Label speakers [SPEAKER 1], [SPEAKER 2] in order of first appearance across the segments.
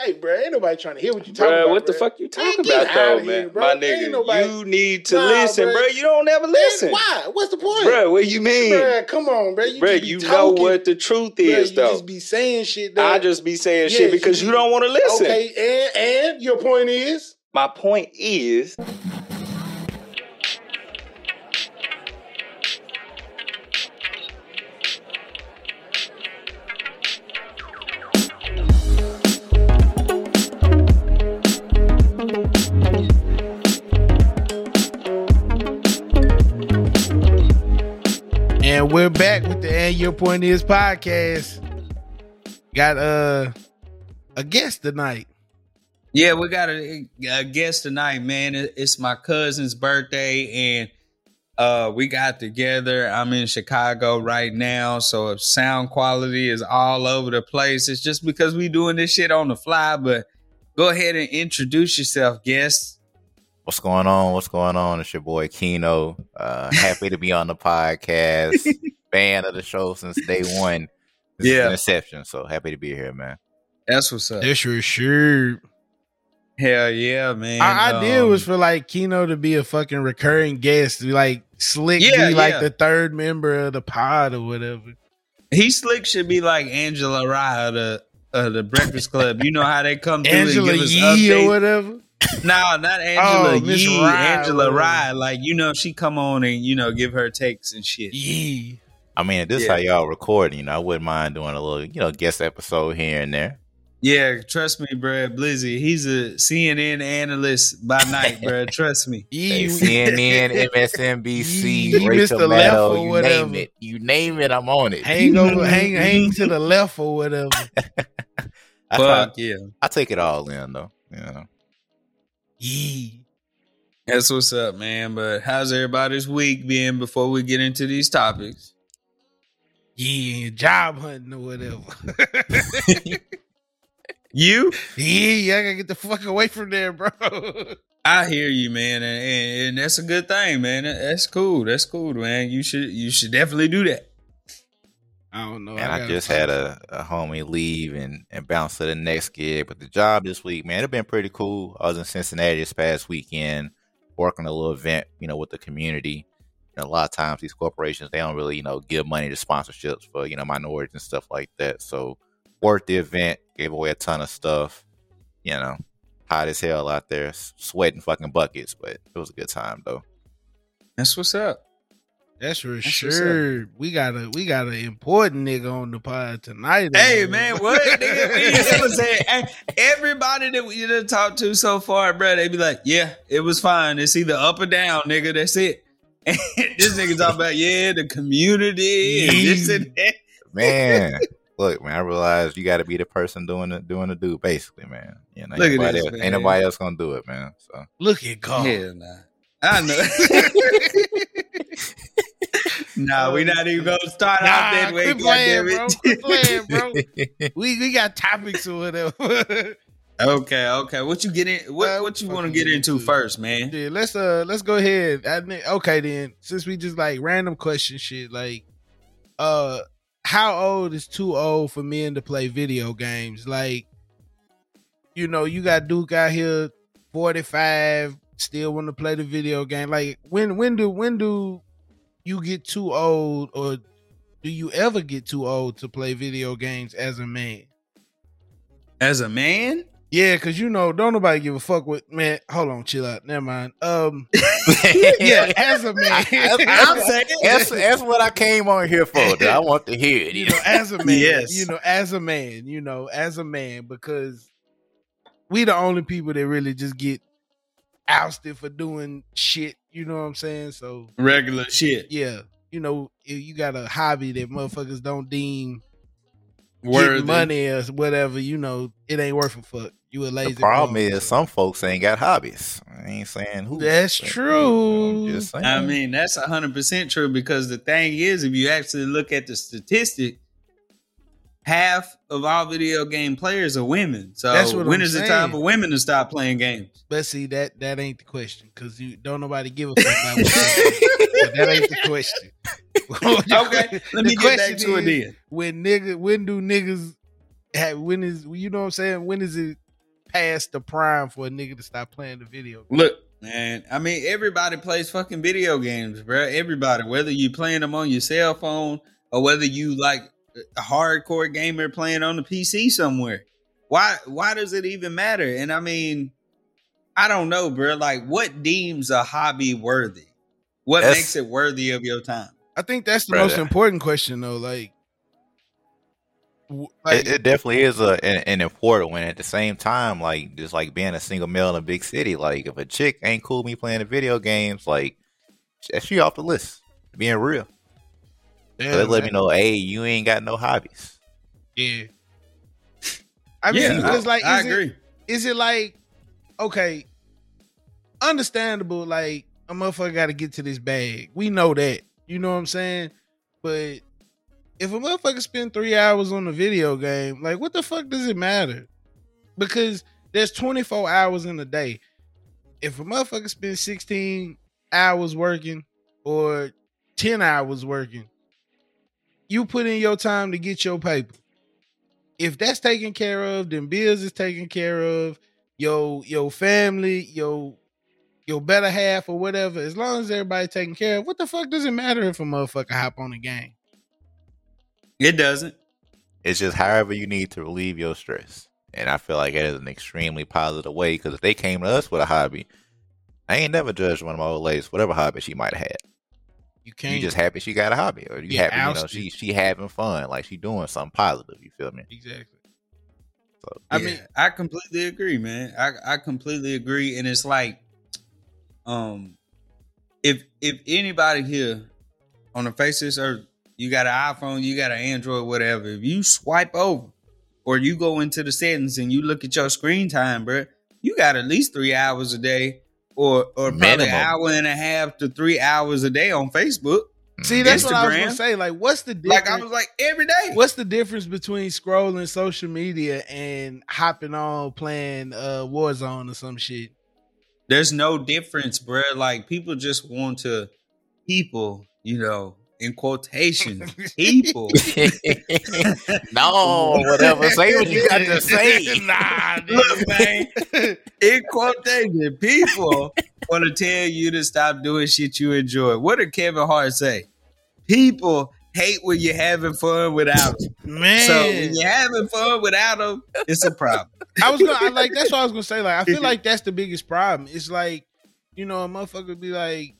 [SPEAKER 1] Hey, bro, ain't nobody trying to hear what you talking
[SPEAKER 2] Bruh,
[SPEAKER 1] about.
[SPEAKER 2] what the fuck you talking about though, man?
[SPEAKER 1] bro.
[SPEAKER 2] My nigga,
[SPEAKER 1] nobody-
[SPEAKER 2] you need to
[SPEAKER 1] Nah,
[SPEAKER 2] listen,
[SPEAKER 1] bruh.
[SPEAKER 2] bro. You don't ever
[SPEAKER 1] Man,
[SPEAKER 2] listen.
[SPEAKER 1] why? What's the point?
[SPEAKER 2] Bro, what you mean?
[SPEAKER 1] Bruh, come on, bro. You,
[SPEAKER 2] Bro, you know what the truth is,
[SPEAKER 1] you
[SPEAKER 2] though.
[SPEAKER 1] just be saying shit.
[SPEAKER 2] Though.
[SPEAKER 1] I
[SPEAKER 2] just be saying
[SPEAKER 1] Yeah,
[SPEAKER 2] shit because
[SPEAKER 1] you
[SPEAKER 2] you, don't want to listen.
[SPEAKER 1] okay, and and your point is,
[SPEAKER 2] My point is,
[SPEAKER 1] back and your point is podcast. Got uh a guest tonight.
[SPEAKER 3] Yeah, we got a, a guest tonight, man. It's my cousin's birthday, and uh, we got together. I'm in Chicago right now, so if sound quality is all over the place, it's just because we doing this shit on the fly. But go ahead and introduce yourself, guest.
[SPEAKER 4] What's going on? What's going on? It's your boy Kino. Uh, happy to be on the podcast. Fan of the show since day one. This
[SPEAKER 3] Yeah.
[SPEAKER 4] an exception. So happy to be here, man.
[SPEAKER 3] That's what's up.
[SPEAKER 1] That's for sure.
[SPEAKER 3] Hell yeah, man.
[SPEAKER 1] Our idea
[SPEAKER 3] Um,
[SPEAKER 1] was for like Kino to be a fucking recurring guest, like Slick
[SPEAKER 3] Yeah,
[SPEAKER 1] be like
[SPEAKER 3] yeah.
[SPEAKER 1] the third member of the pod or whatever.
[SPEAKER 3] he slick should be like Angela Rye of the of the Breakfast Club. You know how they come through
[SPEAKER 1] Angela
[SPEAKER 3] and give us
[SPEAKER 1] Yee or whatever.
[SPEAKER 3] No, not Angela
[SPEAKER 1] Oh,
[SPEAKER 3] Yee,
[SPEAKER 1] Rye,
[SPEAKER 3] Angela
[SPEAKER 1] whatever.
[SPEAKER 3] Rye. Like you know, she come on and you know give her takes and shit.
[SPEAKER 1] Yee.
[SPEAKER 4] I mean, if this is
[SPEAKER 3] Yeah.
[SPEAKER 4] how y'all recording, you know, I wouldn't mind doing a little, you know, guest episode here and there.
[SPEAKER 3] Yeah, trust me, bruh. Blizzy, he's a CNN analyst by night, bruh. Trust me.
[SPEAKER 4] Hey, CNN, MSNBC,
[SPEAKER 1] Yee,
[SPEAKER 4] Rachel
[SPEAKER 1] Mr. Left
[SPEAKER 4] Maddow,
[SPEAKER 1] or
[SPEAKER 4] you
[SPEAKER 1] whatever.
[SPEAKER 4] name it. You name it, I'm on it.
[SPEAKER 1] hang over, hang, hang to the left or whatever.
[SPEAKER 4] I, try-
[SPEAKER 3] Fuck yeah.
[SPEAKER 4] I take it all in, though. You know.
[SPEAKER 1] Yee.
[SPEAKER 3] That's what's up, man. But how's everybody's week been before we get into these topics?
[SPEAKER 1] Yee, job hunting or whatever.
[SPEAKER 3] You?
[SPEAKER 1] Yeah, I gotta get the fuck away from there, bro.
[SPEAKER 3] I hear you, man, and, and, and that's a good thing, man. That- That's cool. That's cool, man. You should you should definitely do that.
[SPEAKER 1] I don't know.
[SPEAKER 4] Man, I,
[SPEAKER 1] gotta
[SPEAKER 4] just had a, a homie leave and, and bounce to the next gig. But the job this week, man, it been pretty cool. I was in Cincinnati this past weekend working a little event, you know, with the community. And a lot of times these corporations, they don't really, you know, give money to sponsorships for, you know, minorities and stuff like that. So worked the event, gave away a ton of stuff, you know, hot as hell out there, sweating fucking buckets. But it was a good time though.
[SPEAKER 3] That's what's up.
[SPEAKER 1] That's for
[SPEAKER 3] what's
[SPEAKER 1] sure. We got a we got an important nigga on the pod tonight.
[SPEAKER 3] Hey man, what? Nigga, we just gonna say, eh, everybody that we done talked to so far, bro, they be like, yeah, it was fine. It's either up or down, nigga. That's it. And this nigga talk about yeah, the community and this and that.
[SPEAKER 4] Man, look, man, I realized you got to be the person doing the doing the do, basically, man. You know,
[SPEAKER 3] Look at
[SPEAKER 4] ain't nobody
[SPEAKER 3] this,
[SPEAKER 4] else,
[SPEAKER 3] man.
[SPEAKER 4] ain't nobody else gonna do it, man. So
[SPEAKER 1] Look at God.
[SPEAKER 3] Hell nah. I know. nah, we not even gonna start
[SPEAKER 1] Nah,
[SPEAKER 3] out that way.
[SPEAKER 1] quit playing, bro.
[SPEAKER 3] goddammit.
[SPEAKER 1] Quit playing, bro. we we got topics or whatever.
[SPEAKER 3] Okay, okay. What you get in? What what you want to get into
[SPEAKER 1] into
[SPEAKER 3] first, man?
[SPEAKER 1] yeah, let's uh let's go ahead. I, think- okay then, since we just like random question shit, like uh how old is too old for men to play video games? Like, you know, you got Duke out here, forty five, still want to play the video game. Like, when when do when do you get too old, or do you ever get too old to play video games as a man?
[SPEAKER 3] As a man,
[SPEAKER 1] Yeah, cause you know, don't nobody give a fuck with man. Hold on, chill out. Never mind. Um,
[SPEAKER 4] yeah,
[SPEAKER 1] yeah, as a man,
[SPEAKER 4] I'm saying that's, that's what I came on here for. dude. I want to hear it.
[SPEAKER 1] you know, as a man,
[SPEAKER 3] Yes.
[SPEAKER 1] you know, as a man, you know, as a man, because we the only people that really just get ousted for doing shit. You know what I'm saying? So
[SPEAKER 3] regular shit.
[SPEAKER 1] yeah, you know, you got a hobby that motherfuckers don't deem
[SPEAKER 3] Worthy.
[SPEAKER 1] getting money or whatever, you know, it ain't worth a fuck. You a lazy.
[SPEAKER 4] the problem
[SPEAKER 1] bum,
[SPEAKER 4] is
[SPEAKER 1] so-
[SPEAKER 4] some folks ain't got hobbies. I ain't saying who.
[SPEAKER 1] That's true.
[SPEAKER 4] I'm just saying.
[SPEAKER 3] I mean, that's hundred percent true because the thing is, if you actually look at the statistic, half of all video game players are women. So
[SPEAKER 1] That's what
[SPEAKER 3] when
[SPEAKER 1] I'm
[SPEAKER 3] is
[SPEAKER 1] saying.
[SPEAKER 3] the time for women to stop playing games?
[SPEAKER 1] But see that that ain't the question because you don't nobody give a fuck about what so that ain't the question.
[SPEAKER 3] Okay, let me get back
[SPEAKER 1] question
[SPEAKER 3] to it
[SPEAKER 1] is,
[SPEAKER 3] then.
[SPEAKER 1] When nigga, when do niggas have when is you know what I'm saying? When is it past the prime for a nigga to stop playing the video. game.
[SPEAKER 3] Look, man. I mean, everybody plays fucking video games, bro. Everybody, whether you playing them on your cell phone or whether you like a hardcore gamer playing on the PC somewhere. Why? Why does it even matter? And I mean, I don't know, bro. Like, what deems a hobby worthy? What
[SPEAKER 4] That's-
[SPEAKER 3] makes it worthy of your time?
[SPEAKER 1] I think that's the
[SPEAKER 4] Brother.
[SPEAKER 1] most important question, though. Like, w- like
[SPEAKER 4] it, it definitely is a an, an important one. At the same time, like just like being a single male in a big city, like if a chick ain't cool me playing the video games, like that she off the list. Being real,
[SPEAKER 1] yeah,
[SPEAKER 4] so they let me know, hey, you ain't got no hobbies.
[SPEAKER 1] Yeah. I mean,
[SPEAKER 3] yeah,
[SPEAKER 1] because
[SPEAKER 3] I,
[SPEAKER 1] like,
[SPEAKER 3] I
[SPEAKER 1] is it-
[SPEAKER 3] agree.
[SPEAKER 1] is it like okay understandable like a motherfucker got to get to this bag we know that you know what i'm saying but if a motherfucker spend three hours on a video game like what the fuck does it matter because there's 24 hours in a day if a motherfucker spends 16 hours working or 10 hours working you put in your time to get your paper if that's taken care of, then bills is taken care of. Your your family, your your better half or whatever. As long as everybody taken care of, what the fuck does it matter if a motherfucker hop on a game?
[SPEAKER 3] It doesn't.
[SPEAKER 4] It's just however you need to relieve your stress, and I feel like it is an extremely positive way. Because if they came to us with a hobby, I ain't never judged one of my old ladies, whatever hobby she might have had.
[SPEAKER 1] You can't.
[SPEAKER 4] You just happy she got a hobby, or you
[SPEAKER 1] Yeah,
[SPEAKER 4] happy, you know, she she having fun, like she doing something positive. You feel me?
[SPEAKER 1] exactly.
[SPEAKER 4] So
[SPEAKER 1] I
[SPEAKER 3] I
[SPEAKER 1] mean-
[SPEAKER 3] mean, I completely agree, man. I I completely agree, and it's like, um, if if anybody here on the face of this earth, you got an iPhone, you got an Android, whatever. If you swipe over, or you go into the settings and you look at your screen time, bro, you got at least three hours a day, or or probably an hour and a half to three hours a day on Facebook.
[SPEAKER 1] See, that's what I was gonna say. Like, what's the difference?
[SPEAKER 3] Like I was like every day.
[SPEAKER 1] What's the difference between scrolling social media and hopping on playing uh Warzone or some shit?
[SPEAKER 3] there's no difference, bruh. Like people just want to people, you know, in quotations, people.
[SPEAKER 4] no, whatever. Say what you got to say.
[SPEAKER 1] nah,
[SPEAKER 3] Look, man, in quotation, people want to tell you to stop doing shit you enjoy. What did Kevin Hart say? People hate when you're having fun without them.
[SPEAKER 1] man.
[SPEAKER 3] So when you're having fun without them, it's a problem.
[SPEAKER 1] I was gonna I, like that's what I was gonna say. Like I feel like that's the biggest problem. It's like, you know, a motherfucker be like,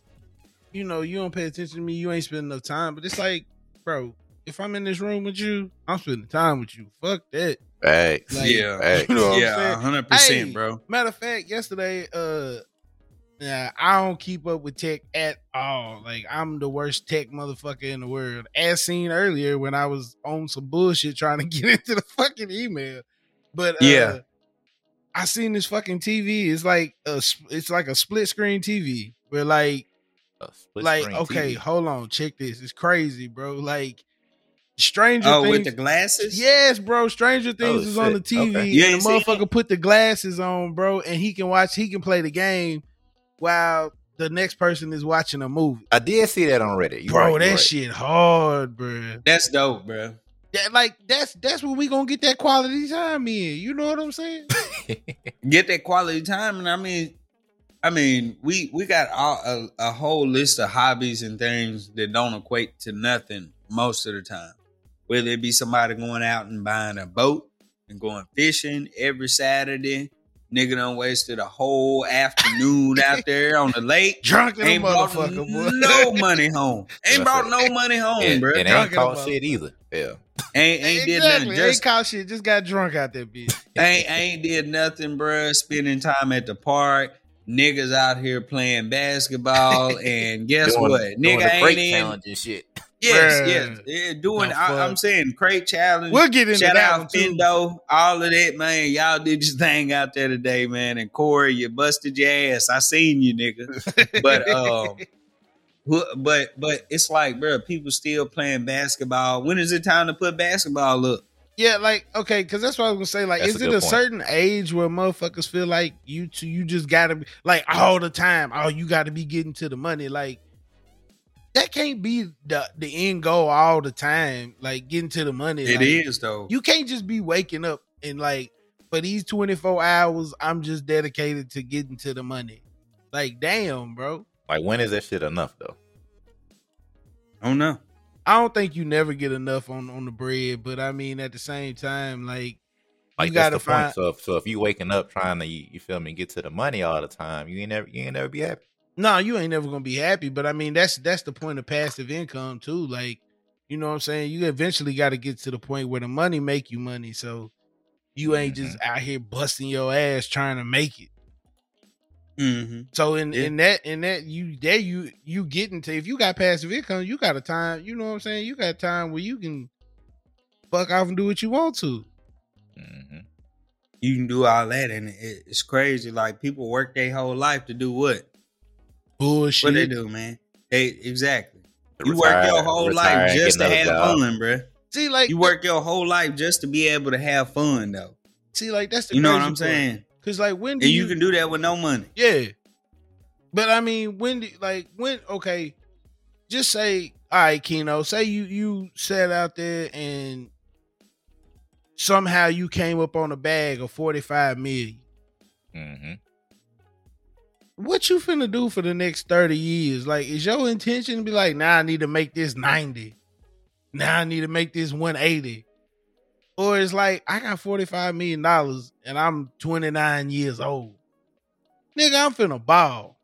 [SPEAKER 1] you know, you don't pay attention to me, you ain't spending enough time. But it's like, bro, if I'm in this room with you, I'm spending time with you. Fuck that.
[SPEAKER 4] Facts.
[SPEAKER 1] Like,
[SPEAKER 3] yeah,
[SPEAKER 4] Facts.
[SPEAKER 1] You know what
[SPEAKER 3] yeah,
[SPEAKER 1] saying?
[SPEAKER 3] hundred
[SPEAKER 1] Hey,
[SPEAKER 3] percent, bro.
[SPEAKER 1] Matter of fact, yesterday, uh yeah, I don't keep up with tech at all. Like I'm the worst tech motherfucker in the world. As seen earlier when I was on some bullshit trying to get into the fucking email. But uh,
[SPEAKER 3] Yeah.
[SPEAKER 1] I seen this fucking TV. It's like a it's like a split screen TV where like
[SPEAKER 4] A split
[SPEAKER 1] like okay,
[SPEAKER 4] TV.
[SPEAKER 1] hold on, check this. It's crazy, bro. Like Stranger
[SPEAKER 3] Oh,
[SPEAKER 1] Things.
[SPEAKER 3] with the glasses?
[SPEAKER 1] Yes, bro. Stranger oh, Things
[SPEAKER 4] Oh,
[SPEAKER 1] is on the. TV.
[SPEAKER 4] Okay.
[SPEAKER 3] You
[SPEAKER 1] and the
[SPEAKER 3] seen
[SPEAKER 1] motherfucker put the glasses on, bro, and he can watch. He can play the game while the next person is watching a movie.
[SPEAKER 4] I did see that on Reddit. You
[SPEAKER 1] bro,
[SPEAKER 4] right,
[SPEAKER 1] that
[SPEAKER 4] right.
[SPEAKER 1] shit hard, bro.
[SPEAKER 3] That's dope, bro.
[SPEAKER 1] That like that's that's where we gonna get that quality time in. You know what I'm saying?
[SPEAKER 3] get that quality time and i mean i mean we we got all, a, a whole list of hobbies and things that don't equate to nothing most of the time whether it be somebody going out and buying a boat and going fishing every saturday nigga done wasted a whole afternoon out there on the lake
[SPEAKER 1] Drunk in a
[SPEAKER 3] ain't brought
[SPEAKER 1] motherfucker,
[SPEAKER 3] no money home ain't brought no money home
[SPEAKER 4] and,
[SPEAKER 3] bro
[SPEAKER 4] and
[SPEAKER 1] Drunk
[SPEAKER 4] ain't
[SPEAKER 1] in
[SPEAKER 4] caught shit either. Yeah.
[SPEAKER 3] ain't ain't did nothing just
[SPEAKER 1] Ain't caught shit. Just got drunk out there, bitch.
[SPEAKER 3] ain't ain't did nothing, bruh. Spending time at the park. Niggas out here playing basketball, and guess
[SPEAKER 4] Doing-
[SPEAKER 3] what?
[SPEAKER 4] doing
[SPEAKER 3] Nigga
[SPEAKER 4] the
[SPEAKER 3] ain't in.
[SPEAKER 4] challenge and shit.
[SPEAKER 3] Yes,
[SPEAKER 1] Bruh.
[SPEAKER 3] yes, yeah, doing.
[SPEAKER 1] The
[SPEAKER 3] I, i'm saying crate challenge.
[SPEAKER 1] We'll get into
[SPEAKER 3] Shout
[SPEAKER 1] that one
[SPEAKER 3] out
[SPEAKER 1] too.
[SPEAKER 3] Fendo, all of that, man. Y'all did your thing out there today, man. And Corey, you busted your ass. I seen you, nigga. But um, but but it's like, bro, people still playing basketball. When is it time to put basketball up?
[SPEAKER 1] Yeah, like okay, because that's what I was gonna say. Like,
[SPEAKER 4] That's
[SPEAKER 1] is
[SPEAKER 4] a
[SPEAKER 1] it a
[SPEAKER 4] point.
[SPEAKER 1] certain age where motherfuckers feel like you two, you just gotta be like all the time? Oh, you gotta be getting to the money. Like that can't be the the end goal all the time. Like getting to the money.
[SPEAKER 3] It
[SPEAKER 1] like,
[SPEAKER 3] is though.
[SPEAKER 1] You can't just be waking up and like for these 24 hours, I'm just dedicated to getting to the money. Like, damn, bro.
[SPEAKER 4] Like when is that shit enough though?
[SPEAKER 3] I don't know.
[SPEAKER 1] I don't think you never get enough on on the bread, but I mean at the same time, like
[SPEAKER 4] Like
[SPEAKER 1] you gotta find
[SPEAKER 4] So if, so if you waking up trying to you, you feel me get to the money all the time, you ain't never you ain't never be happy.
[SPEAKER 1] no, you ain't never gonna be happy. But I mean that's that's the point of passive income too. Like, you know what I'm saying? You eventually gotta get to the point where the money make you money. So you ain't just
[SPEAKER 3] Mm-hmm.
[SPEAKER 1] out here busting your ass trying to make it.
[SPEAKER 3] Mm-hmm.
[SPEAKER 1] So in
[SPEAKER 3] Yeah.
[SPEAKER 1] in that in that you there you you get into if you got passive income, you got a time, you know what I'm saying? You got time where you can fuck off and do what you want to.
[SPEAKER 4] hmm
[SPEAKER 3] You can do all that, and it, it's crazy. Like people work their whole life to do what?
[SPEAKER 1] Bullshit.
[SPEAKER 3] What they do, man? They exactly. You work your whole
[SPEAKER 4] retire
[SPEAKER 3] life just to have
[SPEAKER 4] job.
[SPEAKER 3] fun, bruh.
[SPEAKER 1] See, like
[SPEAKER 3] You work your whole life just to be able to have fun, though.
[SPEAKER 1] see, like that's the
[SPEAKER 3] You know what I'm
[SPEAKER 1] part.
[SPEAKER 3] saying?
[SPEAKER 1] Cause like when do
[SPEAKER 3] And
[SPEAKER 1] you,
[SPEAKER 3] you can do that with no money.
[SPEAKER 1] Yeah. But I mean, when do, like when okay, just say, all right, Kino, say you you sat out there and somehow you came up on a bag of 45 million.
[SPEAKER 4] hmm
[SPEAKER 1] What you finna do for the next 30 years? Like, is your intention to be like, nah, I need to make this 90. Now I need to make this 180. Or it's like, I got $45 million and I'm 29 years old. Nigga, I'm finna ball.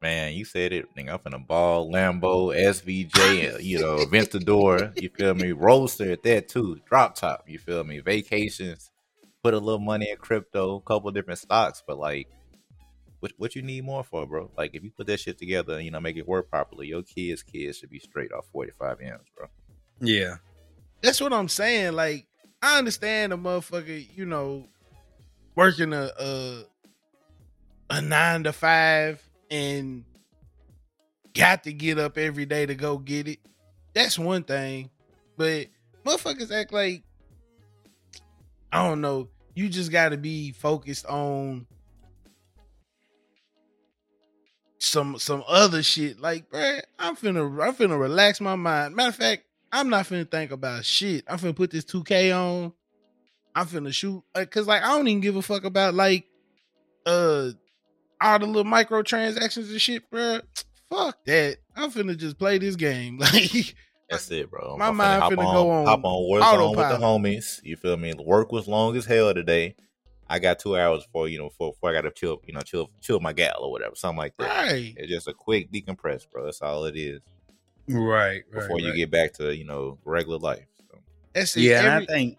[SPEAKER 4] Man, you said it. Nigga, I'm finna ball, Lambo, SVJ, you know, Aventador. You feel me? Roadster at that too. Drop top. You feel me? Vacations. Put a little money in crypto, a couple different stocks, but like, what what you need more for, bro? Like, if you put that shit together, you know, make it work properly, your kids' kids should be straight off 45 M's, bro.
[SPEAKER 3] Yeah.
[SPEAKER 1] That's what I'm saying. Like, I understand a motherfucker, you know, working a a, a nine to five and got to get up every day to go get it. That's one thing. But motherfuckers act like I don't know. You just got to be focused on some some other shit. Like, bruh, I'm finna I'm finna relax my mind. Matter of fact, I'm not finna think about shit. I'm finna put this 2K on. I'm finna shoot cause like I don't even give a fuck about like uh all the little microtransactions and shit, bro. Fuck that. I'm finna just play this game. Like
[SPEAKER 4] That's it, bro.
[SPEAKER 1] My
[SPEAKER 4] I'm
[SPEAKER 1] mind
[SPEAKER 4] hop
[SPEAKER 1] finna go on
[SPEAKER 4] hop on Warzone with the homies. You feel me? Work was long as hell today. I got two hours before you know before, before I got to chill, you know, chill, chill my gal or whatever, something like that.
[SPEAKER 1] right.
[SPEAKER 4] It's just a quick decompress, bro. That's all it is
[SPEAKER 3] Right.
[SPEAKER 4] before you get back to you know regular life. So,
[SPEAKER 1] That's.
[SPEAKER 3] Yeah,
[SPEAKER 1] Every-
[SPEAKER 3] I think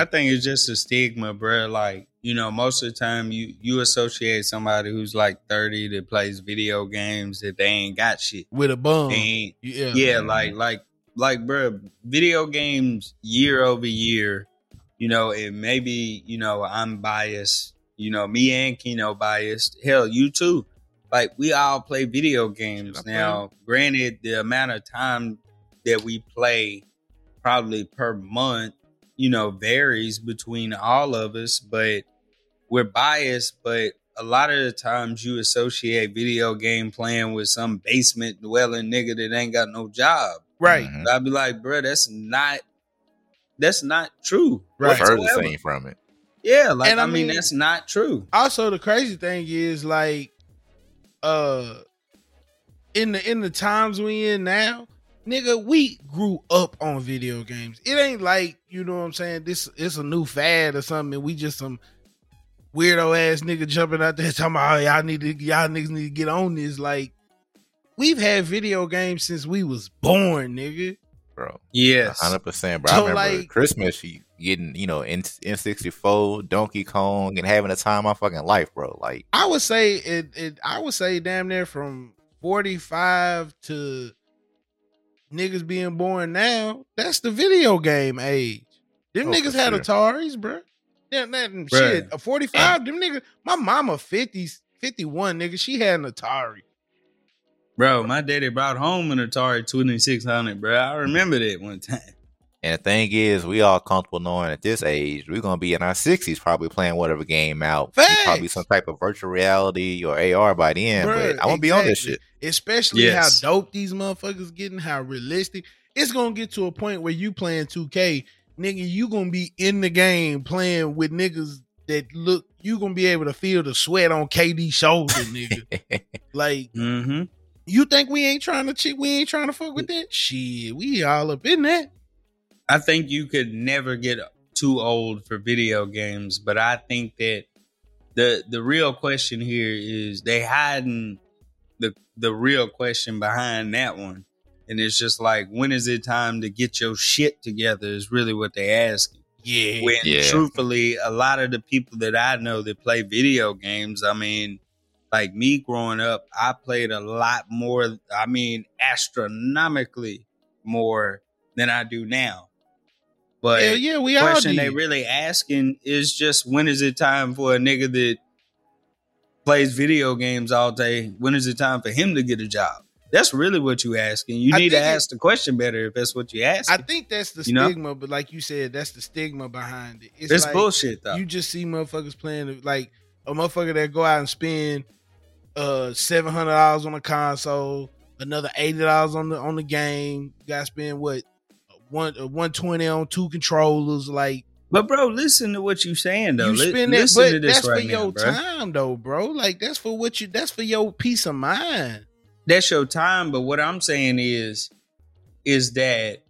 [SPEAKER 3] I think it's just a stigma, bro. Like, you know, most of the time you you associate somebody who's like 30 that plays video games that they ain't got shit.
[SPEAKER 1] With a bum.
[SPEAKER 3] They
[SPEAKER 1] Yeah.
[SPEAKER 3] yeah, like like like bro, video games year over year, you know, it maybe, you know, I'm biased, you know, me and Kino biased. Hell, you too. Like we all play video games
[SPEAKER 1] I
[SPEAKER 3] now. Granted, the amount of time that we play probably per month, you know, varies between all of us, but we're biased, but a lot of the times you associate video game playing with some basement dwelling nigga that ain't got no job.
[SPEAKER 1] Right.
[SPEAKER 4] mhm.
[SPEAKER 3] I'd be like, bro, that's not that's not true.
[SPEAKER 1] Right.
[SPEAKER 4] Furthest
[SPEAKER 3] whatsoever.
[SPEAKER 4] thing from it.
[SPEAKER 3] Yeah, like
[SPEAKER 1] And
[SPEAKER 3] I,
[SPEAKER 1] I
[SPEAKER 3] mean,
[SPEAKER 1] mean-
[SPEAKER 3] that's not true.
[SPEAKER 1] also the crazy thing is like uh in the in the times we in now nigga we grew up on video games it ain't like you know what i'm saying this it's a new fad or something and we just some weirdo ass nigga jumping out there talking about oh, y'all need to y'all niggas need to get on this like we've had video games since we was born nigga
[SPEAKER 4] bro.
[SPEAKER 3] Yes.
[SPEAKER 4] hundred percent, bro.
[SPEAKER 1] So,
[SPEAKER 4] I remember
[SPEAKER 1] like-
[SPEAKER 4] Christmas, you getting you know in N sixty four, Donkey Kong, and having a time of my fucking life, bro. Like,
[SPEAKER 1] I would say it, it I would say damn near from 45 to niggas being born now, that's the video game age. Them
[SPEAKER 4] Oh,
[SPEAKER 1] niggas had
[SPEAKER 4] sure.
[SPEAKER 1] Ataris, bro. Yeah, that
[SPEAKER 3] Bruh.
[SPEAKER 1] shit. A 45, them niggas, my mama 50s, 51, nigga, she had an Atari.
[SPEAKER 3] Bro, my daddy brought home an Atari 2600, bro. I remember that one time.
[SPEAKER 4] And the thing is, we all comfortable knowing at this age we're gonna be in our sixties, probably playing whatever game out. Probably some type of virtual reality or AR by the end.
[SPEAKER 1] Bruh,
[SPEAKER 4] but I won't be on this shit.
[SPEAKER 1] Especially
[SPEAKER 3] Yes.
[SPEAKER 1] how dope these motherfuckers getting, how realistic. It's gonna get to a point where you playing 2K, nigga, you gonna be in the game playing with niggas that look you gonna be able to feel the sweat on KD shoulder, nigga. like
[SPEAKER 3] Mm-hmm.
[SPEAKER 1] you think we ain't trying to cheat? We ain't trying to fuck with that shit. We all up in that.
[SPEAKER 3] I think you could never get too old for video games, but I think that the the real question here is they hiding the the real question behind that one. And it's just like, when is it time to get your shit together? Is really what they asking.
[SPEAKER 1] Yeah,
[SPEAKER 3] When
[SPEAKER 4] Yeah.
[SPEAKER 3] truthfully, a lot of the people that I know that play video games, I mean, like me growing up, I played a lot more. I mean, astronomically more than I do now. But
[SPEAKER 1] Hell yeah, we
[SPEAKER 3] the question they really asking is just when is it time for a nigga that plays video games all day? When is it time for him to get a job? That's really what you asking. You
[SPEAKER 1] I
[SPEAKER 3] need to
[SPEAKER 1] think it-
[SPEAKER 3] ask the question better if that's what you ask.
[SPEAKER 1] I think that's the
[SPEAKER 3] You know?
[SPEAKER 1] stigma, but like you said, that's the stigma behind it. It's
[SPEAKER 3] it's
[SPEAKER 1] like,
[SPEAKER 3] bullshit though.
[SPEAKER 1] You just see motherfuckers playing like a motherfucker that go out and spend uh seven hundred dollars on a console, another eighty dollars on the on the game. You got to spend what one uh, one twenty on two controllers. Like
[SPEAKER 3] But bro, listen to what you're saying though.
[SPEAKER 1] you spend that,
[SPEAKER 3] listen to
[SPEAKER 1] but
[SPEAKER 3] this
[SPEAKER 1] that's
[SPEAKER 3] right
[SPEAKER 1] for
[SPEAKER 3] now,
[SPEAKER 1] your
[SPEAKER 3] bro.
[SPEAKER 1] time though, bro. Like that's for what you. That's for your peace of mind.
[SPEAKER 3] That's your time. But what I'm saying is, is that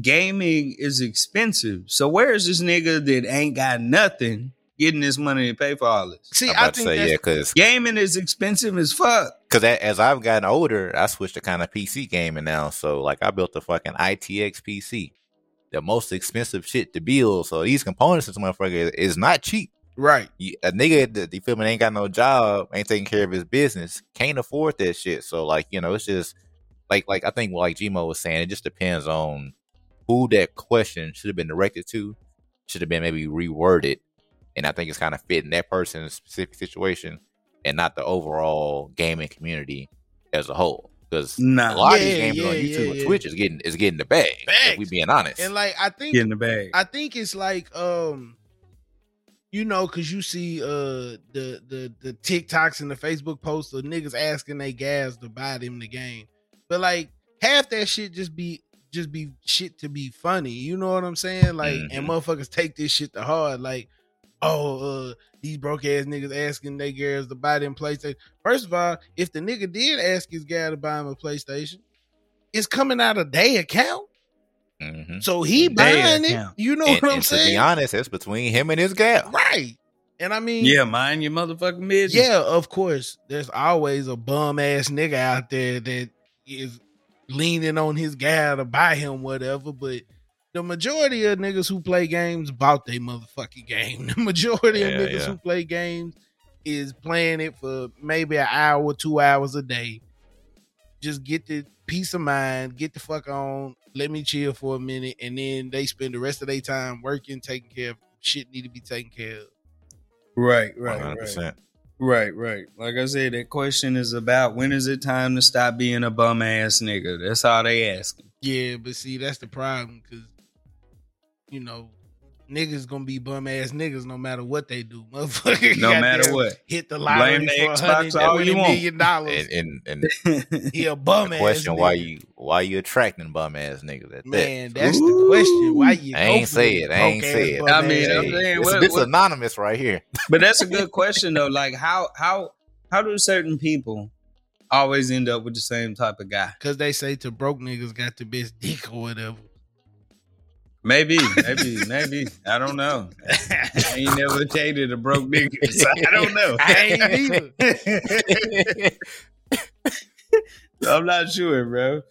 [SPEAKER 3] gaming is expensive. So where is this nigga that ain't got nothing getting this money to pay for all this?
[SPEAKER 1] See,
[SPEAKER 4] I'm
[SPEAKER 1] I
[SPEAKER 4] about to
[SPEAKER 1] think
[SPEAKER 4] say yeah, because
[SPEAKER 3] Gaming is expensive as fuck.
[SPEAKER 4] Because as I've gotten older, I switched to kind of PC gaming now. So like I built a fucking ITX PC, the most expensive shit to build. So these components, this motherfucker is not cheap.
[SPEAKER 1] right.
[SPEAKER 4] You- A nigga that feel me ain't got no job, ain't taking care of his business, can't afford that shit. So like you know, it's just like like I think like Gmo was saying, it just depends on who that question should have been directed to. Should have been maybe reworded, and I think it's kind of fitting that person's specific situation and not the overall gaming community as a whole. Because
[SPEAKER 3] Nah.
[SPEAKER 4] a lot of these games
[SPEAKER 1] yeah,
[SPEAKER 4] on YouTube
[SPEAKER 1] yeah,
[SPEAKER 4] and. Twitch is getting is getting the bag. If we being honest.
[SPEAKER 1] And like I think
[SPEAKER 3] getting the bag.
[SPEAKER 1] I think it's like um you know, cause you see uh the the the TikToks and the Facebook posts of niggas asking they gas to buy them the game. But like half that shit just be just be shit to be funny. You know what I'm saying? Like and motherfuckers take this shit to heart. Like, oh, uh, these broke ass niggas asking they girls to buy them PlayStation. First of all, if the nigga did ask his gal to buy him a PlayStation, it's coming out of their account.
[SPEAKER 4] Mhm.
[SPEAKER 1] So he
[SPEAKER 3] They
[SPEAKER 1] buying it.
[SPEAKER 3] account.
[SPEAKER 1] You know
[SPEAKER 4] and,
[SPEAKER 1] what I'm
[SPEAKER 4] and to be honest, it's between him and his gal.
[SPEAKER 1] Right. And I mean,
[SPEAKER 3] yeah, mind your motherfucking business.
[SPEAKER 1] yeah, of course, there's always a bum ass nigga out there that is leaning on his gal to buy him whatever, but the majority of niggas who play games bought their motherfucking game. The majority
[SPEAKER 4] Yeah,
[SPEAKER 1] of niggas
[SPEAKER 4] yeah.
[SPEAKER 1] who play games is playing it for maybe an hour, two hours a day. Just get the peace of mind, get the fuck on, let me chill for a minute, and then they spend the rest of their time working, taking care of shit need to be taken care of.
[SPEAKER 3] Right, right,
[SPEAKER 4] hundred
[SPEAKER 3] right.
[SPEAKER 4] percent.
[SPEAKER 3] Right, right. Like I said, that question is about when is it time to stop being a bum ass nigga? That's all they asking.
[SPEAKER 1] Yeah, but see, that's the problem because you know niggas gonna be bum ass niggas no matter what they do. Motherfucker,
[SPEAKER 3] No matter what.
[SPEAKER 1] hit the lottery
[SPEAKER 3] Blame the
[SPEAKER 1] for
[SPEAKER 3] Xbox all you
[SPEAKER 1] $120
[SPEAKER 3] want.
[SPEAKER 1] million dollars.
[SPEAKER 4] And and, and
[SPEAKER 1] He a bum
[SPEAKER 4] the
[SPEAKER 1] ass.
[SPEAKER 4] question
[SPEAKER 1] nigga.
[SPEAKER 4] why you why you attracting bum ass niggas at that?
[SPEAKER 1] man?
[SPEAKER 4] that?
[SPEAKER 1] That's the question. Why you?
[SPEAKER 4] I ain't say it. I ain't say it.
[SPEAKER 3] I mean, I'm saying,
[SPEAKER 4] This,
[SPEAKER 3] what-
[SPEAKER 4] this
[SPEAKER 3] what-
[SPEAKER 4] anonymous right here.
[SPEAKER 3] But that's a good question though. Like how how how do certain people always end up with the same type of guy?
[SPEAKER 1] Cause they say to broke niggas got the best dick or whatever.
[SPEAKER 3] Maybe, maybe, maybe. I don't know. I ain't never dated a broke nigga, so I don't know.
[SPEAKER 1] I ain't either.
[SPEAKER 3] I'm not sure, bro.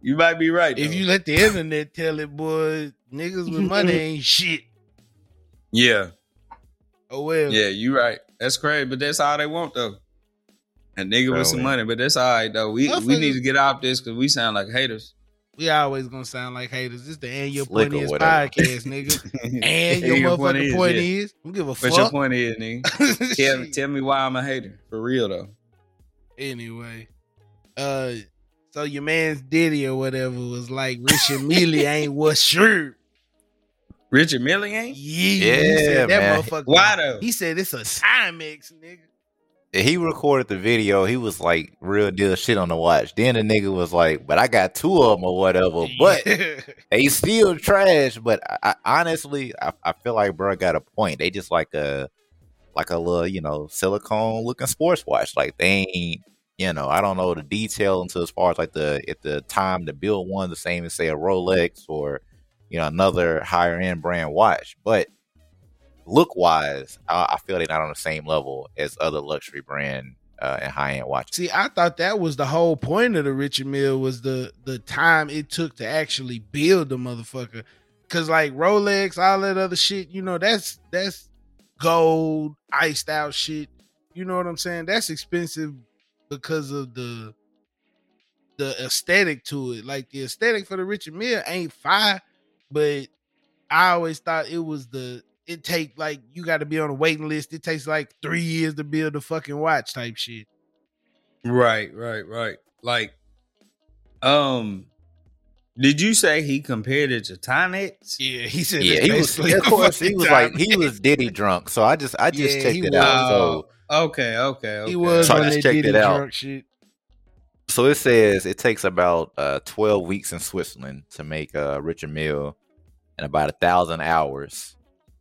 [SPEAKER 3] You might be right.
[SPEAKER 1] If
[SPEAKER 3] though.
[SPEAKER 1] you let the internet tell it, boy, niggas with money ain't shit.
[SPEAKER 3] yeah,
[SPEAKER 1] Oh well.
[SPEAKER 3] yeah, you right. That's crazy, but that's all they want though. A nigga with oh, some
[SPEAKER 4] man.
[SPEAKER 3] money, but that's all right though. We we need to get off this because we sound like haters.
[SPEAKER 1] We always gonna sound like haters. This is the and your
[SPEAKER 4] Slick
[SPEAKER 1] point is
[SPEAKER 4] whatever.
[SPEAKER 1] podcast, nigga. And your
[SPEAKER 3] Your
[SPEAKER 1] motherfucking
[SPEAKER 3] point
[SPEAKER 1] point,
[SPEAKER 3] is,
[SPEAKER 1] is,
[SPEAKER 3] yeah.
[SPEAKER 1] don't give a fuck.
[SPEAKER 3] What your point is, nigga? Tell, tell me why I'm a hater for real though.
[SPEAKER 1] anyway, uh, so your man's Diddy or whatever was like Richard Mille ain't what shirt.
[SPEAKER 3] Richard Mille ain't.
[SPEAKER 1] Yeah, he
[SPEAKER 4] Yeah,
[SPEAKER 1] said that
[SPEAKER 4] man.
[SPEAKER 1] motherfucker.
[SPEAKER 3] Why though?
[SPEAKER 1] He said it's a Timex, nigga.
[SPEAKER 4] He recorded the video. He was like real deal shit on the watch. Then the nigga was like, "But I got two of them or whatever." But they still trash. But I, I honestly, I, I feel like bro got a point. They just like a like a little, you know, silicone looking sports watch. Like they ain't, you know, I don't know the detail until as far as like the if the time to build one the same as say a Rolex or you know another higher end brand watch, but look wise, I, I feel they're not on the same level as other luxury brand uh, and high end watches.
[SPEAKER 1] See, I thought that was the whole point of the Richard Mille was the the time it took to actually build the motherfucker. Cause like Rolex, all that other shit, you know, that's that's gold, iced out shit. You know what I'm saying? That's expensive because of the the aesthetic to it. Like the aesthetic for the Richard Mille ain't fire, but I always thought it was the it take like you got to be on a waiting list. It takes like three years to build a fucking watch type shit.
[SPEAKER 3] Right, right, right. Like, um, did you say he compared it to Timex?
[SPEAKER 1] Yeah, he said.
[SPEAKER 4] Yeah, he was. Of course, he was like he was Diddy drunk. So I just I just
[SPEAKER 1] Yeah,
[SPEAKER 4] checked
[SPEAKER 1] he
[SPEAKER 4] it
[SPEAKER 1] was.
[SPEAKER 4] out. So
[SPEAKER 3] Okay, okay, okay.
[SPEAKER 1] He was
[SPEAKER 4] So I
[SPEAKER 1] on
[SPEAKER 4] just
[SPEAKER 1] that
[SPEAKER 4] checked
[SPEAKER 1] Diddy
[SPEAKER 4] it out.
[SPEAKER 1] drunk shit.
[SPEAKER 4] so it says it takes about uh, 12 weeks in Switzerland to make a Richard Mille and about a thousand hours.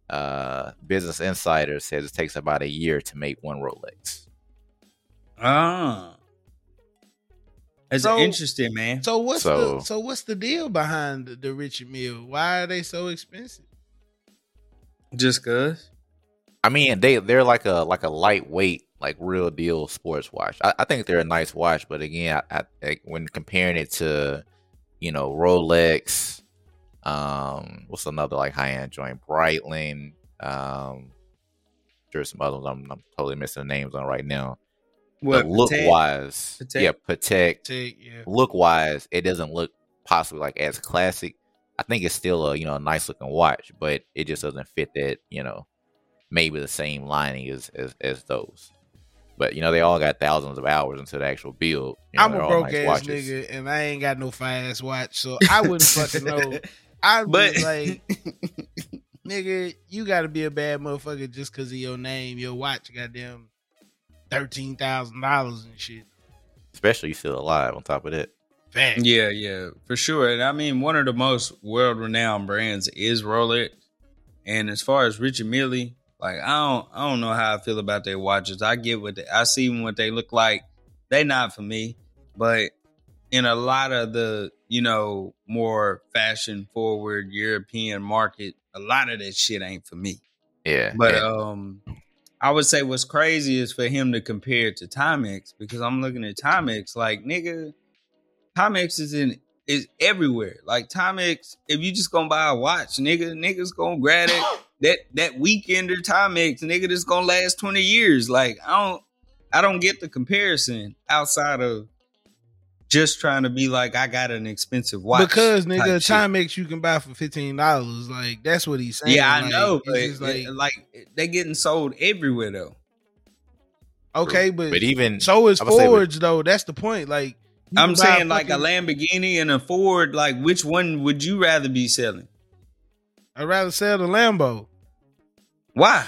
[SPEAKER 4] Uh, Business Insider says it takes about a year to make one Rolex.
[SPEAKER 3] Ah, it's
[SPEAKER 1] So-
[SPEAKER 3] interesting, man.
[SPEAKER 1] So what's
[SPEAKER 4] So-
[SPEAKER 1] the so what's the deal behind the, the Richard Mille? Why are they so expensive?
[SPEAKER 3] Just cause.
[SPEAKER 4] I mean, they they're like a like a lightweight, like real deal sports watch. I, I think they're a nice watch, but again, I, I, like, when comparing it to, you know, Rolex, um, what's another like high end joint, Breitling, um, there's some others I'm, I'm totally missing the names on right now.
[SPEAKER 3] What
[SPEAKER 4] but look wise, yeah, Patek.
[SPEAKER 1] Yeah.
[SPEAKER 4] Look wise, it doesn't look possibly like as classic. I think it's still a you know a nice looking watch, but it just doesn't fit that you know maybe the same lining as as, as those. But you know they all got thousands of hours into the actual build. You know,
[SPEAKER 1] I'm a broke
[SPEAKER 4] nice
[SPEAKER 1] ass
[SPEAKER 4] watches.
[SPEAKER 1] nigga and I ain't got no fast watch, so I wouldn't fucking know. I
[SPEAKER 3] But
[SPEAKER 1] was like, nigga, you got to be a bad motherfucker just because of your name, your watch, goddamn thirteen thousand dollars and shit.
[SPEAKER 4] Especially you still alive. On top of that,
[SPEAKER 1] Fact.
[SPEAKER 3] Yeah, yeah, for sure. And I mean, one of the most world renowned brands is Rolex. And as far as Richard Mille, like I don't, I don't know how I feel about their watches. I get what they, I see what they look like. They not for me, but in a lot of the, you know, more fashion forward European market, a lot of that shit ain't for me.
[SPEAKER 4] yeah.
[SPEAKER 3] But
[SPEAKER 4] and-
[SPEAKER 3] um, I would say what's crazy is for him to compare it to Timex because I'm looking at Timex like nigga, Timex is in is everywhere. Like Timex, if you just gonna buy a watch, nigga, niggas gonna grab it that that weekender Timex, nigga, that's gonna last twenty years. Like I don't, I don't get the comparison outside of just trying to be like I got an expensive watch
[SPEAKER 1] because nigga,
[SPEAKER 3] type
[SPEAKER 1] time makes you can buy for fifteen dollars. Like that's what he's saying.
[SPEAKER 3] Yeah, I
[SPEAKER 1] Like,
[SPEAKER 3] know, but
[SPEAKER 1] just like
[SPEAKER 3] like they getting sold everywhere though.
[SPEAKER 1] okay, but,
[SPEAKER 4] but even
[SPEAKER 1] so is
[SPEAKER 4] I say with-
[SPEAKER 1] Fords though. That's the point. Like
[SPEAKER 3] I'm
[SPEAKER 1] can buy
[SPEAKER 3] saying like a Lamborghini and a Ford. Like, which one would you rather be selling?
[SPEAKER 1] I'd rather sell the Lambo.
[SPEAKER 3] Why?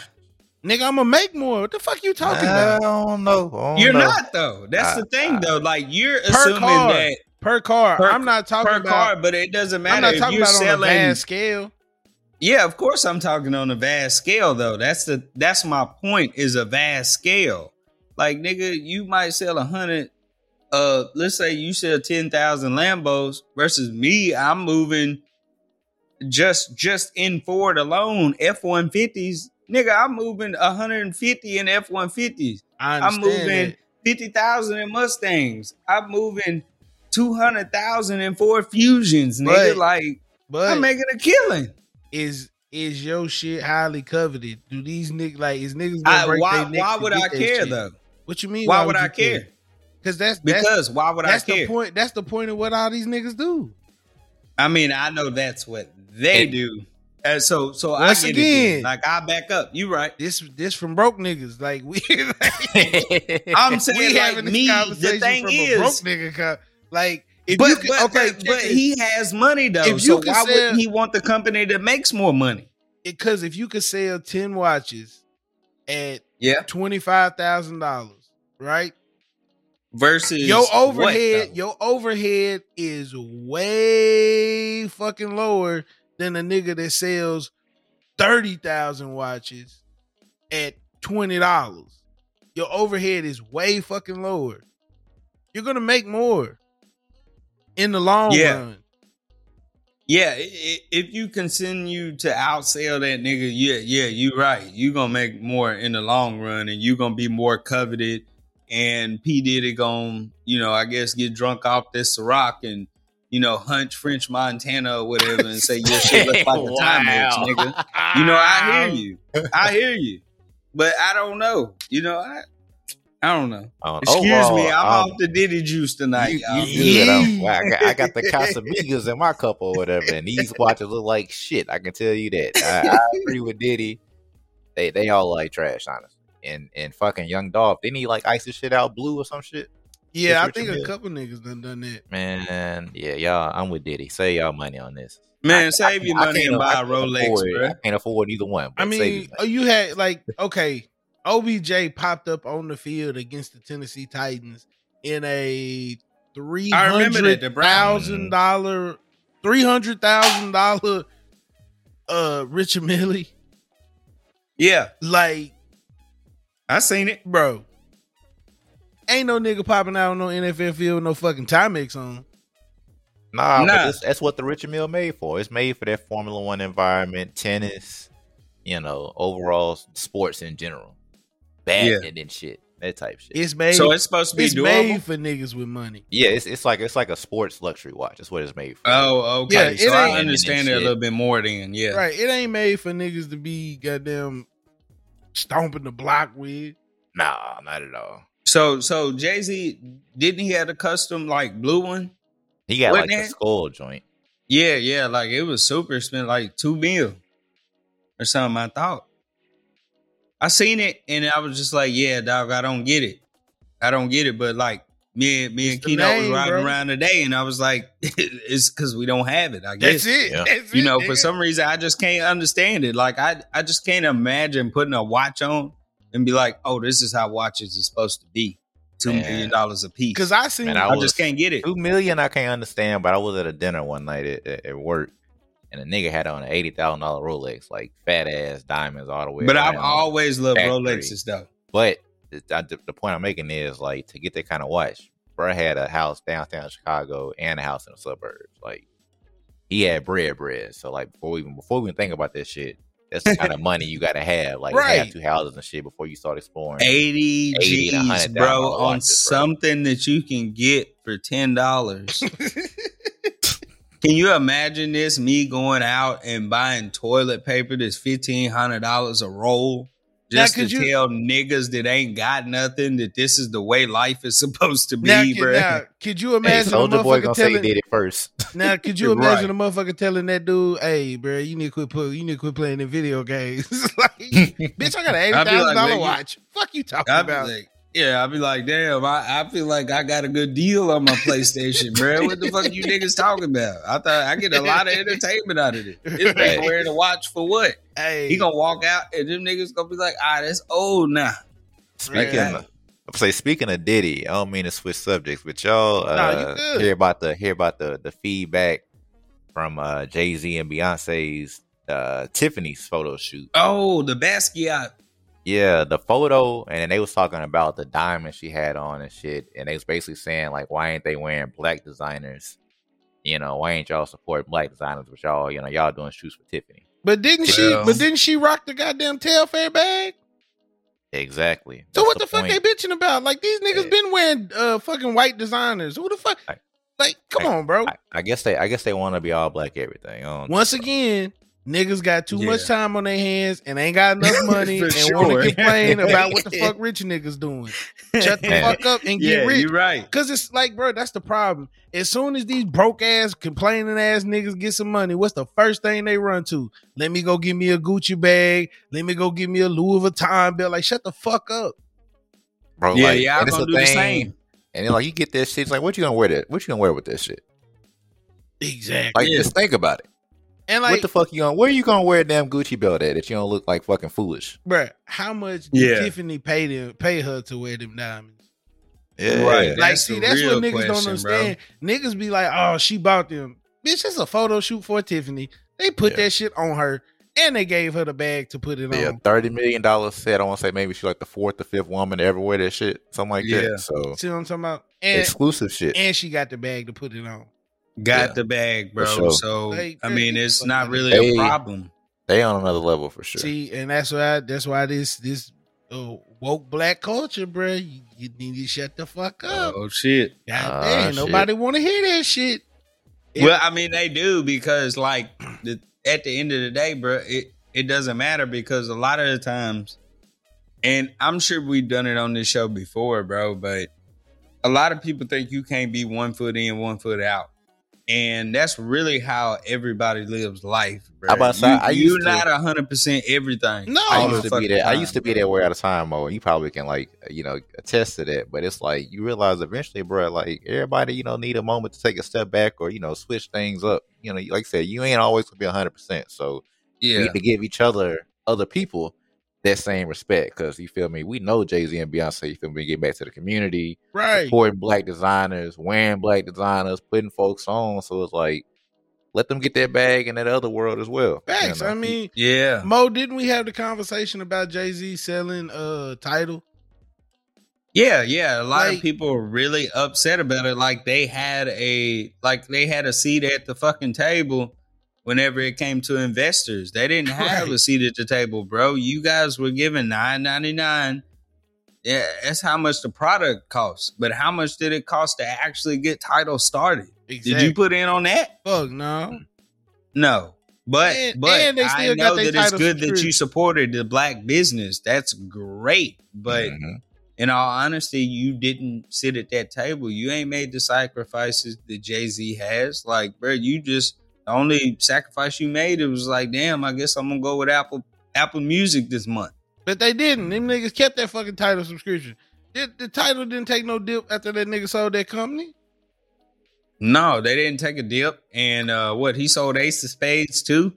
[SPEAKER 1] Nigga, I'm gonna make more. What the fuck you talking
[SPEAKER 4] I
[SPEAKER 1] about?
[SPEAKER 4] I don't know. I don't
[SPEAKER 3] You're
[SPEAKER 4] know.
[SPEAKER 3] not though. That's
[SPEAKER 4] I-
[SPEAKER 3] the thing
[SPEAKER 4] I-
[SPEAKER 3] though. Like you're
[SPEAKER 1] Per
[SPEAKER 3] assuming
[SPEAKER 1] car.
[SPEAKER 3] that
[SPEAKER 1] Per car.
[SPEAKER 3] Per-
[SPEAKER 1] I'm not talking
[SPEAKER 3] per
[SPEAKER 1] about.
[SPEAKER 3] car, but it doesn't
[SPEAKER 1] I'm
[SPEAKER 3] matter
[SPEAKER 1] not
[SPEAKER 3] if
[SPEAKER 1] talking
[SPEAKER 3] you're
[SPEAKER 1] about on a
[SPEAKER 3] selling.
[SPEAKER 1] vast scale.
[SPEAKER 3] Yeah, of course I'm talking on a vast scale though. That's the that's my point is a vast scale. Like nigga, you might sell a hundred. Uh, let's say you sell ten thousand Lambos versus me. I'm moving just just in Ford alone F one fifties. Nigga, I'm moving 150 in F one fifties.
[SPEAKER 1] I
[SPEAKER 3] I'm moving
[SPEAKER 1] that.
[SPEAKER 3] fifty thousand in Mustangs. I'm moving two hundred thousand in Ford Fusions. Nigga,
[SPEAKER 1] But-
[SPEAKER 3] like
[SPEAKER 1] but
[SPEAKER 3] I'm making a killing.
[SPEAKER 1] is is your shit highly coveted? Do these niggas like is niggas gonna
[SPEAKER 3] I, why why would I care
[SPEAKER 1] shit?
[SPEAKER 3] though?
[SPEAKER 1] What you mean?
[SPEAKER 3] Why would I care?
[SPEAKER 1] Because that's that's,
[SPEAKER 3] Because why would I
[SPEAKER 1] that's
[SPEAKER 3] care?
[SPEAKER 1] the point. That's the point of what all these niggas do.
[SPEAKER 3] I mean, I know that's what they
[SPEAKER 4] And-
[SPEAKER 3] do. And so, so
[SPEAKER 1] Once
[SPEAKER 3] I
[SPEAKER 1] again-
[SPEAKER 3] it. Like I back up. You right.
[SPEAKER 1] This this from broke niggas. Like we,
[SPEAKER 3] I'm saying
[SPEAKER 1] we
[SPEAKER 3] like
[SPEAKER 1] having this
[SPEAKER 3] me.
[SPEAKER 1] conversation
[SPEAKER 3] The thing
[SPEAKER 1] from a broke
[SPEAKER 3] is,
[SPEAKER 1] nigga. co- Like if
[SPEAKER 3] but,
[SPEAKER 1] you could,
[SPEAKER 3] but,
[SPEAKER 1] okay,
[SPEAKER 3] but, but he has money though.
[SPEAKER 1] If you
[SPEAKER 3] so why
[SPEAKER 1] sell-
[SPEAKER 3] wouldn't he want the company that makes more money?
[SPEAKER 1] because if you could sell ten watches at
[SPEAKER 3] Yeah.
[SPEAKER 1] twenty five thousand dollars, right?
[SPEAKER 3] versus
[SPEAKER 1] Your overhead,
[SPEAKER 3] though?
[SPEAKER 1] your overhead is way fucking lower than a nigga that sells thirty thousand watches at twenty dollars. Your overhead is way fucking lower. You're gonna make more in the long
[SPEAKER 3] Yeah.
[SPEAKER 1] run.
[SPEAKER 3] Yeah, if you continue to outsell that nigga, yeah, yeah, you're right. You're gonna make more in the long run, and you're gonna be more coveted. And P Diddy gonna, you know, I guess get drunk off this rock and you know hunch French Montana or whatever, and say your shit looks like a Timex, nigga. You know, I hear you, I hear you, but I don't know. You know, I, I don't know.
[SPEAKER 4] Uh,
[SPEAKER 3] Excuse me, I'm
[SPEAKER 4] um,
[SPEAKER 3] off the Diddy juice tonight.
[SPEAKER 4] You,
[SPEAKER 3] y'all.
[SPEAKER 4] you good. I'm- well, I, got, I got the Casamigos in my cup or whatever, and these watches look like shit. I can tell you that. I, I agree with Diddy. They they all like trash, honestly. And and fucking Young Dolph, didn't he like ice his shit out blue or some shit?
[SPEAKER 1] Yeah, I think a
[SPEAKER 4] Mille.
[SPEAKER 1] couple niggas done done that.
[SPEAKER 4] Man, yeah, y'all. I'm with Diddy. Save y'all money on this.
[SPEAKER 3] Man,
[SPEAKER 4] I-
[SPEAKER 3] save
[SPEAKER 4] I-
[SPEAKER 3] your
[SPEAKER 4] I
[SPEAKER 3] money
[SPEAKER 4] can't-
[SPEAKER 3] and buy a Rolex,
[SPEAKER 4] afford-
[SPEAKER 3] bro.
[SPEAKER 4] I can't afford either one.
[SPEAKER 1] I
[SPEAKER 4] But save
[SPEAKER 1] mean,
[SPEAKER 4] money.
[SPEAKER 1] oh, you had like okay, OBJ popped up on the field against the Tennessee Titans in a three
[SPEAKER 3] I remember that,
[SPEAKER 1] hundred
[SPEAKER 3] the Browns.
[SPEAKER 1] thousand dollar, three hundred thousand dollar, uh, Richard Mille.
[SPEAKER 3] Yeah,
[SPEAKER 1] Like,
[SPEAKER 3] I seen it.
[SPEAKER 1] bro, ain't no nigga popping out on no NFL field with no fucking Timex on.
[SPEAKER 4] Nah,
[SPEAKER 3] Nah.
[SPEAKER 4] but this, that's what the Richard Mille made for. It's made for that Formula One environment, tennis, you know, overall sports in general, badminton and shit, that type shit.
[SPEAKER 1] It's made.
[SPEAKER 3] So it's supposed to be
[SPEAKER 1] it's
[SPEAKER 3] doable.
[SPEAKER 1] made for niggas with money.
[SPEAKER 4] yeah, it's it's like it's like a sports luxury watch. That's what it's made for.
[SPEAKER 3] Oh, okay.
[SPEAKER 1] Yeah, it
[SPEAKER 3] so I understand it a little bit more then. Yeah.
[SPEAKER 1] Right. It ain't made for niggas to be goddamn stomping the block with.
[SPEAKER 4] Nah, not at all.
[SPEAKER 3] So so Jay Z didn't he have a custom like blue one?
[SPEAKER 4] He got
[SPEAKER 3] Wasn't
[SPEAKER 4] like the
[SPEAKER 3] it?
[SPEAKER 4] skull joint.
[SPEAKER 3] Yeah, yeah. Like it was super expensive, like two mil or something. I thought. I seen it and I was just like, yeah, dog. I don't get it. I don't get it. But like me and me and
[SPEAKER 1] It's the
[SPEAKER 3] Kino was riding
[SPEAKER 1] bro.
[SPEAKER 3] around today, and I was like, it's because we don't have it. I guess.
[SPEAKER 1] That's it.
[SPEAKER 4] Yeah.
[SPEAKER 1] That's
[SPEAKER 3] you
[SPEAKER 1] it,
[SPEAKER 3] know, for some reason, I just can't understand it. Like, I, I just can't imagine putting a watch on and be like, oh, this is how watches is supposed to be. Two
[SPEAKER 4] Man.
[SPEAKER 3] million dollars a piece.
[SPEAKER 1] Because I seen
[SPEAKER 4] Man,
[SPEAKER 3] I,
[SPEAKER 4] I was-
[SPEAKER 3] just can't get it.
[SPEAKER 4] Two million, I can't understand. But I was at a dinner one night at, at, at work, and a nigga had on an eighty thousand dollar Rolex, like fat ass diamonds all the way.
[SPEAKER 3] But I've always loved
[SPEAKER 4] Factory.
[SPEAKER 3] Rolexes, though.
[SPEAKER 4] But the, I- the point I'm making is like to get that kind of watch. Bro had a house downtown Chicago and a house in the suburbs. Like he had bread, bread. So like before we even before we even think about this shit, that's the kind of money you got to have. Like
[SPEAKER 1] Right.
[SPEAKER 4] have two houses and shit before you start exploring.
[SPEAKER 3] 80
[SPEAKER 4] 80
[SPEAKER 3] G's,
[SPEAKER 4] $100,000
[SPEAKER 3] bro, on
[SPEAKER 4] watches, bro.
[SPEAKER 3] something that you can get for $10. Can you imagine this? Me going out and buying toilet paper that's fifteen hundred dollars a roll,
[SPEAKER 1] Now,
[SPEAKER 3] just to
[SPEAKER 1] could you-
[SPEAKER 3] tell niggas that ain't got nothing that this is the way life is supposed to be,
[SPEAKER 1] now, could,
[SPEAKER 3] bro.
[SPEAKER 1] now, could you
[SPEAKER 4] Hey,
[SPEAKER 1] imagine a
[SPEAKER 4] Soldier Boy gonna say he did it first.
[SPEAKER 1] Now, could you imagine
[SPEAKER 3] Right.
[SPEAKER 1] a motherfucker telling that dude, "Hey, bro, you need to quit put, you need to quit playing the video games." like, bitch, I got an eighty
[SPEAKER 3] I'd be like,
[SPEAKER 1] dollar watch. Fuck you talking
[SPEAKER 3] I'd be
[SPEAKER 1] about?
[SPEAKER 3] like, yeah, I'd be like, damn, I, I feel like I got a good deal on my PlayStation, bro. What the fuck you niggas talking about? I thought I get a lot of entertainment out of it. This nigga wearing a watch for what?
[SPEAKER 1] hey,
[SPEAKER 3] He gonna walk out and them niggas gonna be like, ah, that's old now.
[SPEAKER 4] Speaking,
[SPEAKER 1] Yeah.
[SPEAKER 4] of, I say speaking of Diddy, I don't mean to switch subjects, but y'all uh,
[SPEAKER 1] good.
[SPEAKER 4] hear about the hear about the the feedback from uh, Jay Z and Beyonce's uh, Tiffany's photo shoot.
[SPEAKER 3] Oh, the Basquiat.
[SPEAKER 4] Yeah, the photo, and then they was talking about the diamond she had on and shit, and they was basically saying like, why ain't they wearing black designers? You know, why ain't y'all supporting black designers? But y'all, you know, y'all doing shoots for Tiffany.
[SPEAKER 1] but didn't she?
[SPEAKER 3] Well-
[SPEAKER 1] But didn't she rock the goddamn Telfar bag?
[SPEAKER 4] Exactly.
[SPEAKER 1] So
[SPEAKER 4] That's
[SPEAKER 1] what the, fuck
[SPEAKER 4] point.
[SPEAKER 1] they bitching about? Like these niggas
[SPEAKER 4] Yeah.
[SPEAKER 1] been wearing uh fucking white designers. Who the fuck?
[SPEAKER 4] I-
[SPEAKER 1] Like, come
[SPEAKER 4] I-
[SPEAKER 1] on, bro.
[SPEAKER 4] I, I guess they, I guess they want to be all black everything. I don't-
[SPEAKER 1] Once again, niggas got too much time on their hands and ain't got enough money
[SPEAKER 3] For
[SPEAKER 1] and want to complain about what the fuck rich niggas doing. Shut the fuck up and get
[SPEAKER 3] yeah,
[SPEAKER 1] rich.
[SPEAKER 3] you're right.
[SPEAKER 1] Cause it's like, bro, that's the problem. As soon as these broke ass, complaining ass niggas get some money, what's the first thing they run to? Let me go get me a Gucci bag. Let me go get me a Louis Vuitton belt. Like, shut the fuck up.
[SPEAKER 4] bro.
[SPEAKER 3] Yeah,
[SPEAKER 4] like,
[SPEAKER 3] yeah, I'm
[SPEAKER 4] and it's
[SPEAKER 3] gonna
[SPEAKER 4] a
[SPEAKER 3] do the same.
[SPEAKER 4] And then like you get this shit, it's like, what you gonna wear? That what you gonna wear with this shit?
[SPEAKER 1] Exactly.
[SPEAKER 4] Like,
[SPEAKER 3] Yeah.
[SPEAKER 4] just think about it.
[SPEAKER 1] And like,
[SPEAKER 4] what the fuck you on? Where are you gonna wear a damn Gucci belt at that you don't look like fucking foolish?
[SPEAKER 1] bruh, how much did
[SPEAKER 3] Yeah.
[SPEAKER 1] Tiffany pay them pay her to wear them diamonds?
[SPEAKER 4] Yeah,
[SPEAKER 3] Right.
[SPEAKER 1] Like,
[SPEAKER 3] That's
[SPEAKER 1] see, that's what niggas don't
[SPEAKER 3] question, bro.
[SPEAKER 1] understand. Niggas be like, oh, she bought them. Bitch, it's a photo shoot for Tiffany. They put
[SPEAKER 4] Yeah.
[SPEAKER 1] that shit on her and they gave her the bag to put it on.
[SPEAKER 4] Yeah, thirty million dollars set. I want to say maybe she's like the fourth or fifth woman to ever wear that shit, something like
[SPEAKER 3] Yeah.
[SPEAKER 4] that. So
[SPEAKER 1] See what I'm talking about? And,
[SPEAKER 4] exclusive shit.
[SPEAKER 1] and she got the bag to put it on.
[SPEAKER 3] Got
[SPEAKER 4] Yeah.
[SPEAKER 3] the bag, bro.
[SPEAKER 4] sure.
[SPEAKER 3] So
[SPEAKER 1] Like,
[SPEAKER 3] I mean, it's not really
[SPEAKER 4] here.
[SPEAKER 3] a problem.
[SPEAKER 4] They on another level for sure.
[SPEAKER 1] See, and that's why that's why this this uh, woke black culture, bro. you, you need to shut the fuck up.
[SPEAKER 3] Oh shit.
[SPEAKER 1] God
[SPEAKER 4] Ah,
[SPEAKER 1] damn,
[SPEAKER 4] shit.
[SPEAKER 1] nobody want to hear that shit. It-
[SPEAKER 3] Well, I mean, they do because, like, the, at the end of the day, bro, it it doesn't matter because a lot of the times, and I'm sure we've done it on this show before, bro, but a lot of people think you can't be one foot in, one foot out. And that's really how everybody lives life, bro.
[SPEAKER 4] I about to say,
[SPEAKER 3] you,
[SPEAKER 4] I
[SPEAKER 3] you're
[SPEAKER 4] used to-
[SPEAKER 3] not hundred percent everything.
[SPEAKER 1] No.
[SPEAKER 4] I used to be
[SPEAKER 3] fucking
[SPEAKER 4] that. I used to be
[SPEAKER 3] bro.
[SPEAKER 4] that way at a time, Mo. You probably can like you know attest to that. But it's like you realize eventually, bro. Like everybody, you know, need a moment to take a step back or you know switch things up. You know, like I said, you ain't always gonna be hundred percent. So we
[SPEAKER 3] Yeah,
[SPEAKER 4] need to give each other, other people, that same respect. Because you feel me, we know Jay Z and Beyonce. You feel me, get back to the community,
[SPEAKER 1] right.
[SPEAKER 4] supporting black designers, wearing black designers, putting folks on. So it's like. Let them get that bag in that other world as well. you know?
[SPEAKER 1] I mean,
[SPEAKER 3] yeah.
[SPEAKER 1] Mo, didn't we have the conversation about Jay Z selling uh Tidal?
[SPEAKER 3] Yeah, yeah. A lot
[SPEAKER 1] Like-
[SPEAKER 3] of people were really upset about it. Like they had a like they had a seat at the fucking table whenever it came to investors. They didn't have
[SPEAKER 1] Right.
[SPEAKER 3] a seat at the table, bro. You guys were given nine ninety nine. Yeah, that's how much the product costs. But how much did it cost to actually get Tidal started?
[SPEAKER 1] Exactly.
[SPEAKER 3] Did you put in on that?
[SPEAKER 1] Fuck no.
[SPEAKER 3] No. But
[SPEAKER 1] And-
[SPEAKER 3] but
[SPEAKER 1] and they
[SPEAKER 3] I know that it's good that you supported the black business. That's great. But
[SPEAKER 4] Mhm.
[SPEAKER 3] in all honesty, you didn't sit at that table. You ain't made the sacrifices that Jay Z has. Like, bro, you just the only sacrifice you made it was like, damn, I guess I'm gonna go with Apple Apple Music this month.
[SPEAKER 1] But they didn't. Them niggas kept that fucking Tidal subscription. Did, the Tidal didn't take no dip after that nigga sold that company?
[SPEAKER 3] No, they didn't take a dip. And uh what he sold Ace of Spades too.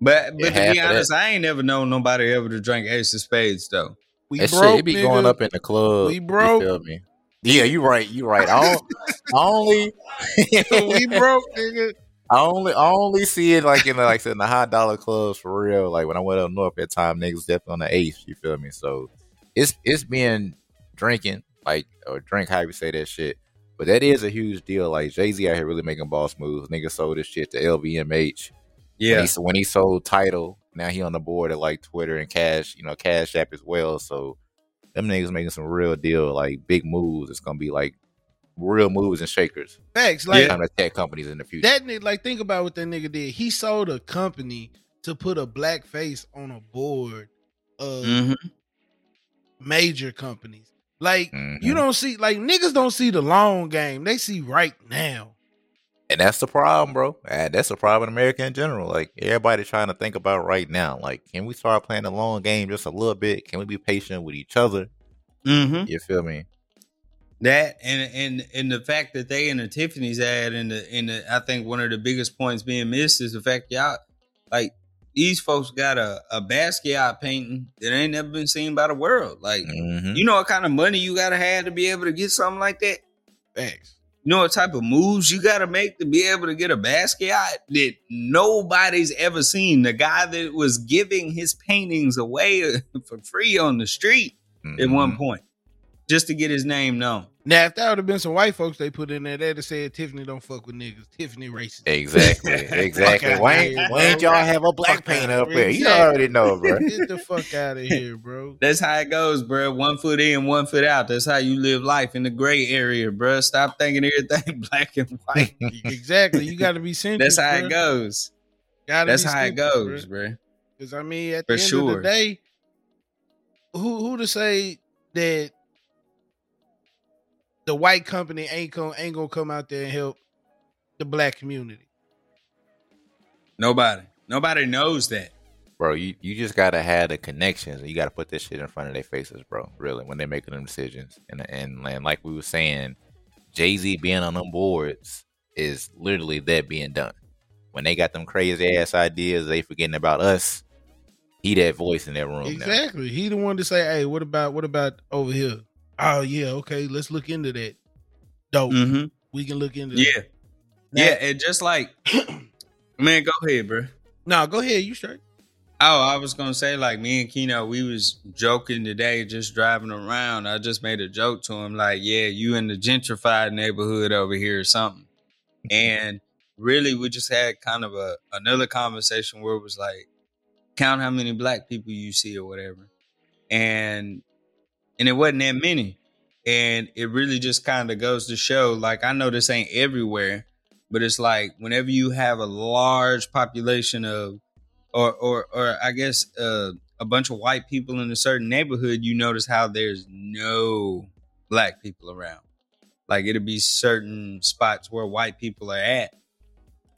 [SPEAKER 3] But
[SPEAKER 4] Yeah,
[SPEAKER 3] but to be
[SPEAKER 4] of that.
[SPEAKER 3] honest, I ain't never known nobody ever to drink Ace of Spades though.
[SPEAKER 1] We
[SPEAKER 4] That
[SPEAKER 1] broke,
[SPEAKER 4] shit, it be
[SPEAKER 1] nigga.
[SPEAKER 4] going up in the club.
[SPEAKER 1] We broke.
[SPEAKER 4] You feel me? Yeah, you right. You right. I, don't, I only,
[SPEAKER 1] we broke, nigga.
[SPEAKER 4] I only, I only see it like in the, like in the high dollar clubs for real. Like when I went up north at time, niggas definitely on the eighth. You feel me? So it's it's being drinking like or drink how you say that shit. But that is a huge deal. Like Jay Z out here really making boss moves. Nigga sold this shit to LVMH. When
[SPEAKER 3] Yeah.
[SPEAKER 4] he, when he sold Tidal, now he on the board at like Twitter and Cash, you know, Cash App as well. So them niggas making some real deal, like big moves. It's gonna be like real moves and shakers.
[SPEAKER 1] Facts. Like
[SPEAKER 4] Kind of tech companies in the future.
[SPEAKER 1] that nigga, like think about what that nigga did. He sold a company to put a black face on a board of
[SPEAKER 3] Mhm.
[SPEAKER 1] major companies. Like
[SPEAKER 4] Mhm.
[SPEAKER 1] you don't see like niggas don't see the long game. They see right now.
[SPEAKER 4] and that's the problem, bro. Uh, That's the problem in America in general. Like everybody trying to think about right now. Like, can we start playing the long game just a little bit? Can we be patient with each other?
[SPEAKER 3] Mhm.
[SPEAKER 4] You feel me?
[SPEAKER 3] That and and and the fact that they in the Tiffany's ad and the in the I think one of the biggest points being missed is the fact y'all like these folks got a, a Basquiat painting that ain't never been seen by the world. Like
[SPEAKER 4] Mhm.
[SPEAKER 3] you know what kind of money you gotta have to be able to get something like that?
[SPEAKER 1] Facts.
[SPEAKER 3] You know what type of moves you gotta make to be able to get a Basquiat that nobody's ever seen. The guy that was giving his paintings away for free on the street at one
[SPEAKER 4] Mhm.
[SPEAKER 3] point. Just to get his name known.
[SPEAKER 1] Now if that would have been some white folks they put in there, they'd have said Tiffany don't fuck with niggas. Tiffany racist.
[SPEAKER 4] Exactly, exactly. Why ain't, why ain't y'all have a black
[SPEAKER 1] Fuck
[SPEAKER 4] painter up
[SPEAKER 1] here.
[SPEAKER 4] there? You already know, bro.
[SPEAKER 1] Get the fuck out of here, bro.
[SPEAKER 3] That's how it goes, bro. One foot in, one foot out. That's how you live life in the gray area, bro. Stop thinking everything black and white.
[SPEAKER 1] exactly. You got to be centered.
[SPEAKER 3] That's how
[SPEAKER 1] bro.
[SPEAKER 3] it goes.
[SPEAKER 1] Gotta
[SPEAKER 3] That's
[SPEAKER 1] be
[SPEAKER 3] how it goes,
[SPEAKER 1] bro.
[SPEAKER 3] bro.
[SPEAKER 1] Because I mean, at
[SPEAKER 3] For
[SPEAKER 1] the end of
[SPEAKER 3] sure.
[SPEAKER 1] the day, who who to say that the white company ain't gonna ain't gonna come out there and help the black community?
[SPEAKER 3] Nobody, nobody knows that.
[SPEAKER 4] bro, you, you just gotta have the connections and you gotta put this shit in front of their faces, bro. Really, when they're making them decisions. And and, and like we were saying, Jay Z being on them boards is literally that being done. when they got them crazy ass ideas, they forgetting about us. He that voice in that room. now.
[SPEAKER 1] Exactly. He the one to say, "Hey, what about what about over here?" Oh yeah, okay, let's look into that. Dope.
[SPEAKER 3] Mm-hmm.
[SPEAKER 1] We can look into
[SPEAKER 3] Yeah.
[SPEAKER 1] that.
[SPEAKER 3] Yeah. And just like, man, go ahead, bro.
[SPEAKER 1] No, go ahead. You straight.
[SPEAKER 3] Oh, I was gonna say like me and Kino, we was joking today, just driving around. I just made a joke to him, like, "Yeah, you in the gentrified neighborhood over here or something." and really, we just had kind of a another conversation where it was like, count how many black people you see or whatever, and and it wasn't that many, and it really just kind of goes to show, like, I know this ain't everywhere, but it's like whenever you have a large population of or or or I guess uh, a bunch of white people in a certain neighborhood, you notice how there's no black people around. Like it'll be certain spots where white people are at.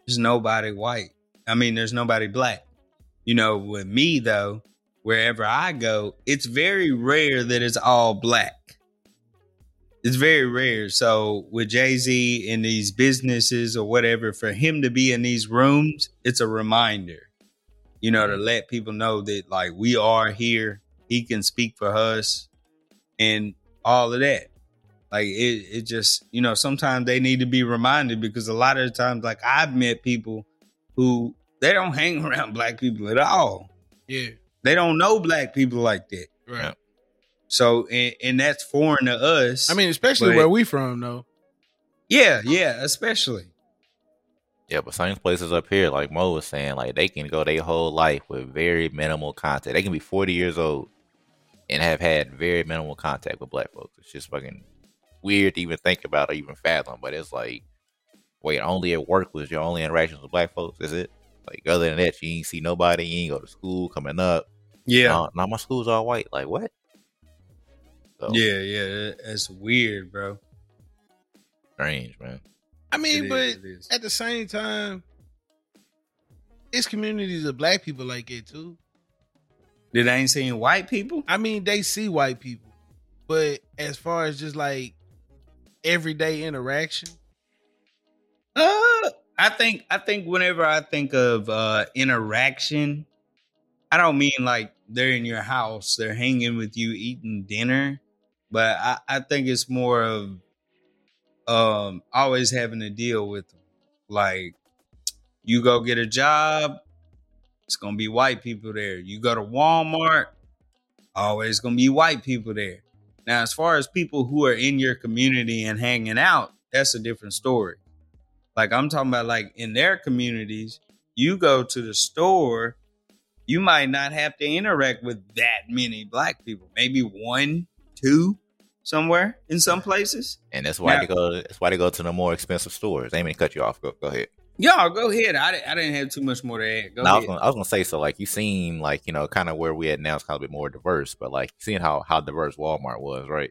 [SPEAKER 3] There's nobody white. I mean, there's nobody black. You know, with me though, wherever I go, it's very rare that it's all black. It's very rare. So with Jay Z in these businesses or whatever, for him to be in these rooms, it's a reminder you know, to let people know that like we are here. He can speak for us and all of that. Like it, it just, you know, sometimes they need to be reminded because a lot of the times, like I've met people who they don't hang around black people at all.
[SPEAKER 1] Yeah.
[SPEAKER 3] They don't know black people like that.
[SPEAKER 1] Right.
[SPEAKER 3] So, and, and that's foreign to us.
[SPEAKER 1] I mean, especially
[SPEAKER 3] But-
[SPEAKER 1] where we from, though.
[SPEAKER 3] yeah, yeah, especially.
[SPEAKER 4] Yeah, but some places up here, like Mo was saying, like they can go their whole life with very minimal contact. They can be forty years old and have had very minimal contact with black folks. It's just fucking weird to even think about or even fathom. But it's like, wait, only at work was your only interactions with black folks? Is it? Like other than that, you ain't see nobody. You ain't go to school coming up.
[SPEAKER 3] Yeah.
[SPEAKER 4] Now, now my school's all white. Like what? So,
[SPEAKER 3] Yeah, yeah. That's weird, bro.
[SPEAKER 4] strange, man.
[SPEAKER 1] I mean,
[SPEAKER 3] It
[SPEAKER 1] but
[SPEAKER 3] is, it is.
[SPEAKER 1] at the same time, it's communities of black people like it too.
[SPEAKER 3] Did I ain't seen white people?
[SPEAKER 1] I mean, they see white people, but as far as just like everyday interaction,
[SPEAKER 3] Uh, I think I think whenever I think of uh interaction, I don't mean like they're in your house, they're hanging with you eating dinner, but I, I think it's more of um always having to deal with them. Like you go get a job, it's gonna be white people there. You go to Walmart, always gonna be white people there. Now, as far as people who are in your community and hanging out, that's a different story. Like I'm talking about like in their communities, you go to the store, you might not have to interact with that many black people. Maybe one, two somewhere in some places.
[SPEAKER 4] And that's why
[SPEAKER 3] Now-
[SPEAKER 4] they go. That's why they go to the more expensive stores. They ain't cut you off. Go, go ahead.
[SPEAKER 3] Y'all go ahead. I, I didn't have too much more to add. Go
[SPEAKER 4] No, I was, gonna, I was gonna say so. Like you seen, like you know, kind of where we at now is kind of a bit more diverse. But like seeing how how diverse Walmart was, right?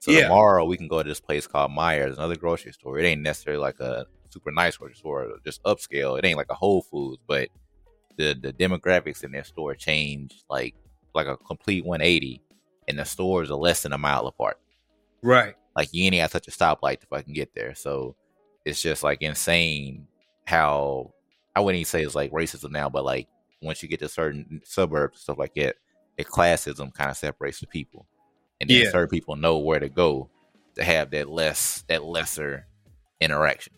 [SPEAKER 4] So
[SPEAKER 3] Yeah.
[SPEAKER 4] tomorrow we can go to this place called Meijers, another grocery store. It ain't necessarily like a super nice grocery store, just upscale. It ain't like a Whole Foods, but the the demographics in their store change like like a complete 180, and the stores are less than a mile apart.
[SPEAKER 3] Right.
[SPEAKER 4] Like you ain't got such a stoplight to fucking get there. So it's just like insane how I wouldn't even say it's like racism now, but like once you get to certain suburbs and stuff like that, the classism kind of separates the people, and then
[SPEAKER 3] Yeah.
[SPEAKER 4] certain people know where to go to have that less that lesser interaction.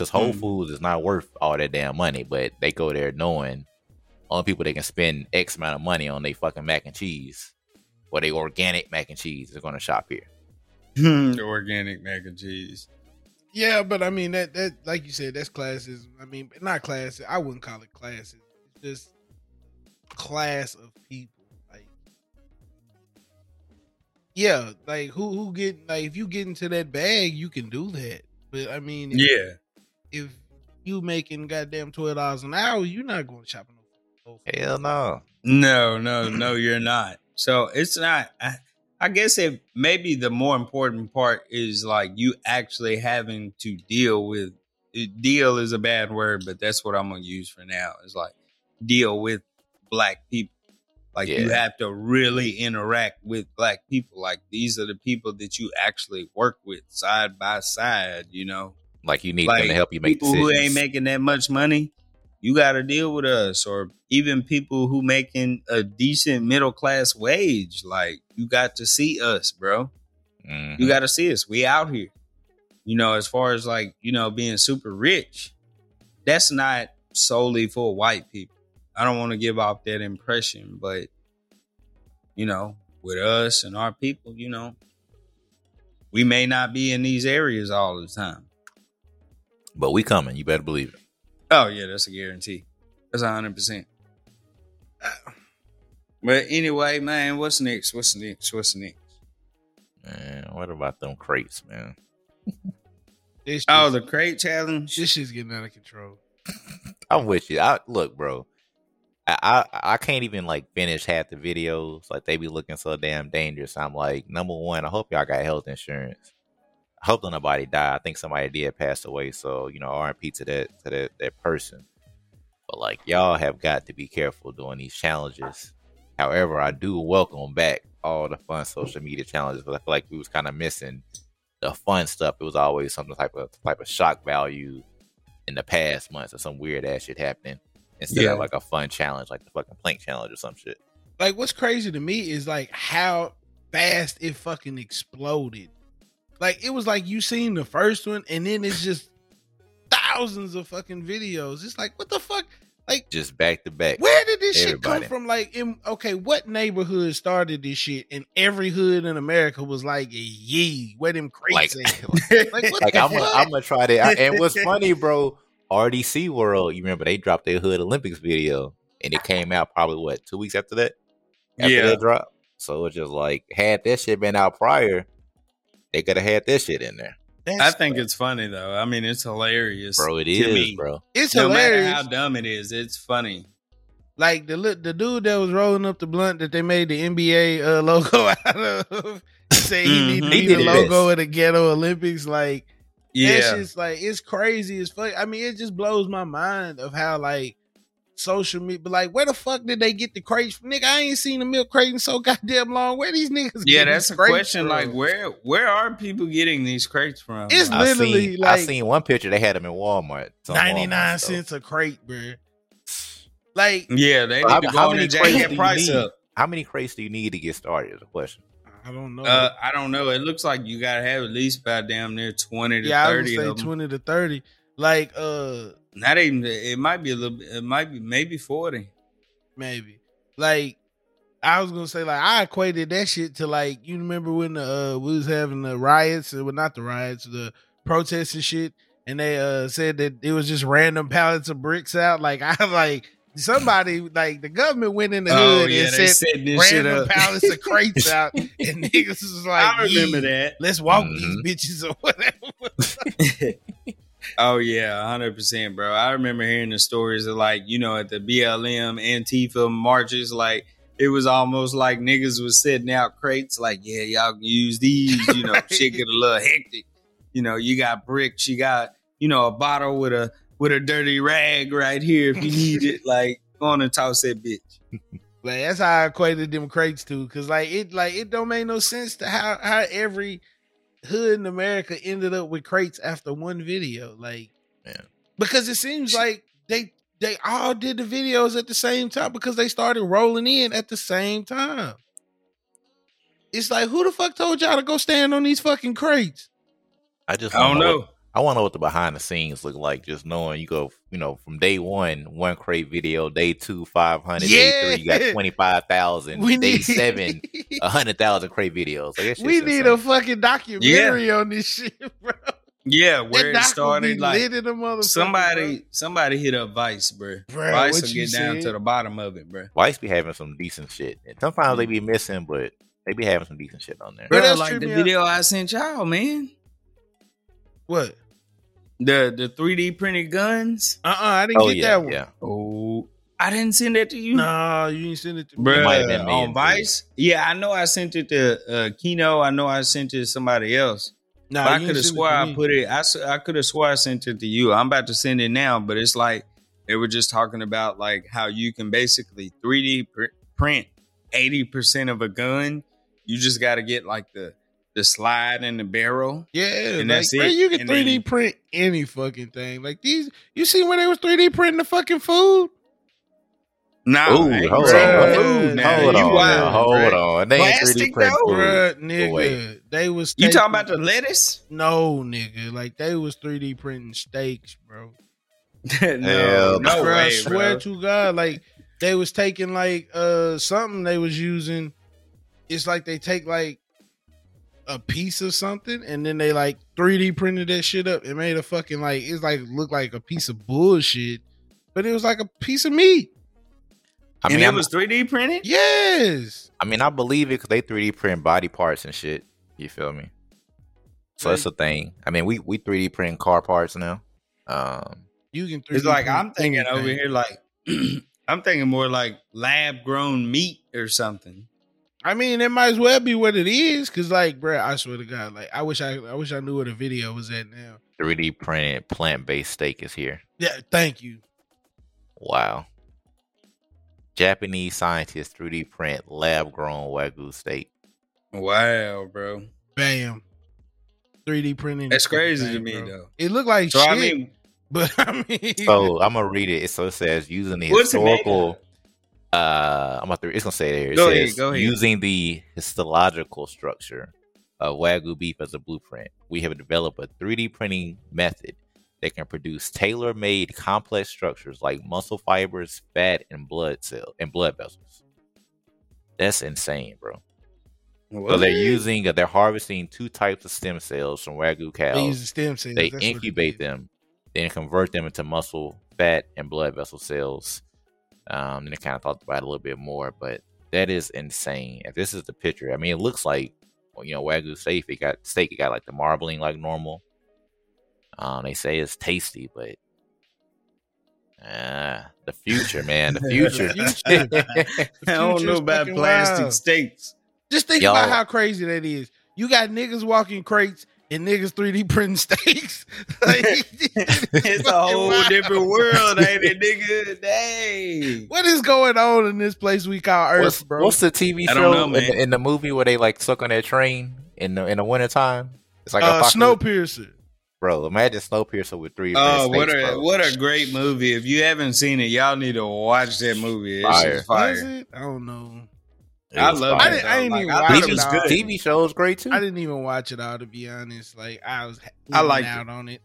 [SPEAKER 4] Because Whole
[SPEAKER 3] Mhm.
[SPEAKER 4] Foods is not worth all that damn money, but they go there knowing only people they can spend X amount of money on their fucking mac and cheese or they organic mac and cheese are going to shop here.
[SPEAKER 3] Organic mac and cheese.
[SPEAKER 1] yeah. But I mean that that like you said, that's classes. I mean, not classes. I wouldn't call it classes. It's just class of people. Like, yeah, like who who get like if you get into that bag, you can do that. But I mean,
[SPEAKER 3] Yeah.
[SPEAKER 1] If you making goddamn twelve dollars an hour, you're not going shopping. no-
[SPEAKER 4] Hell no.
[SPEAKER 3] No, no, no, you're not. So it's not. I, I guess it maybe the more important part is like you actually having to deal with. Deal is a bad word, but that's what I'm gonna use for now. Is like deal with black people. Like you have to really interact with black people. Like these are the people that you actually work with side by side. You know.
[SPEAKER 4] Like you need them to help you make
[SPEAKER 3] people
[SPEAKER 4] decisions.
[SPEAKER 3] who ain't making that much money. You got to deal with us, or even people who making a decent middle class wage. Like you got to see us, bro.
[SPEAKER 4] Mhm.
[SPEAKER 3] You got to see us. We out here. You know, as far as like you know being super rich, that's not solely for white people. I don't want to give off that impression, but you know, with us and our people, you know, we may not be in these areas all the time.
[SPEAKER 4] But we coming. You better believe it.
[SPEAKER 3] Oh yeah, that's a guarantee. That's hundred percent. But anyway, man, what's next? What's next? What's next?
[SPEAKER 4] Man, what about them crates, man?
[SPEAKER 1] This
[SPEAKER 3] Oh,
[SPEAKER 1] shit's-
[SPEAKER 3] the crate challenge.
[SPEAKER 1] this shit's getting out of control.
[SPEAKER 4] I'm with you. I look, bro. I, I I can't even like finish half the videos. Like they be looking so damn dangerous. I'm like, number one, I hope y'all got health insurance. I hope nobody died. I think somebody did pass away. So you know, R.I.P. to that to that that person. But like, y'all have got to be careful doing these challenges. However, I do welcome back all the fun social media challenges. But I feel like we was kind of missing the fun stuff. It was always some type of type of shock value in the past months or some weird ass shit happening instead
[SPEAKER 3] Yeah.
[SPEAKER 4] of like a fun challenge like the fucking plank challenge or some shit.
[SPEAKER 1] Like what's crazy to me is like how fast it fucking exploded. Like it was like you seen the first one and then it's just thousands of fucking videos. It's like what the fuck? Like
[SPEAKER 4] Just back to back.
[SPEAKER 1] where did this
[SPEAKER 4] Everybody.
[SPEAKER 1] shit come from? Like in okay, what neighborhood started this shit? And every hood in America was like, yee, where them
[SPEAKER 4] Like,
[SPEAKER 1] crates at? Like, what
[SPEAKER 4] like
[SPEAKER 1] the
[SPEAKER 4] I'm gonna,
[SPEAKER 1] fuck?
[SPEAKER 4] I'm gonna try that. And what's funny, bro? RDC World, you remember they dropped their Hood Olympics video, and it came out probably what two weeks after that. After
[SPEAKER 3] Yeah.
[SPEAKER 4] that drop, so it's just like had that shit been out prior, they could have had that shit in there,
[SPEAKER 3] I
[SPEAKER 1] That's-
[SPEAKER 3] think it's funny though. I mean, it's hilarious,
[SPEAKER 4] bro. It is,
[SPEAKER 3] me.
[SPEAKER 4] bro.
[SPEAKER 1] it's
[SPEAKER 3] No matter
[SPEAKER 1] hilarious.
[SPEAKER 3] how dumb it is, it's funny.
[SPEAKER 1] like the li- the dude that was rolling up the blunt that they made the NBA uh, logo out of. He said he need to
[SPEAKER 3] Mhm.
[SPEAKER 1] be
[SPEAKER 4] He
[SPEAKER 1] the logo
[SPEAKER 4] this.
[SPEAKER 1] of the Ghetto Olympics. Like that
[SPEAKER 3] Yeah,
[SPEAKER 1] shit's like it's crazy as fuck. I mean, it just blows my mind of how like social media. But like, where the fuck did they get the crates? from? Nigga, I ain't seen a milk crate in so goddamn long. Where these niggas?
[SPEAKER 3] yeah. That's a question.
[SPEAKER 1] from?
[SPEAKER 3] Like, where where are people getting these crates from?
[SPEAKER 1] It's
[SPEAKER 4] I
[SPEAKER 1] Literally,
[SPEAKER 4] seen,
[SPEAKER 1] like-
[SPEAKER 4] I seen one picture they had them in Walmart. Some
[SPEAKER 1] ninety
[SPEAKER 4] Walmart
[SPEAKER 1] nine
[SPEAKER 4] store.
[SPEAKER 1] cents a crate, bro. Like
[SPEAKER 3] yeah, they
[SPEAKER 4] How-
[SPEAKER 3] need to
[SPEAKER 4] how
[SPEAKER 3] go in
[SPEAKER 4] many
[SPEAKER 3] and jack
[SPEAKER 4] crates
[SPEAKER 3] that
[SPEAKER 4] do you
[SPEAKER 3] price
[SPEAKER 4] need?
[SPEAKER 3] up.
[SPEAKER 4] How many crates do you need to get started? Is the question.
[SPEAKER 1] I don't know.
[SPEAKER 3] Uh, I don't know. It looks like you gotta have at least about damn near twenty to
[SPEAKER 1] yeah, I
[SPEAKER 3] thirty
[SPEAKER 1] would
[SPEAKER 3] of
[SPEAKER 1] say
[SPEAKER 3] them.
[SPEAKER 1] twenty to thirty. Like uh
[SPEAKER 3] Not even. It might be a little. bit It might be maybe forty.
[SPEAKER 1] maybe. Like I was gonna say, like I equated that shit to like you remember when the uh we was having the riots, well not the riots, the protests and shit, and they uh said that it was just random pallets of bricks out. Like I like somebody like the government went in the
[SPEAKER 3] Oh
[SPEAKER 1] hood
[SPEAKER 3] yeah,
[SPEAKER 1] and said
[SPEAKER 3] set
[SPEAKER 1] random pallets of crates out, and niggas was like,
[SPEAKER 3] I remember that.
[SPEAKER 1] Let's walk
[SPEAKER 4] Mhm.
[SPEAKER 1] these bitches or whatever.
[SPEAKER 3] Oh yeah, hundred percent, bro. I remember hearing the stories of like you know at the BLM Antifa marches, like it was almost like niggas was setting out crates, like yeah, y'all can use these. You know,
[SPEAKER 1] Right.
[SPEAKER 3] shit get a little hectic. You know, you got bricks, you got you know a bottle with a with a dirty rag right here if you need it. Like go on and toss that bitch.
[SPEAKER 1] Like that's how I equated them crates to, cause like it like it don't make no sense to how how every hood in America ended up with crates after one video. Like,
[SPEAKER 4] Yeah.
[SPEAKER 1] because it seems like they they all did the videos at the same time because they started rolling in at the same time. It's like who the fuck told y'all to go stand on these fucking crates?
[SPEAKER 4] I just
[SPEAKER 3] I don't
[SPEAKER 4] wanna
[SPEAKER 3] know.
[SPEAKER 4] What- I want to know what the behind the scenes look like. Just knowing you go, you know, from day one, one crate video, day two, five hundred, day three, you got
[SPEAKER 1] Yeah.
[SPEAKER 4] twenty five thousand,
[SPEAKER 1] We
[SPEAKER 4] day
[SPEAKER 1] need
[SPEAKER 4] seven, a hundred thousand crate videos. Like, that shit's
[SPEAKER 1] we need
[SPEAKER 4] insane.
[SPEAKER 1] a fucking documentary on this shit, bro.
[SPEAKER 3] Yeah, where
[SPEAKER 1] that
[SPEAKER 3] it started,
[SPEAKER 1] be
[SPEAKER 3] like
[SPEAKER 1] lit in the motherfucker,
[SPEAKER 3] somebody somebody hit up Vice, bro.
[SPEAKER 1] Bruh,
[SPEAKER 3] Vice will
[SPEAKER 1] you
[SPEAKER 3] get down
[SPEAKER 1] said?
[SPEAKER 3] to the bottom of it, bro.
[SPEAKER 4] Vice be having some decent shit. And sometimes they be missing, but they be having some decent shit on there.
[SPEAKER 1] Bro,
[SPEAKER 3] Bro,
[SPEAKER 1] that's
[SPEAKER 3] like the
[SPEAKER 1] me out.
[SPEAKER 3] video I sent y'all, man.
[SPEAKER 1] What?
[SPEAKER 3] The the 3D printed guns.
[SPEAKER 1] Uh uh I didn't
[SPEAKER 4] Oh
[SPEAKER 1] get
[SPEAKER 4] yeah,
[SPEAKER 1] that one.
[SPEAKER 4] yeah.
[SPEAKER 3] Oh, I didn't send that to you,
[SPEAKER 1] No, you didn't send it to me.
[SPEAKER 3] bro.
[SPEAKER 4] might have been
[SPEAKER 3] On
[SPEAKER 4] and
[SPEAKER 3] Vice, yeah, I know I sent it to uh, Kino. I know I sent it to somebody else.
[SPEAKER 1] Nah,
[SPEAKER 3] I could have
[SPEAKER 1] didn't send it
[SPEAKER 3] swore I put it. I, I could have swore I sent it to you. I'm about to send it now, but it's like they were just talking about like how you can basically 3D pr- print 80 percent of a gun. You just got to get like the the slide and the barrel.
[SPEAKER 1] Yeah,
[SPEAKER 3] And
[SPEAKER 1] like,
[SPEAKER 3] that's
[SPEAKER 1] bro,
[SPEAKER 3] it.
[SPEAKER 1] you can 3D print any fucking thing. Like these, you see when they was 3D printing the fucking food?
[SPEAKER 3] Nah,
[SPEAKER 4] Ooh,
[SPEAKER 3] I
[SPEAKER 4] hold
[SPEAKER 3] saying
[SPEAKER 1] on.
[SPEAKER 3] no food now.
[SPEAKER 4] Hold on,
[SPEAKER 3] wild,
[SPEAKER 4] hold
[SPEAKER 3] bruh.
[SPEAKER 4] on. They ain't 3D
[SPEAKER 3] Plastic,
[SPEAKER 4] print
[SPEAKER 3] though?
[SPEAKER 4] food.
[SPEAKER 1] Bruh,
[SPEAKER 4] Go away.
[SPEAKER 1] nigga, they was.
[SPEAKER 3] You talking about the lettuce?
[SPEAKER 1] No, nigga, like they was 3D printing steaks, bro.
[SPEAKER 3] no,
[SPEAKER 4] Hell
[SPEAKER 3] no
[SPEAKER 1] Bruh, I swear
[SPEAKER 3] bro.
[SPEAKER 1] to God, like they was taking like uh something they was using. It's like they take like a piece of something and then they like 3D printed that shit up. It made a fucking like it's like looked like a piece of bullshit, but it was like a piece of meat.
[SPEAKER 4] I
[SPEAKER 3] and
[SPEAKER 4] mean,
[SPEAKER 3] it
[SPEAKER 4] I'm-
[SPEAKER 3] was 3D printed.
[SPEAKER 1] Yes.
[SPEAKER 4] I mean, I believe it because they 3D print body parts and shit. You feel me? So that's a thing. I mean, we we 3D print car parts now. Um,
[SPEAKER 1] You can 3D
[SPEAKER 3] It's like
[SPEAKER 1] print
[SPEAKER 3] I'm thinking over here, like I'm thinking more like lab grown meat or something.
[SPEAKER 1] I mean, it might as well be what it is, cause like, bro, I swear to God, like, I wish I, I wish I knew where the video was at now.
[SPEAKER 4] 3D printed plant based steak is here.
[SPEAKER 1] Yeah, thank you.
[SPEAKER 4] Wow. Japanese scientists 3D print lab grown wagyu steak.
[SPEAKER 3] Wow, bro,
[SPEAKER 1] Bam. 3D printing.
[SPEAKER 3] that's
[SPEAKER 1] the fucking
[SPEAKER 3] crazy to me
[SPEAKER 1] bro.
[SPEAKER 3] though.
[SPEAKER 1] It looked like
[SPEAKER 3] So
[SPEAKER 1] shit,
[SPEAKER 3] I mean,
[SPEAKER 1] but I mean,
[SPEAKER 4] So I'm gonna read it. It's so it says using the
[SPEAKER 3] what's it made
[SPEAKER 4] historical. Uh, I'm about to. It's gonna say it here. It
[SPEAKER 3] Go
[SPEAKER 4] says
[SPEAKER 3] ahead, go ahead.
[SPEAKER 4] using the histological structure of wagyu beef as a blueprint, we have developed a 3D printing method that can produce tailor-made complex structures like muscle fibers, fat, and blood cell and blood vessels. That's insane, bro. So they're using, they're harvesting two types of stem cells from wagyu cows.
[SPEAKER 1] they use the stem cells.
[SPEAKER 4] They
[SPEAKER 1] That's
[SPEAKER 4] incubate them, then convert them into muscle, fat, and blood vessel cells. Um, and they kind of talked about it a little bit more, but that is insane. If this is the picture, I mean, it looks like you know wagyu steak. It got steak. It got like the marbling like normal. Um, they say it's tasty, but uh, the future, man, the future.
[SPEAKER 1] future.
[SPEAKER 3] I don't know about plastic
[SPEAKER 1] wild.
[SPEAKER 3] steaks.
[SPEAKER 1] Just think
[SPEAKER 4] Yo.
[SPEAKER 1] about how crazy that is. You got niggas walking crates and niggas 3D printing steaks. Like,
[SPEAKER 3] it's a whole
[SPEAKER 1] wild.
[SPEAKER 3] different world, ain't it, nigga? Dang.
[SPEAKER 1] What is going on in this place we call Earth,
[SPEAKER 4] what's,
[SPEAKER 1] bro?
[SPEAKER 4] what's the TV
[SPEAKER 3] I
[SPEAKER 4] show
[SPEAKER 3] know,
[SPEAKER 4] in, the, in the movie where they like suck on that train in the in the wintertime? It's like
[SPEAKER 1] uh,
[SPEAKER 4] apocalypse.
[SPEAKER 1] Snowpiercer.
[SPEAKER 4] bro. Imagine Snowpiercer with three.
[SPEAKER 3] Oh,
[SPEAKER 4] snakes,
[SPEAKER 3] what a
[SPEAKER 4] bro.
[SPEAKER 3] what a great movie! If you haven't seen it, y'all need to watch that movie. It's
[SPEAKER 4] Fire.
[SPEAKER 3] just
[SPEAKER 1] Was
[SPEAKER 3] fire.
[SPEAKER 1] it? I don't know.
[SPEAKER 4] It
[SPEAKER 3] I love
[SPEAKER 1] I
[SPEAKER 3] it.
[SPEAKER 4] fire.
[SPEAKER 1] didn't- I
[SPEAKER 3] though.
[SPEAKER 1] ain't
[SPEAKER 3] Like,
[SPEAKER 1] even
[SPEAKER 3] I
[SPEAKER 1] watch
[SPEAKER 3] thought
[SPEAKER 1] it
[SPEAKER 3] it
[SPEAKER 1] all.
[SPEAKER 3] good.
[SPEAKER 4] TV show is great too.
[SPEAKER 1] I didn't even watch it all to be honest. Like I was
[SPEAKER 3] I
[SPEAKER 1] I
[SPEAKER 3] liked
[SPEAKER 1] out on it.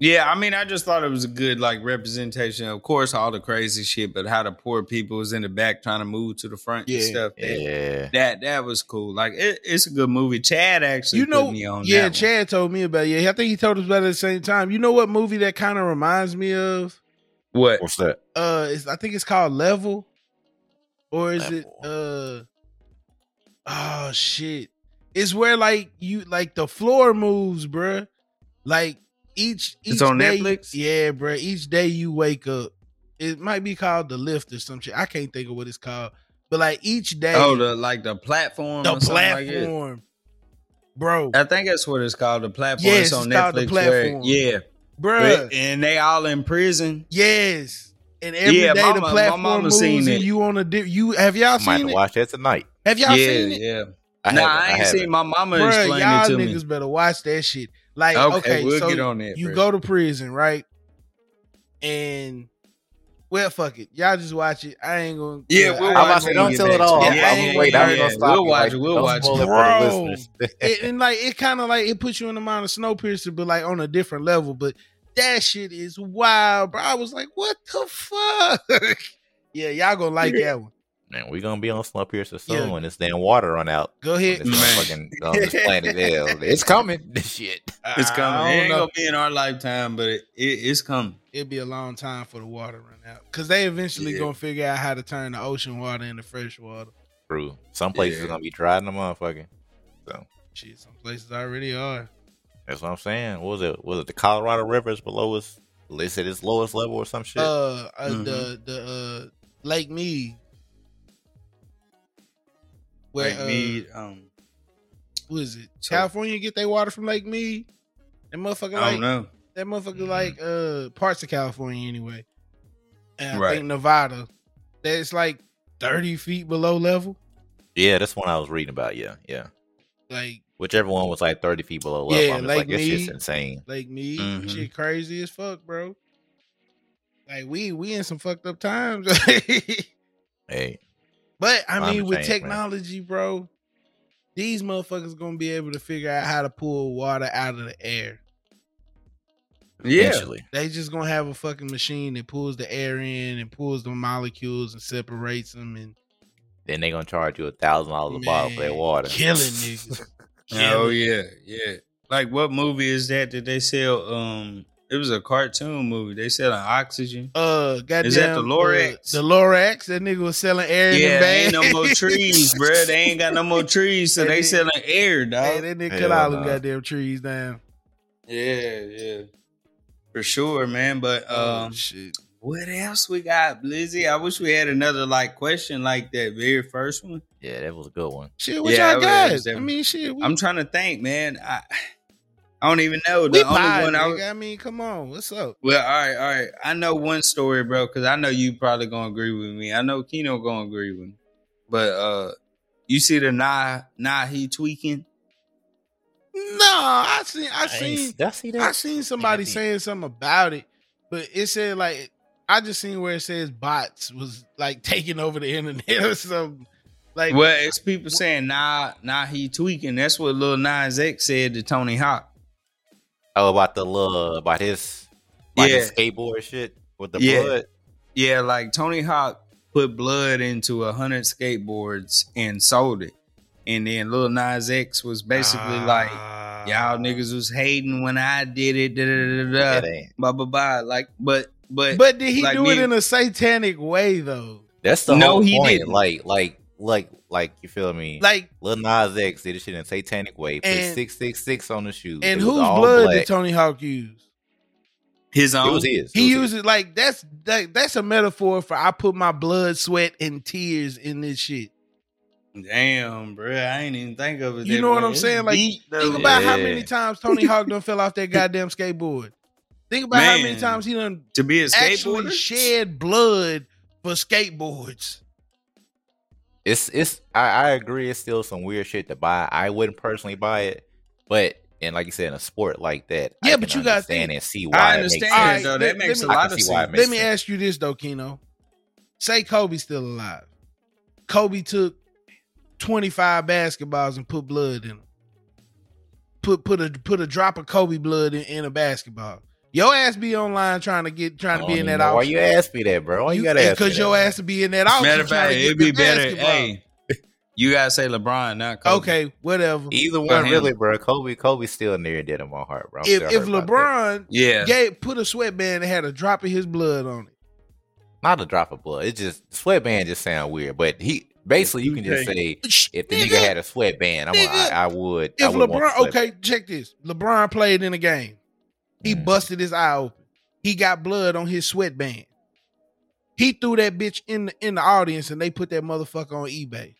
[SPEAKER 3] Yeah, I mean, I just thought it was a good like representation. Of course, all the crazy shit, but how the poor people was in the back trying to move to the front
[SPEAKER 1] Yeah.
[SPEAKER 3] and stuff. That,
[SPEAKER 4] yeah,
[SPEAKER 3] that that was cool. Like it, it's a good movie. Chad actually
[SPEAKER 1] You know,
[SPEAKER 3] put me on.
[SPEAKER 1] yeah,
[SPEAKER 3] that one.
[SPEAKER 1] Chad told me about it. Yeah, I think he told us about it at the same time. You know what movie that kind of reminds me of?
[SPEAKER 3] What?
[SPEAKER 4] what's that?
[SPEAKER 1] Uh, it's, I think it's called Level, or is
[SPEAKER 4] Level.
[SPEAKER 1] it? Uh, oh shit! It's where like you like the floor moves, bruh. Like each, each
[SPEAKER 3] It's on
[SPEAKER 1] day,
[SPEAKER 3] Netflix?
[SPEAKER 1] Yeah, bruh. Each day you wake up, it might be called the lift or some shit. I can't think of what it's called, but like each day,
[SPEAKER 3] Oh, the like the platform.
[SPEAKER 1] the
[SPEAKER 3] or something like
[SPEAKER 1] platform, bro,
[SPEAKER 3] I think that's what it's called. The platform.
[SPEAKER 1] Yes,
[SPEAKER 3] it's on
[SPEAKER 1] it's
[SPEAKER 3] Netflix. where-
[SPEAKER 1] Platform.
[SPEAKER 3] yeah,
[SPEAKER 1] bruh.
[SPEAKER 3] and they all in prison.
[SPEAKER 1] Yes. And every day
[SPEAKER 3] Yeah,
[SPEAKER 1] the
[SPEAKER 3] mama- my
[SPEAKER 1] platform
[SPEAKER 3] mama
[SPEAKER 1] moves
[SPEAKER 3] seen
[SPEAKER 1] and
[SPEAKER 3] it.
[SPEAKER 1] you on a di- you have y'all
[SPEAKER 4] I
[SPEAKER 1] seen
[SPEAKER 4] to
[SPEAKER 1] it?
[SPEAKER 4] watch that tonight.
[SPEAKER 1] Have y'all
[SPEAKER 3] yeah,
[SPEAKER 1] seen it?
[SPEAKER 3] yeah.
[SPEAKER 4] I
[SPEAKER 3] nah, I ain't
[SPEAKER 4] haven't.
[SPEAKER 3] seen. My mama
[SPEAKER 1] Bruh,
[SPEAKER 3] explained
[SPEAKER 1] y'all
[SPEAKER 3] it to
[SPEAKER 1] niggas
[SPEAKER 3] me.
[SPEAKER 1] better watch that shit. Like,
[SPEAKER 3] Okay,
[SPEAKER 1] okay,
[SPEAKER 3] we'll
[SPEAKER 1] so
[SPEAKER 3] get on that.
[SPEAKER 1] you
[SPEAKER 3] bro.
[SPEAKER 1] go to prison, right? And well, fuck it, y'all just watch it. I ain't gonna.
[SPEAKER 3] Yeah, we'll
[SPEAKER 1] I-
[SPEAKER 3] watch
[SPEAKER 4] about to say, don't tell it all.
[SPEAKER 3] Yeah,
[SPEAKER 4] I'm,
[SPEAKER 3] yeah, yeah,
[SPEAKER 4] wait.
[SPEAKER 3] yeah,
[SPEAKER 4] I'm
[SPEAKER 3] yeah.
[SPEAKER 4] gonna stop
[SPEAKER 3] We'll
[SPEAKER 4] you.
[SPEAKER 3] watch
[SPEAKER 4] Like,
[SPEAKER 3] it, we'll watch
[SPEAKER 4] spoil
[SPEAKER 3] it.
[SPEAKER 4] for the
[SPEAKER 1] Bro.
[SPEAKER 4] listeners.
[SPEAKER 1] it, and like it kind of like it puts you in the mind of Snowpiercer, but like on a different level. But that shit is wild, bro. I was like, what the fuck? yeah, y'all gonna like that one.
[SPEAKER 4] Man, we gonna be on Snowpiercer soon
[SPEAKER 1] Yeah.
[SPEAKER 4] when this damn water run out.
[SPEAKER 1] Go
[SPEAKER 4] On
[SPEAKER 1] ahead.
[SPEAKER 4] this, motherfucking, on this planet hell. It's coming. This shit.
[SPEAKER 3] It's coming.
[SPEAKER 1] I
[SPEAKER 3] It
[SPEAKER 1] don't
[SPEAKER 3] ain't
[SPEAKER 1] know.
[SPEAKER 3] gonna be in our lifetime, but it, it, it's coming.
[SPEAKER 1] It'd be a long time for the water run out because they eventually
[SPEAKER 3] Yeah.
[SPEAKER 1] gonna figure out how to turn the ocean water into fresh water.
[SPEAKER 4] True. Some places
[SPEAKER 3] Yeah.
[SPEAKER 4] are gonna be dry in the motherfucking. So
[SPEAKER 1] Shit, some places already are.
[SPEAKER 4] That's what I'm saying. What was it? Was it the Colorado River is below its listed its lowest level or some shit?
[SPEAKER 1] Uh, uh
[SPEAKER 3] Mhm.
[SPEAKER 1] the the uh Lake Mead, where
[SPEAKER 3] Like
[SPEAKER 1] uh,
[SPEAKER 3] me, um,
[SPEAKER 1] who is it?
[SPEAKER 3] So-
[SPEAKER 1] California get their water from Lake Mead. That motherfucker
[SPEAKER 3] I
[SPEAKER 1] like
[SPEAKER 3] don't know.
[SPEAKER 1] that motherfucker
[SPEAKER 4] Mhm.
[SPEAKER 1] like uh parts of California anyway. And I
[SPEAKER 3] Right.
[SPEAKER 1] think Nevada, that's like thirty feet below level.
[SPEAKER 4] yeah, that's one I was reading about. Yeah, yeah.
[SPEAKER 1] Like
[SPEAKER 4] Whichever one was like 30 feet below level.
[SPEAKER 1] Yeah,
[SPEAKER 4] I'm just
[SPEAKER 1] like
[SPEAKER 4] like, it's just insane.
[SPEAKER 1] like me,
[SPEAKER 3] Mhm.
[SPEAKER 1] shit crazy as fuck, bro. Like we we in some fucked up times.
[SPEAKER 4] Hey,
[SPEAKER 1] but I mean, with
[SPEAKER 4] change, man.
[SPEAKER 1] technology, bro, these motherfuckers gonna be able to figure out how to pull water out of the air.
[SPEAKER 3] Yeah.
[SPEAKER 4] eventually.
[SPEAKER 1] They just gonna have a fucking machine that pulls the air in and pulls the molecules and separates them and
[SPEAKER 4] Then they gonna charge you a thousand dollars a bottle for that
[SPEAKER 1] Man,
[SPEAKER 4] water.
[SPEAKER 1] killing niggas.
[SPEAKER 3] Oh yeah, yeah. Like what movie is that that they sell? Um, it was a cartoon movie. They selling oxygen.
[SPEAKER 1] Uh, goddamn,
[SPEAKER 3] Is that the
[SPEAKER 1] uh,
[SPEAKER 3] Lorax?
[SPEAKER 1] the Lorax. That nigga was selling air in
[SPEAKER 3] Yeah,
[SPEAKER 1] the
[SPEAKER 3] ain't
[SPEAKER 1] bag.
[SPEAKER 3] no more trees, bro. They ain't got no more trees, so
[SPEAKER 1] They
[SPEAKER 3] they selling air, dog.
[SPEAKER 1] Hey, that nigga cut
[SPEAKER 4] Hell
[SPEAKER 1] all them goddamn trees down.
[SPEAKER 3] Yeah, yeah, for sure, man. But
[SPEAKER 1] Oh
[SPEAKER 3] um,
[SPEAKER 1] shit.
[SPEAKER 3] What else we got, Blizzy? I wish we had another like question like that very first one.
[SPEAKER 4] Yeah, that was a good one.
[SPEAKER 1] Shit, what
[SPEAKER 3] Yeah,
[SPEAKER 1] y'all
[SPEAKER 3] that was
[SPEAKER 1] got? I mean, shit. We,
[SPEAKER 3] I'm trying to think, man. I I don't even know
[SPEAKER 1] we
[SPEAKER 3] the only
[SPEAKER 1] pod,
[SPEAKER 3] one I
[SPEAKER 1] nigga.
[SPEAKER 3] was.
[SPEAKER 1] I mean, come on. What's up?
[SPEAKER 3] Well, all right, all right. I know one story, bro, because I know you probably gonna agree with me. I know Kino gonna agree with me. But uh you see the nah nah he tweaking?
[SPEAKER 1] No, I seen, I
[SPEAKER 4] I
[SPEAKER 1] seen,
[SPEAKER 4] ain't- I see that?
[SPEAKER 1] I seen somebody
[SPEAKER 4] think-
[SPEAKER 1] saying something about it, but it said like I just seen where it says bots was like taking over the internet or something. Like,
[SPEAKER 3] Well, it's people saying nah nah he tweaking. That's what Lil Nas X said to Tony Hawk.
[SPEAKER 4] Oh, about the little about his, about his
[SPEAKER 3] Yeah.
[SPEAKER 4] skateboard shit with the
[SPEAKER 3] Yeah.
[SPEAKER 4] blood.
[SPEAKER 3] Yeah, like Tony Hawk put blood into a hundred skateboards and sold it. And then Lil Nas X was basically like,
[SPEAKER 1] Ah.
[SPEAKER 3] Y'all niggas was hating when I did it, da da da da.
[SPEAKER 4] That
[SPEAKER 3] da.
[SPEAKER 4] ain't.
[SPEAKER 3] Blah blah blah. Like, but but
[SPEAKER 1] But did he
[SPEAKER 3] like
[SPEAKER 1] do
[SPEAKER 3] me-
[SPEAKER 1] it in a satanic way though?
[SPEAKER 4] That's the
[SPEAKER 3] No,
[SPEAKER 4] whole
[SPEAKER 3] he
[SPEAKER 4] point.
[SPEAKER 3] didn't.
[SPEAKER 4] Like, like, like, like. You feel me?
[SPEAKER 1] Like,
[SPEAKER 4] Lil Nas X did this shit in a satanic way. Put
[SPEAKER 1] And-
[SPEAKER 4] six six six on the shoes.
[SPEAKER 1] and whose blood
[SPEAKER 4] black.
[SPEAKER 1] did Tony Hawk use?
[SPEAKER 3] his
[SPEAKER 4] It
[SPEAKER 3] own.
[SPEAKER 4] was his. It
[SPEAKER 1] He
[SPEAKER 4] was his.
[SPEAKER 1] uses like that's that, that's a metaphor for I put my blood, sweat, and tears in this shit.
[SPEAKER 3] Damn, bro. I ain't even think of it.
[SPEAKER 1] You
[SPEAKER 3] that
[SPEAKER 1] know what. I'm saying? Like,
[SPEAKER 3] deep.
[SPEAKER 1] Think about how many times Tony Hawk done fell off that goddamn skateboard. Think about how many times he done
[SPEAKER 3] to be a
[SPEAKER 1] actually
[SPEAKER 3] skateboarder.
[SPEAKER 1] shed blood for skateboards.
[SPEAKER 4] It's it's. I, I agree. It's still some weird shit to buy. I wouldn't personally buy it, but and like you said, in a sport like that, I
[SPEAKER 1] Yeah,
[SPEAKER 4] can
[SPEAKER 1] but you gotta
[SPEAKER 4] understand
[SPEAKER 1] think-
[SPEAKER 4] and see why.
[SPEAKER 3] I
[SPEAKER 4] it makes
[SPEAKER 3] understand
[SPEAKER 1] All
[SPEAKER 3] it
[SPEAKER 1] right, let-
[SPEAKER 3] That
[SPEAKER 1] let
[SPEAKER 3] makes
[SPEAKER 1] me-
[SPEAKER 3] a
[SPEAKER 4] I
[SPEAKER 3] lot of
[SPEAKER 4] see why it
[SPEAKER 3] sense.
[SPEAKER 1] Let me
[SPEAKER 4] sense.
[SPEAKER 1] ask you this though, Kino. Say Kobe's still alive. Kobe took 25 basketballs and put blood in them. Put put a put a drop of Kobe blood in, in a basketball. Your ass be online trying to get trying to be oh,
[SPEAKER 4] in
[SPEAKER 1] that
[SPEAKER 4] know Why you ask me that, bro? Why you, gotta ask me
[SPEAKER 1] Because your
[SPEAKER 4] that?
[SPEAKER 1] ass to be in that auction.
[SPEAKER 3] Matter of fact, it'd be better.
[SPEAKER 1] basketball.
[SPEAKER 3] Hey, you gotta say LeBron, not Kobe.
[SPEAKER 1] Okay, whatever.
[SPEAKER 4] Either one, really, bro. Kobe, Kobe's still near and dead in my heart, bro. I'm
[SPEAKER 1] if if
[SPEAKER 4] hurt about that.
[SPEAKER 1] LeBron
[SPEAKER 3] Yeah.
[SPEAKER 1] gave put a sweatband that had a drop of his blood on it.
[SPEAKER 4] not a drop of blood, It just sweatband just sound weird. But he basically, you can just say if the nigga, had a sweatband, I'm
[SPEAKER 1] Nigga,
[SPEAKER 4] I, I would. I
[SPEAKER 1] if
[SPEAKER 4] would
[SPEAKER 1] LeBron,
[SPEAKER 4] sweatband.
[SPEAKER 1] okay, check this. LeBron played in a game. He
[SPEAKER 4] Mhm.
[SPEAKER 1] busted his eye open. He got blood on his sweatband. He threw that bitch in the in the audience and they put that motherfucker on eBay.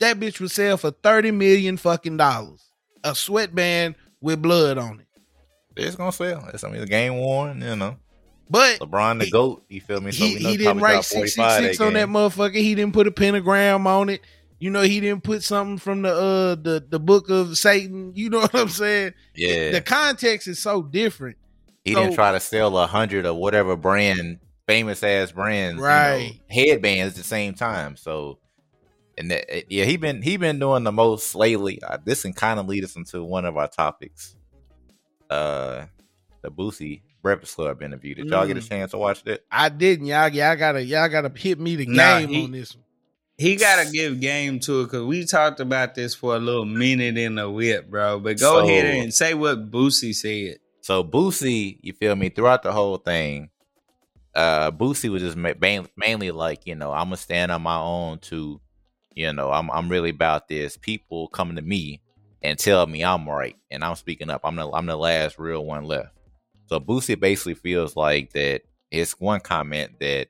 [SPEAKER 1] That bitch would sell for 30 million fucking dollars. A sweatband with blood on it.
[SPEAKER 4] It's gonna sell. It's I mean, the game worn, you know.
[SPEAKER 1] But
[SPEAKER 4] LeBron the
[SPEAKER 1] He-
[SPEAKER 4] goat. You feel me? So
[SPEAKER 1] he, he didn't write
[SPEAKER 4] dropped 45
[SPEAKER 1] 666 on that motherfucker. He didn't put a pentagram on it. You know, he didn't put something from the uh the, the book of Satan. You know what I'm saying?
[SPEAKER 4] Yeah,
[SPEAKER 1] The context is so different.
[SPEAKER 4] he
[SPEAKER 1] so-
[SPEAKER 4] didn't try to sell a hundred or whatever brand, famous ass brands, you know,
[SPEAKER 1] Right.
[SPEAKER 4] headbands at the same time. So, and that, eh, yeah, he been he been doing the most lately. Uh, this can kind of lead us into one of our topics. Uh, the Boosie Breakfast Club interview. Did y'all get a
[SPEAKER 1] Mm.
[SPEAKER 4] chance to watch that?
[SPEAKER 1] I didn't. Y'all, y'all gotta y'all gotta hit me the
[SPEAKER 3] Nah,
[SPEAKER 1] game
[SPEAKER 3] he-
[SPEAKER 1] on this one.
[SPEAKER 3] He gotta give game to it because we talked about this for a little minute in the whip, bro. But go
[SPEAKER 4] So-
[SPEAKER 3] ahead and say what Boosie said.
[SPEAKER 4] So Boosie, you feel me? Throughout the whole thing, uh, Boosie was just ma- main- mainly like, you know, I'm gonna stand on my own To, You know, I'm I'm really about this. People coming to me and tell me I'm right, and I'm speaking up. I'm the I'm the last real one left. So Boosie basically feels like that. It's one comment that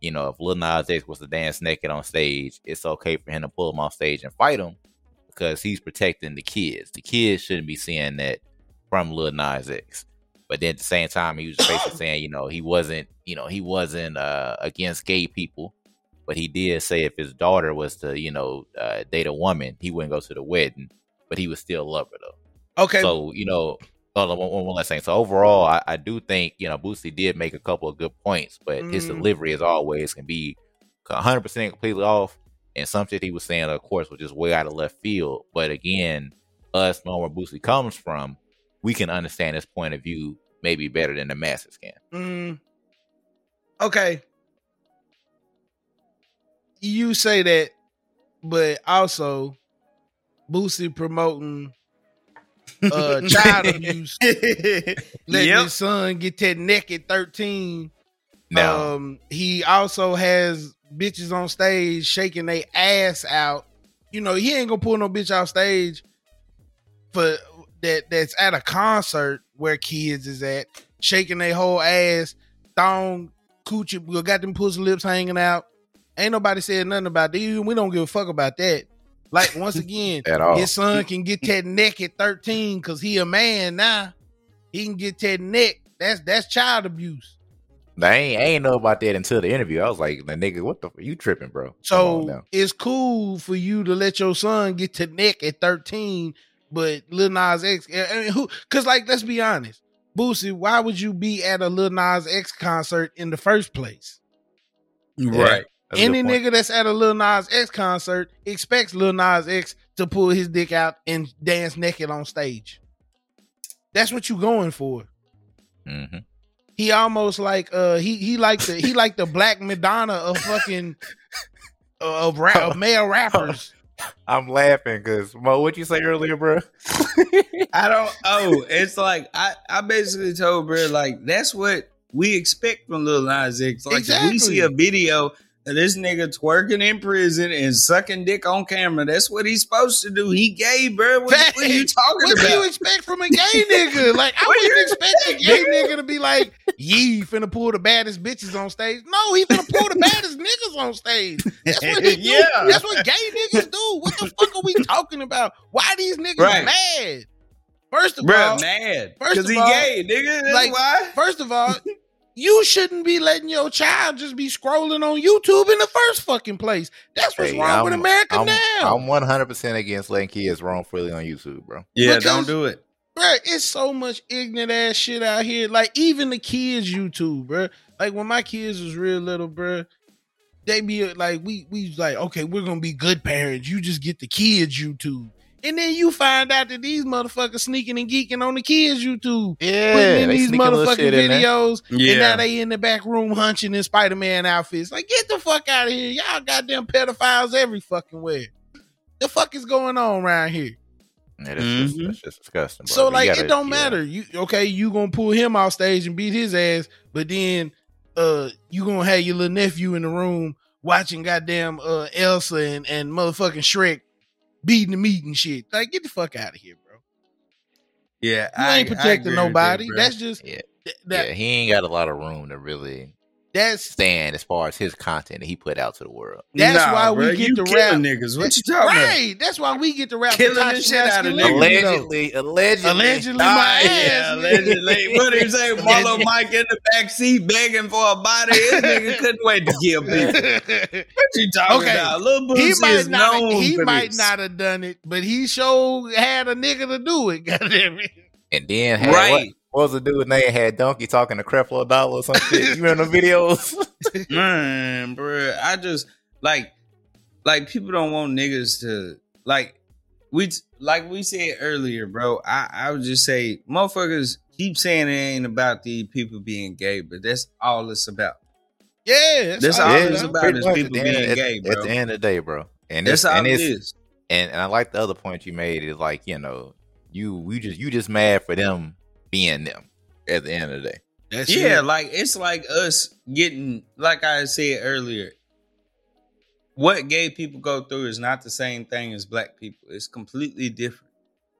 [SPEAKER 4] you know, if Lil Nas X was to dance naked on stage, it's okay for him to pull him off stage and fight him because he's protecting the kids. The kids shouldn't be seeing that from Lil Nas X. But then at the same time, he was basically saying, you know, he wasn't, you know, he wasn't uh, against gay people, But he did say if his daughter was to, you know, uh, date a woman, he wouldn't go to the wedding, but he would still love her though.
[SPEAKER 1] Okay,
[SPEAKER 4] So you know, on, one, one, one last thing. So overall, I, I do think you know Boosie did make a couple of good points, but his
[SPEAKER 1] Mm.
[SPEAKER 4] delivery, as always, can be 100 percent completely off. And some shit he was saying, of course, was just way out of left field. But again, us knowing where Boosie comes from, we can understand his point of view maybe better than the masses can.
[SPEAKER 1] Mm, okay. You say that, but also Boosie promoting uh child abuse, letting
[SPEAKER 3] Yep.
[SPEAKER 1] his son get that neck at 13.
[SPEAKER 4] Now,
[SPEAKER 1] Um, he also has bitches on stage shaking their ass out. You know, he ain't gonna pull no bitch off stage for that that's at a concert where kids is at, shaking their whole ass, thong, coochie, we got them pussy lips hanging out. Ain't nobody said nothing about that. We don't give a fuck about that. Like once again,
[SPEAKER 4] at all.
[SPEAKER 1] his son can get that neck at 13 because he a man now. He can get that neck. That's that's child abuse.
[SPEAKER 4] I ain't, I ain't know about that until the interview. I was like, the nigga, what the f- you tripping, bro?
[SPEAKER 1] So it's cool for you to let your son get to neck at 13, but Lil Nas X, I mean, who? Because like, let's be honest, Boosie, why would you be at a Lil Nas X concert in the first place?
[SPEAKER 3] Right.
[SPEAKER 4] That's a
[SPEAKER 1] Any nigga that's at a Lil Nas X concert expects Lil Nas X to pull his dick out and dance naked on stage. That's what you going for.
[SPEAKER 4] Mhm.
[SPEAKER 1] He almost like uh he he like the he like the Black Madonna of fucking uh, of, rap, of male rappers.
[SPEAKER 4] I'm laughing because Mo, what you say earlier, bro?
[SPEAKER 3] I don't. Oh, it's like I, I basically told bro like that's what we expect from Lil Nas X. Like if we see a video of this nigga twerking in prison and sucking dick on camera, that's what he's supposed to do. He gay, bro. What, what are you talking
[SPEAKER 1] What do you expect from a gay nigga? Like I
[SPEAKER 3] What
[SPEAKER 1] wouldn't expect a gay nigga to be like, "Yee, finna pull the baddest bitches on stage." No, he finna pull the baddest niggas on stage. That's what he do.
[SPEAKER 3] Yeah.
[SPEAKER 1] That's what gay niggas do. What the fuck are we talking about? Why these niggas
[SPEAKER 3] Right.
[SPEAKER 1] mad? First of
[SPEAKER 3] Bro,
[SPEAKER 1] all,
[SPEAKER 3] mad
[SPEAKER 1] first of
[SPEAKER 3] he
[SPEAKER 1] all,
[SPEAKER 3] gay, nigga. That's
[SPEAKER 1] like,
[SPEAKER 3] why.
[SPEAKER 1] First of all, you shouldn't be letting your child just be scrolling on YouTube in the first fucking place. That's what's
[SPEAKER 4] Hey,
[SPEAKER 1] wrong with
[SPEAKER 4] I'm-
[SPEAKER 1] America
[SPEAKER 4] I'm,
[SPEAKER 1] now.
[SPEAKER 4] I'm 100 percent against letting kids roam freely on YouTube, bro.
[SPEAKER 3] Yeah,
[SPEAKER 1] Because-
[SPEAKER 3] don't do it.
[SPEAKER 1] Bruh, it's so much ignorant ass shit out here. Like even the kids YouTube, bro. Like when my kids was real little, bruh, they be like, we we was like, okay, we're gonna be good parents. You just get the kids YouTube. And then you find out that these motherfuckers sneaking and geeking on the kids YouTube.
[SPEAKER 4] Yeah,
[SPEAKER 1] putting in these
[SPEAKER 4] sneak
[SPEAKER 1] motherfucking
[SPEAKER 4] shit in there.
[SPEAKER 1] videos. And now they in the back room hunching in Spider Man outfits. Like, get the fuck out of here. Y'all goddamn pedophiles every fucking where. The fuck is going on around here?
[SPEAKER 4] Yeah, that's, just,
[SPEAKER 3] Mhm.
[SPEAKER 4] that's just disgusting. Bro.
[SPEAKER 1] So
[SPEAKER 4] We
[SPEAKER 1] like
[SPEAKER 4] gotta-
[SPEAKER 1] it don't
[SPEAKER 4] yeah.
[SPEAKER 1] matter. You okay, you gonna pull him off stage and beat his ass, but then uh you gonna have your little nephew in the room watching goddamn uh Elsa and, and motherfucking Shrek beating the meat and shit. Like get the fuck out of here, bro.
[SPEAKER 3] yeah.
[SPEAKER 1] You
[SPEAKER 3] I
[SPEAKER 1] ain't protecting nobody.
[SPEAKER 3] that,
[SPEAKER 1] that's just
[SPEAKER 4] Yeah.
[SPEAKER 1] that
[SPEAKER 4] yeah, he ain't got a lot of room to really
[SPEAKER 1] that's
[SPEAKER 4] stand as far as his content that he put out to the world.
[SPEAKER 1] That's
[SPEAKER 3] Nah,
[SPEAKER 1] why we get
[SPEAKER 3] you
[SPEAKER 1] to
[SPEAKER 3] killing
[SPEAKER 1] rap.
[SPEAKER 3] niggas. What you talking about?
[SPEAKER 1] right. That's why we get to rap
[SPEAKER 3] Killing
[SPEAKER 1] for
[SPEAKER 3] the shit out of niggas.
[SPEAKER 1] though.
[SPEAKER 4] Allegedly, allegedly,
[SPEAKER 1] Allegedly,
[SPEAKER 3] Ah,
[SPEAKER 1] my
[SPEAKER 3] yeah, allegedly. What did he say? Marlo Mike in the back seat begging for a body. This nigga couldn't wait to kill people. What you talking
[SPEAKER 1] Okay.
[SPEAKER 3] about? Lil Boosie
[SPEAKER 1] he might
[SPEAKER 3] is
[SPEAKER 1] not.
[SPEAKER 3] known
[SPEAKER 1] He
[SPEAKER 3] for
[SPEAKER 1] might
[SPEAKER 3] this.
[SPEAKER 1] not have done it, but he sure had a nigga to do it. Goddamn it!
[SPEAKER 4] and then had,
[SPEAKER 3] Right.
[SPEAKER 4] what, what was the dude name? Had Donkey talking to Creflo Dollar or some shit. You remember the videos?
[SPEAKER 3] Man, bro, I just like like people don't want niggas to like we like we said earlier, bro. I I would just say motherfuckers keep saying it ain't about the people being gay, but that's all it's about.
[SPEAKER 1] Yeah,
[SPEAKER 3] That's
[SPEAKER 1] all
[SPEAKER 3] all
[SPEAKER 1] it
[SPEAKER 3] it's
[SPEAKER 1] is.
[SPEAKER 3] about is people
[SPEAKER 4] at the end-
[SPEAKER 3] being
[SPEAKER 4] at-
[SPEAKER 3] gay,
[SPEAKER 4] At the end of the day, bro. And
[SPEAKER 3] That's
[SPEAKER 4] it's,
[SPEAKER 3] all
[SPEAKER 4] and
[SPEAKER 3] it
[SPEAKER 4] it's, and, and I like the other point you made is like you know you we just you just mad for them being them at the end of the day.
[SPEAKER 1] That's
[SPEAKER 3] Yeah,
[SPEAKER 1] it.
[SPEAKER 3] like it's like us getting, like I said earlier, what gay people go through is not the same thing as black people. It's completely different.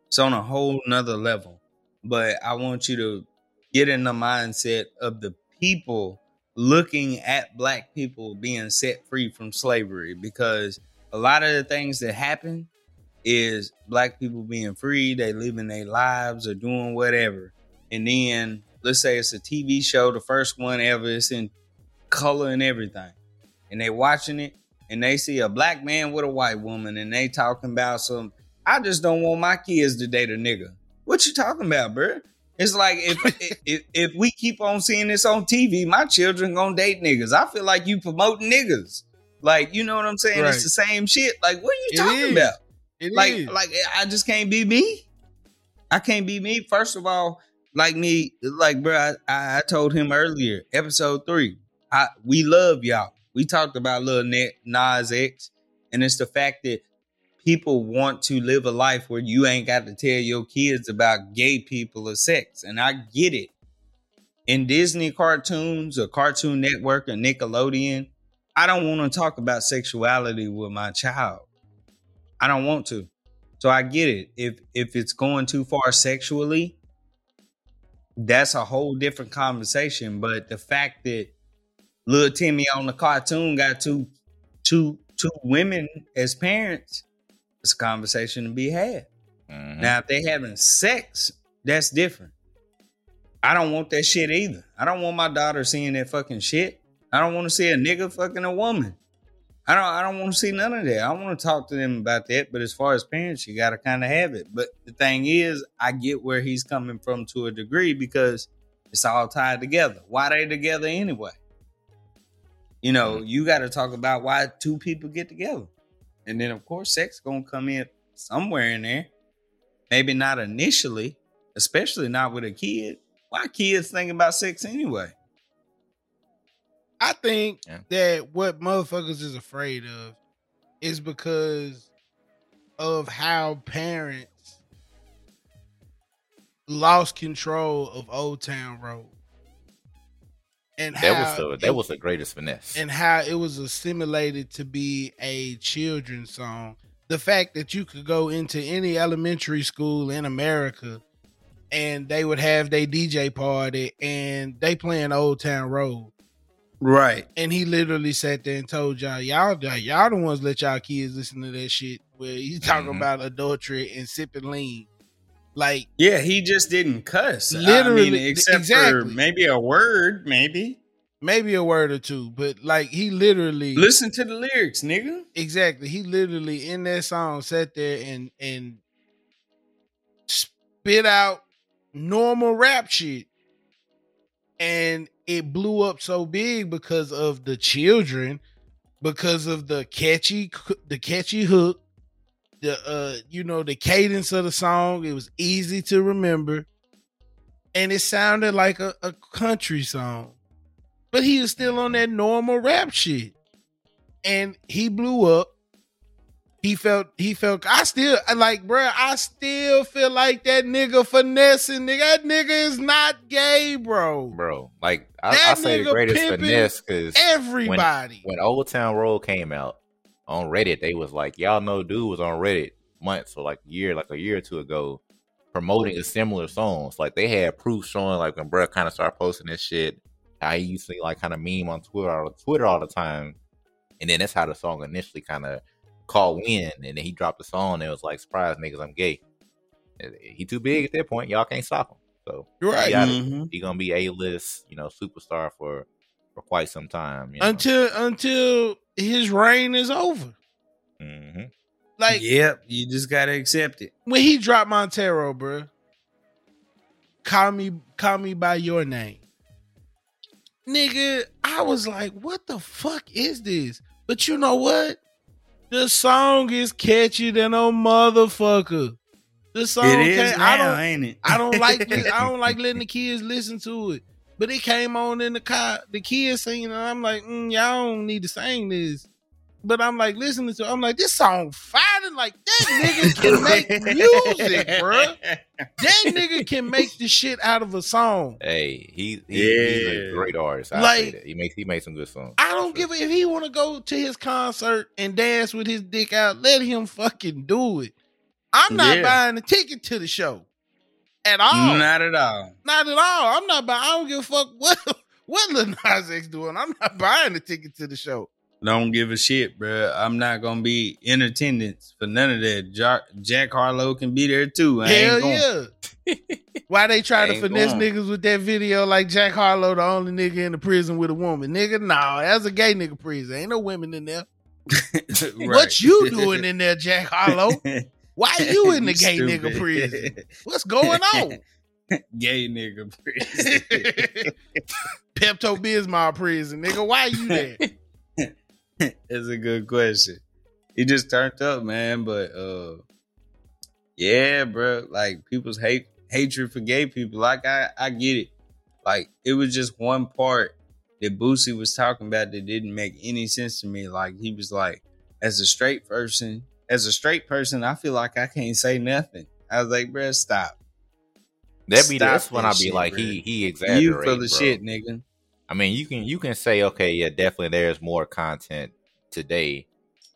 [SPEAKER 3] It's on a whole nother level. But I want you to get in the mindset of the people looking at black people being set free from slavery because a lot of the things that happen is black people being free, they living their lives or doing whatever. And then let's say it's a TV show, the first one ever, it's in color and everything. and they watching it and they see a black man with a white woman and they talking about some I just don't want my kids to date a nigga. What you talking about, bro? It's like if, if if we keep on seeing this on TV, my children gonna date niggas. I feel like you promoting niggas. Like, you know what I'm saying?
[SPEAKER 1] Right.
[SPEAKER 3] It's the same shit. Like, what are you
[SPEAKER 1] It
[SPEAKER 3] talking
[SPEAKER 1] is.
[SPEAKER 3] about?
[SPEAKER 1] It
[SPEAKER 3] like
[SPEAKER 1] is.
[SPEAKER 3] like I just can't be me. I can't be me. First of all, like me, like bro, I, I told him earlier, episode three. I we love y'all. We talked about Lil Nas X, and it's the fact that people want to live a life where you ain't got to tell your kids about gay people or sex, and I get it. In Disney cartoons or Cartoon Network or Nickelodeon, I don't want to talk about sexuality with my child. I don't want to. So I get it. If if it's going too far sexually, that's a whole different conversation. But the fact that little Timmy on the cartoon got two two two women as parents, it's a conversation to be had.
[SPEAKER 4] Mhm.
[SPEAKER 3] Now, if they having sex, that's different. I don't want that shit either. I don't want my daughter seeing that fucking shit. I don't want to see a nigga fucking a woman. I don't I don't want to see none of that. I want to talk to them about that. But as far as parents, you gotta kind of have it. But the thing is, I get where he's coming from to a degree because it's all tied together. Why they together anyway? You know, mm-hmm. you got to talk about why two people get together, and then of course, sex gonna come in somewhere in there. Maybe not initially, especially not with a kid. Why kids think about sex anyway?
[SPEAKER 1] I think
[SPEAKER 4] Yeah.
[SPEAKER 1] that what motherfuckers is afraid of is because of how parents lost control of Old Town Road. And
[SPEAKER 4] That
[SPEAKER 1] how
[SPEAKER 4] was the
[SPEAKER 1] it-
[SPEAKER 4] that was the greatest finesse.
[SPEAKER 1] and how it was assimilated to be a children's song. The fact that you could go into any elementary school in America and they would have their DJ party and they playing Old Town Road.
[SPEAKER 3] Right.
[SPEAKER 1] And he literally sat there and told y'all, y'all, y'all the ones let y'all kids listen to that shit where he's talking
[SPEAKER 4] Mhm.
[SPEAKER 1] about adultery and sipping lean. Like,
[SPEAKER 3] Yeah, he just didn't cuss.
[SPEAKER 1] Literally,
[SPEAKER 3] I mean, except for maybe a word, maybe.
[SPEAKER 1] maybe a word or two, but like he literally
[SPEAKER 3] Listen to the lyrics, nigga.
[SPEAKER 1] Exactly. He literally in that song sat there and and spit out normal rap shit. And it blew up so big because of the children, because of the catchy the catchy hook, the uh you know the cadence of the song. It was easy to remember. And it sounded like a, a country song. But he was still on that normal rap shit and he blew up. He felt he felt I still like bruh, I still feel like that nigga finessing nigga. That nigga is not gay, bro.
[SPEAKER 4] bro. Like I,
[SPEAKER 1] That
[SPEAKER 4] I say the greatest finesse because
[SPEAKER 1] Everybody.
[SPEAKER 4] when Old Town Road came out on Reddit, they was like, y'all know, dude was on Reddit months or like a year, like a year or two ago, promoting a similar songs. Like they had proof showing like when bruh kind of started posting this shit, how he used to like kind of meme on Twitter on Twitter all the time, and then that's how the song initially kind of caught wind, and then he dropped the song and it was like, surprise niggas, I'm gay. He too big at that point. Y'all can't stop him. So
[SPEAKER 1] You're right.
[SPEAKER 4] he, gotta-
[SPEAKER 3] Mhm.
[SPEAKER 4] he gonna be a list, you know, superstar for for quite some time. You know?
[SPEAKER 1] Until until his reign is over.
[SPEAKER 4] hmm
[SPEAKER 1] Like
[SPEAKER 3] yep, you just gotta accept it.
[SPEAKER 1] when he dropped Montero, bruh. Call me call me by your name. Nigga, I was like, what the fuck is this? But you know what? The song is catchy than a motherfucker. The song
[SPEAKER 3] it is now,
[SPEAKER 1] I don't
[SPEAKER 3] ain't it?
[SPEAKER 1] I don't like this. I don't like letting the kids listen to it. But it came on in the car, the kids singing, and I'm like, mm, y'all don't need to sing this. But I'm like listening to, it, I'm like, this song fire. Like that nigga can make music, bruh. That nigga can make the shit out of a song.
[SPEAKER 4] Hey, he, he he's a great artist. I
[SPEAKER 1] Like-
[SPEAKER 4] He makes he made some good songs.
[SPEAKER 1] I don't give a if he want to go to his concert and dance with his dick out. Let him fucking do it. I'm not
[SPEAKER 3] Yeah.
[SPEAKER 1] buying a ticket to the show at all.
[SPEAKER 3] Not at all.
[SPEAKER 1] Not at all. I'm not buying. I don't give a fuck what what Lil Nas X doing. I'm not buying the ticket to the show.
[SPEAKER 3] Don't give a shit, bruh. I'm not gonna be in attendance for none of that. Jack, Jack Harlow can be there too. I
[SPEAKER 1] Hell yeah. Why they try to finesse
[SPEAKER 3] going.
[SPEAKER 1] niggas with that video like Jack Harlow, the only nigga in the prison with a woman? Nigga, nah, that's a gay nigga prison. Ain't no women in there. What you doing in there, Jack Harlow? Why you in the gay nigga prison? What's going on?
[SPEAKER 3] gay nigga prison.
[SPEAKER 1] Pepto Bismol prison, nigga. Why you there?
[SPEAKER 3] That's a good question. He just turned up, man. But uh yeah, bro. Like people's hate hatred for gay people. Like I I get it. Like it was just one part that Boosie was talking about that didn't make any sense to me. Like he was like, as a straight person, as a straight person, I feel like I can't say nothing. I was like, bro, stop.
[SPEAKER 4] That be
[SPEAKER 3] Stop
[SPEAKER 4] that's when I be
[SPEAKER 3] shit,
[SPEAKER 4] like
[SPEAKER 3] bro.
[SPEAKER 4] he he exaggerates.
[SPEAKER 3] you full of
[SPEAKER 4] bro.
[SPEAKER 3] shit, nigga.
[SPEAKER 4] I mean, you can you can say okay, yeah, definitely there's more content today.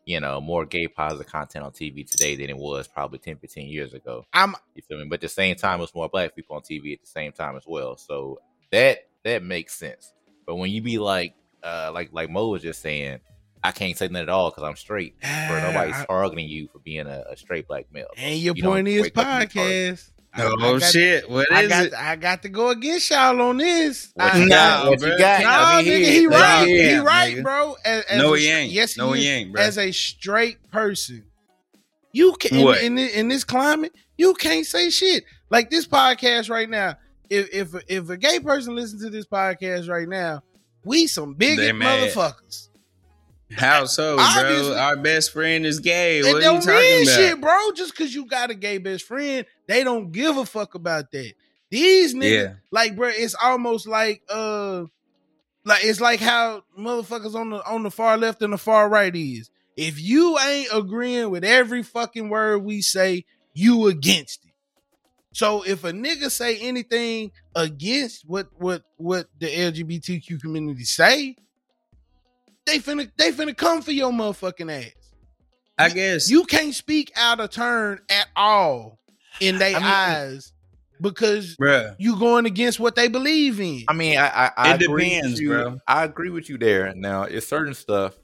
[SPEAKER 4] You know, more gay positive content on TV today than it was probably 10, 15 years ago.
[SPEAKER 1] I'm
[SPEAKER 4] You feel me? But at the same time, it's more black people on TV at the same time as well. So that that makes sense. But when you be like, uh, like like Mo was just saying, I can't say nothing at all because I'm straight. Bro, nobody's targeting you for being a, a straight black male.
[SPEAKER 1] and your
[SPEAKER 4] You
[SPEAKER 1] point is
[SPEAKER 4] wake up and be
[SPEAKER 1] podcast. I-
[SPEAKER 3] Oh
[SPEAKER 1] I got-
[SPEAKER 3] shit. What
[SPEAKER 1] I
[SPEAKER 3] is
[SPEAKER 1] got
[SPEAKER 3] it?
[SPEAKER 1] I got to go against y'all on this.
[SPEAKER 4] What
[SPEAKER 1] I-
[SPEAKER 4] got?
[SPEAKER 3] Nah,
[SPEAKER 4] What
[SPEAKER 3] bro.
[SPEAKER 4] you got?
[SPEAKER 1] Nah,
[SPEAKER 4] I
[SPEAKER 1] nigga,
[SPEAKER 4] he-
[SPEAKER 1] he right.
[SPEAKER 3] he
[SPEAKER 1] He right,
[SPEAKER 3] nigga.
[SPEAKER 1] bro. As, as
[SPEAKER 3] No,
[SPEAKER 1] a
[SPEAKER 3] he ain't.
[SPEAKER 1] Yes,
[SPEAKER 3] No,
[SPEAKER 1] he,
[SPEAKER 3] he ain't, bro.
[SPEAKER 1] As a straight person, you can
[SPEAKER 3] What?
[SPEAKER 1] in, in, in this climate, you can't say shit like this podcast right now. If if if a gay person listens to this podcast right now, we some
[SPEAKER 3] They
[SPEAKER 1] bigot motherfuckers.
[SPEAKER 3] How so, bro? Our best friend is gay.
[SPEAKER 1] It
[SPEAKER 3] What are you
[SPEAKER 1] don't
[SPEAKER 3] talking
[SPEAKER 1] mean
[SPEAKER 3] about?
[SPEAKER 1] shit, bro. Just because you got a gay best friend, they don't give a fuck about that. These niggas,
[SPEAKER 3] Yeah.
[SPEAKER 1] like, bro, it's almost like, uh, like it's like how motherfuckers on the on the far left and the far right is. If you ain't agreeing with every fucking word we say, you against it. So if a nigga say anything against what what what the LGBTQ community say, they finna they finna come for your motherfucking ass.
[SPEAKER 3] I guess
[SPEAKER 1] You can't speak out of turn at all in their
[SPEAKER 4] I mean-
[SPEAKER 1] eyes because
[SPEAKER 3] Bruh.
[SPEAKER 1] you going against what they believe in.
[SPEAKER 4] I mean, I I, I
[SPEAKER 3] It
[SPEAKER 4] agree
[SPEAKER 3] depends,
[SPEAKER 4] with you.
[SPEAKER 3] bro.
[SPEAKER 4] I agree with you there. Now, it's certain stuff.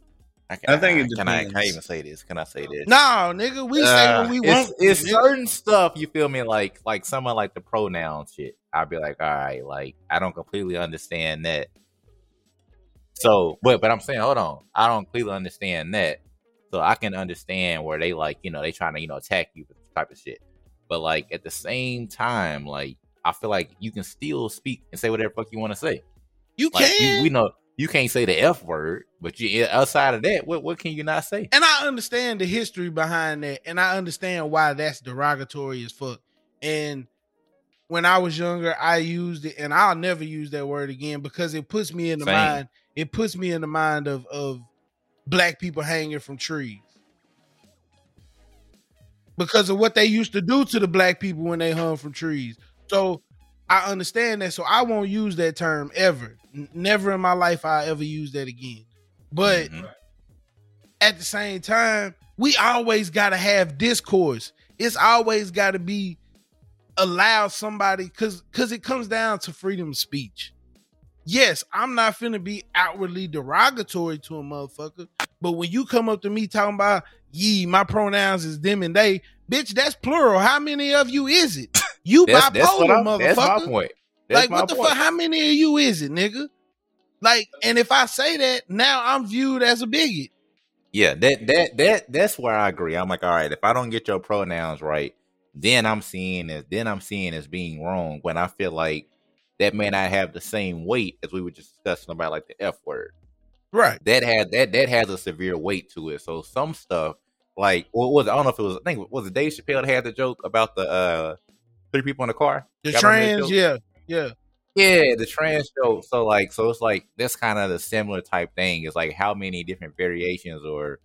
[SPEAKER 4] I,
[SPEAKER 3] I think it
[SPEAKER 4] can I, can I even say this? Can I say this?
[SPEAKER 1] no, nigga, we say
[SPEAKER 4] Uh,
[SPEAKER 1] what we
[SPEAKER 4] it's,
[SPEAKER 1] want.
[SPEAKER 4] It's
[SPEAKER 1] nigga.
[SPEAKER 4] certain stuff you feel me like like someone like the pronoun shit. I'd be like, all right, like I don't completely understand that. So, but but I'm saying, hold on, I don't completely understand that. So I can understand where they like, you know, they trying to you know attack you for this type of shit. But like at the same time, like I feel like you can still speak and say whatever fuck you want to say.
[SPEAKER 1] You
[SPEAKER 4] Like
[SPEAKER 1] can.
[SPEAKER 4] you, we know you can't say the f word, but you outside of that, what what can you not say?
[SPEAKER 1] and I understand the history behind that, and I understand why that's derogatory as fuck. And when I was younger, I used it, and I'll never use that word again because it puts me in the
[SPEAKER 4] Same.
[SPEAKER 1] mind. It puts me in the mind of of black people hanging from trees because of what they used to do to the black people when they hung from trees. So I understand that. So I won't use that term ever. N- never in my life I ever use that again. But
[SPEAKER 4] Mhm.
[SPEAKER 1] at the same time, we always got to have discourse. It's always got to be allow somebody because because it comes down to freedom of speech. Yes, I'm not finna be outwardly derogatory to a motherfucker, but when you come up to me talking about ye, my pronouns is them and they, bitch, that's plural. How many of you is it? You
[SPEAKER 4] That's,
[SPEAKER 1] bipolar,
[SPEAKER 4] that's,
[SPEAKER 1] motherfucker.
[SPEAKER 4] that's my point. That's
[SPEAKER 1] like
[SPEAKER 4] my
[SPEAKER 1] what the
[SPEAKER 4] point.
[SPEAKER 1] fuck? How many of you is it, nigga? Like, and if I say that, now I'm viewed as a bigot.
[SPEAKER 4] Yeah, that that that that's where I agree. I'm like, all right, if I don't get your pronouns right, then I'm seeing as then I'm seeing as being wrong. When I feel like that may not have the same weight as we were just discussing about like the F word.
[SPEAKER 1] Right.
[SPEAKER 4] That had that that has a severe weight to it. So some stuff like what was it? I don't know if it was I think was it Dave Chappelle that had the joke about the uh three people in the car.
[SPEAKER 1] The
[SPEAKER 4] that
[SPEAKER 1] trans, yeah, yeah.
[SPEAKER 4] Yeah, the trans joke. So like, so it's like that's kind of the similar type thing. It's like how many different variations or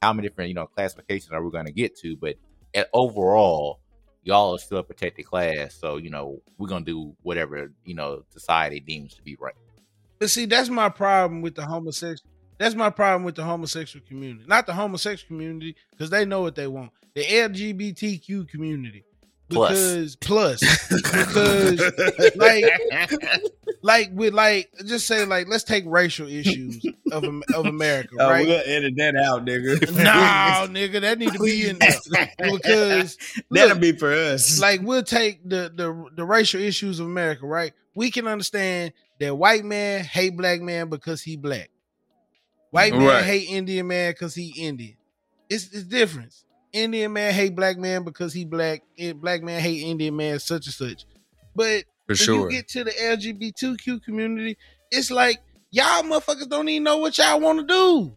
[SPEAKER 4] how many different you know classifications are we going to get to? But at overall, y'all are still a protected class. So you know we're gonna do whatever you know society deems to be right.
[SPEAKER 1] But see, that's my problem with the homosexual. That's my problem with the homosexual community. Not the homosexual community, because they know what they want. The LGBTQ community.
[SPEAKER 4] Plus.
[SPEAKER 1] because plus because like like with like just say like let's take racial issues of of America,
[SPEAKER 3] Oh,
[SPEAKER 1] right?
[SPEAKER 3] we're gonna edit that out, nigga.
[SPEAKER 1] no, nigga, that need to be in there because
[SPEAKER 3] That'll
[SPEAKER 1] look,
[SPEAKER 3] be for us.
[SPEAKER 1] like we'll take the the the racial issues of America, right? We can understand that white man hate black man because he black. White man
[SPEAKER 3] Right.
[SPEAKER 1] hate Indian man because he Indian. It's it's difference. Indian man hate black man because he black. Eh, black man hate Indian man such and such. But
[SPEAKER 3] for
[SPEAKER 1] when
[SPEAKER 3] sure.
[SPEAKER 1] you get to the LGBTQ community, it's like y'all motherfuckers don't even know what y'all want to do.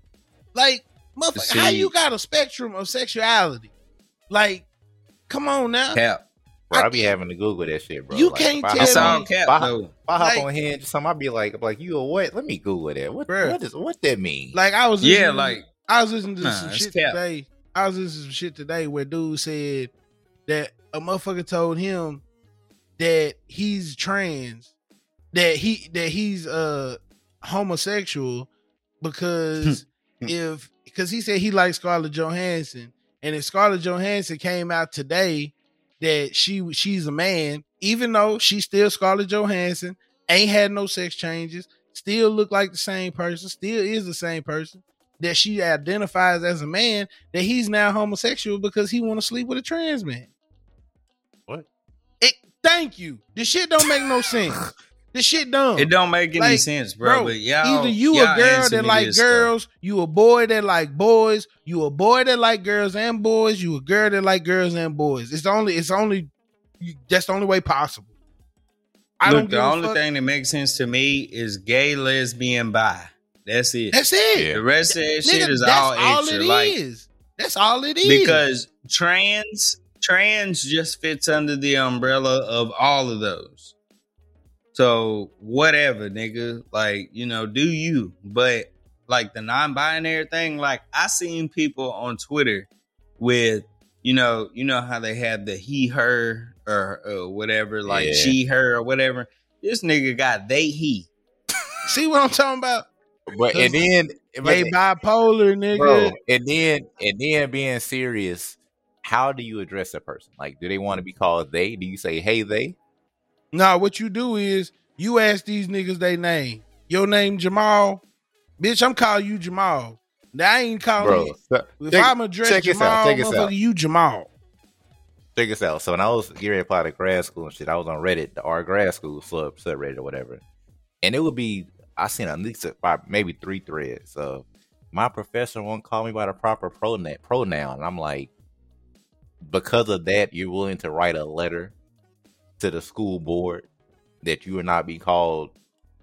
[SPEAKER 1] Like, motherfucker, how you got a spectrum of sexuality? Like, come on now.
[SPEAKER 3] Cap.
[SPEAKER 4] Bro, I be having to Google that shit, bro.
[SPEAKER 1] You
[SPEAKER 4] Like,
[SPEAKER 1] can't
[SPEAKER 4] if I
[SPEAKER 1] tell
[SPEAKER 3] It's
[SPEAKER 4] hop on-
[SPEAKER 3] cap
[SPEAKER 4] if I,
[SPEAKER 3] though.
[SPEAKER 4] if I hop
[SPEAKER 1] Like-
[SPEAKER 4] on here and some, I'd be like, I'm like, you a what? Let me Google that. What,
[SPEAKER 1] Bruh.
[SPEAKER 4] what is what that mean?
[SPEAKER 1] Like, I was
[SPEAKER 3] Yeah,
[SPEAKER 1] listening-
[SPEAKER 3] like
[SPEAKER 1] I was listening to
[SPEAKER 3] Nah,
[SPEAKER 1] some shit
[SPEAKER 3] cap.
[SPEAKER 1] today. I was listening to some shit today where dude said that a motherfucker told him that he's trans, that he that he's uh homosexual because if because he said he likes Scarlett Johansson, and if Scarlett Johansson came out today that she she's a man, even though she's still Scarlett Johansson, ain't had no sex changes, still look like the same person, still is the same person, that she identifies as a man, that he's now homosexual because he want to sleep with a trans man.
[SPEAKER 4] What?
[SPEAKER 1] It, thank you. This shit don't make no sense. This shit dumb.
[SPEAKER 3] it don't make any
[SPEAKER 1] Like,
[SPEAKER 3] sense, bro.
[SPEAKER 1] bro,
[SPEAKER 3] but y'all,
[SPEAKER 1] Either you
[SPEAKER 3] y'all
[SPEAKER 1] a girl that like
[SPEAKER 3] this stuff.
[SPEAKER 1] girls, you a boy that like boys, you a boy that like girls and boys, you a girl that like girls and boys. It's only it's only you, that's the only way possible. I
[SPEAKER 3] Look,
[SPEAKER 1] don't
[SPEAKER 3] the only
[SPEAKER 1] fuck.
[SPEAKER 3] thing that makes sense to me is gay, lesbian, bi. That's it.
[SPEAKER 1] That's it.
[SPEAKER 4] Yeah.
[SPEAKER 3] the rest of that
[SPEAKER 1] Nigga,
[SPEAKER 3] shit is
[SPEAKER 1] that's
[SPEAKER 3] all
[SPEAKER 1] all
[SPEAKER 3] extra.
[SPEAKER 1] it
[SPEAKER 3] like
[SPEAKER 1] is. That's all it is.
[SPEAKER 3] because trans trans just fits under the umbrella of all of those. So whatever, nigga, like you know, do you? But like the non-binary thing, like I seen people on Twitter with you know, you know how they have the he her or, or whatever, like
[SPEAKER 4] Yeah.
[SPEAKER 3] she her or whatever. This nigga got they he.
[SPEAKER 1] see what I'm talking about?
[SPEAKER 4] But and then,
[SPEAKER 1] Gay bipolar nigga.
[SPEAKER 4] bro, and then and then being serious, how do you address a person? Like, do they want to be called they? Do you say hey they?
[SPEAKER 1] Nah, what you do is you ask these niggas they name. Your name Jamal, bitch. I'm calling you Jamal. Now, I ain't calling
[SPEAKER 4] Bro,
[SPEAKER 1] you. If
[SPEAKER 4] check,
[SPEAKER 1] I'm address
[SPEAKER 4] check
[SPEAKER 1] Jamal,
[SPEAKER 4] out,
[SPEAKER 1] motherfucker,
[SPEAKER 4] out.
[SPEAKER 1] you Jamal.
[SPEAKER 4] check this out. So when I was getting ready to apply to grad school and shit, I was on Reddit, the R grad school sub subreddit or whatever, and it would be I seen at least about maybe three threads. So my professor won't call me by the proper pronoun. Pronoun, and I'm like, because of that, you're willing to write a letter to the school board that you will not be called.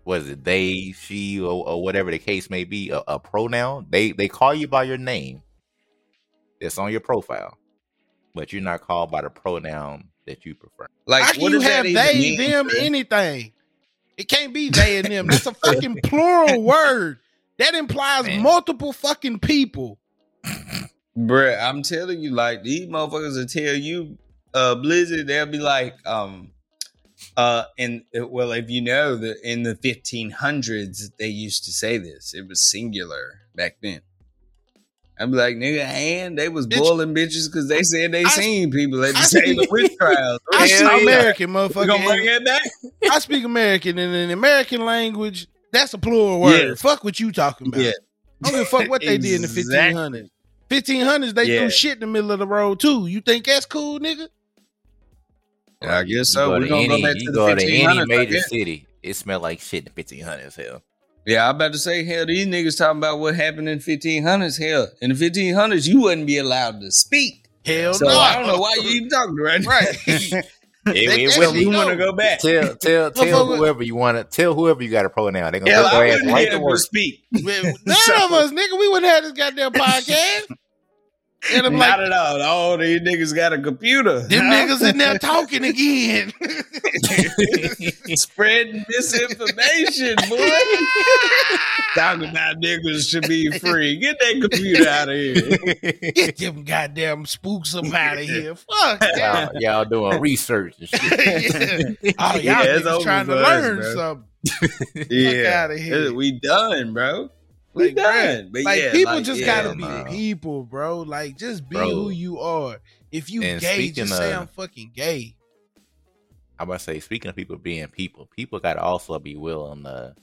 [SPEAKER 4] Was it they, she, or, or whatever the case may be, a, a pronoun? They they call you by your name. That's on your profile, but you're not called by the pronoun that you prefer.
[SPEAKER 3] Like
[SPEAKER 1] How can
[SPEAKER 3] what
[SPEAKER 1] you
[SPEAKER 3] does that
[SPEAKER 1] have they,
[SPEAKER 3] mean?
[SPEAKER 1] them, anything? It can't be they and them. That's a fucking plural word. That implies
[SPEAKER 4] Man.
[SPEAKER 1] multiple fucking people.
[SPEAKER 3] Bruh, I'm telling you, like these motherfuckers will tell you, uh, Blizzard, they'll be like, um, uh, and well, if you know that in the 1500s they used to say this, it was singular back then. I'm like, nigga, and they was
[SPEAKER 1] Bitch.
[SPEAKER 3] boiling bitches because they said they
[SPEAKER 1] I-
[SPEAKER 3] seen people at the same witch trials.
[SPEAKER 1] I speak. American, motherfucker.
[SPEAKER 3] bring
[SPEAKER 1] and
[SPEAKER 3] it back?
[SPEAKER 1] I speak American, and in American language, that's a plural word.
[SPEAKER 3] Yeah.
[SPEAKER 1] Fuck what you talking about.
[SPEAKER 3] Yeah.
[SPEAKER 1] I don't give a fuck what they did in the 1500s. 1500s, they
[SPEAKER 3] Yeah.
[SPEAKER 1] threw shit in the middle of the road too. You think that's cool, nigga?
[SPEAKER 3] I guess so. We're
[SPEAKER 4] to
[SPEAKER 3] gonna go back to the
[SPEAKER 4] go to any major
[SPEAKER 3] guess.
[SPEAKER 4] city, it smell like shit in 1500s. Hell,
[SPEAKER 3] Yeah, I'm about to say, hell, these niggas talking about what happened in 1500s. Hell, in the 1500s, you wouldn't be allowed to speak.
[SPEAKER 1] Hell
[SPEAKER 3] So
[SPEAKER 1] no.
[SPEAKER 3] I don't know why you even talking right now.
[SPEAKER 1] Right.
[SPEAKER 4] it,
[SPEAKER 1] They-
[SPEAKER 4] it
[SPEAKER 1] they-
[SPEAKER 3] so
[SPEAKER 4] wouldn't
[SPEAKER 3] we
[SPEAKER 1] you
[SPEAKER 3] want to go back.
[SPEAKER 4] tell tell tell
[SPEAKER 1] Motherfucker-
[SPEAKER 4] whoever you want to tell whoever you got a pronoun. They're gonna
[SPEAKER 3] Hell,
[SPEAKER 4] put
[SPEAKER 3] I
[SPEAKER 4] their ass
[SPEAKER 3] wouldn't
[SPEAKER 4] right to work.
[SPEAKER 3] speak.
[SPEAKER 1] None
[SPEAKER 3] So-
[SPEAKER 1] of us, nigga, we wouldn't have this goddamn podcast. And I'm
[SPEAKER 3] Not
[SPEAKER 1] like,
[SPEAKER 3] at all. All these niggas got a computer.
[SPEAKER 1] them niggas in there talking again.
[SPEAKER 3] spreading misinformation, boy. Talking about niggas should be free. Get that computer out of here.
[SPEAKER 1] Get them goddamn spooks up out of here. Fuck
[SPEAKER 4] y'all, y'all doing research and shit.
[SPEAKER 1] yeah. Oh, y'all
[SPEAKER 3] Yeah, it's
[SPEAKER 1] niggas
[SPEAKER 3] over
[SPEAKER 1] trying to
[SPEAKER 3] us,
[SPEAKER 1] learn
[SPEAKER 3] bro.
[SPEAKER 1] something.
[SPEAKER 3] Yeah,
[SPEAKER 1] of here.
[SPEAKER 3] we done, bro.
[SPEAKER 1] Like.
[SPEAKER 3] But
[SPEAKER 1] like
[SPEAKER 3] yeah,
[SPEAKER 1] people
[SPEAKER 3] like,
[SPEAKER 1] just
[SPEAKER 3] yeah,
[SPEAKER 1] gotta be people, bro. Like just be
[SPEAKER 4] Bro.
[SPEAKER 1] who you are. If you
[SPEAKER 4] And
[SPEAKER 1] gay, just say I'm fucking gay.
[SPEAKER 4] I'm about to say, speaking of people being people, people got to also be willing to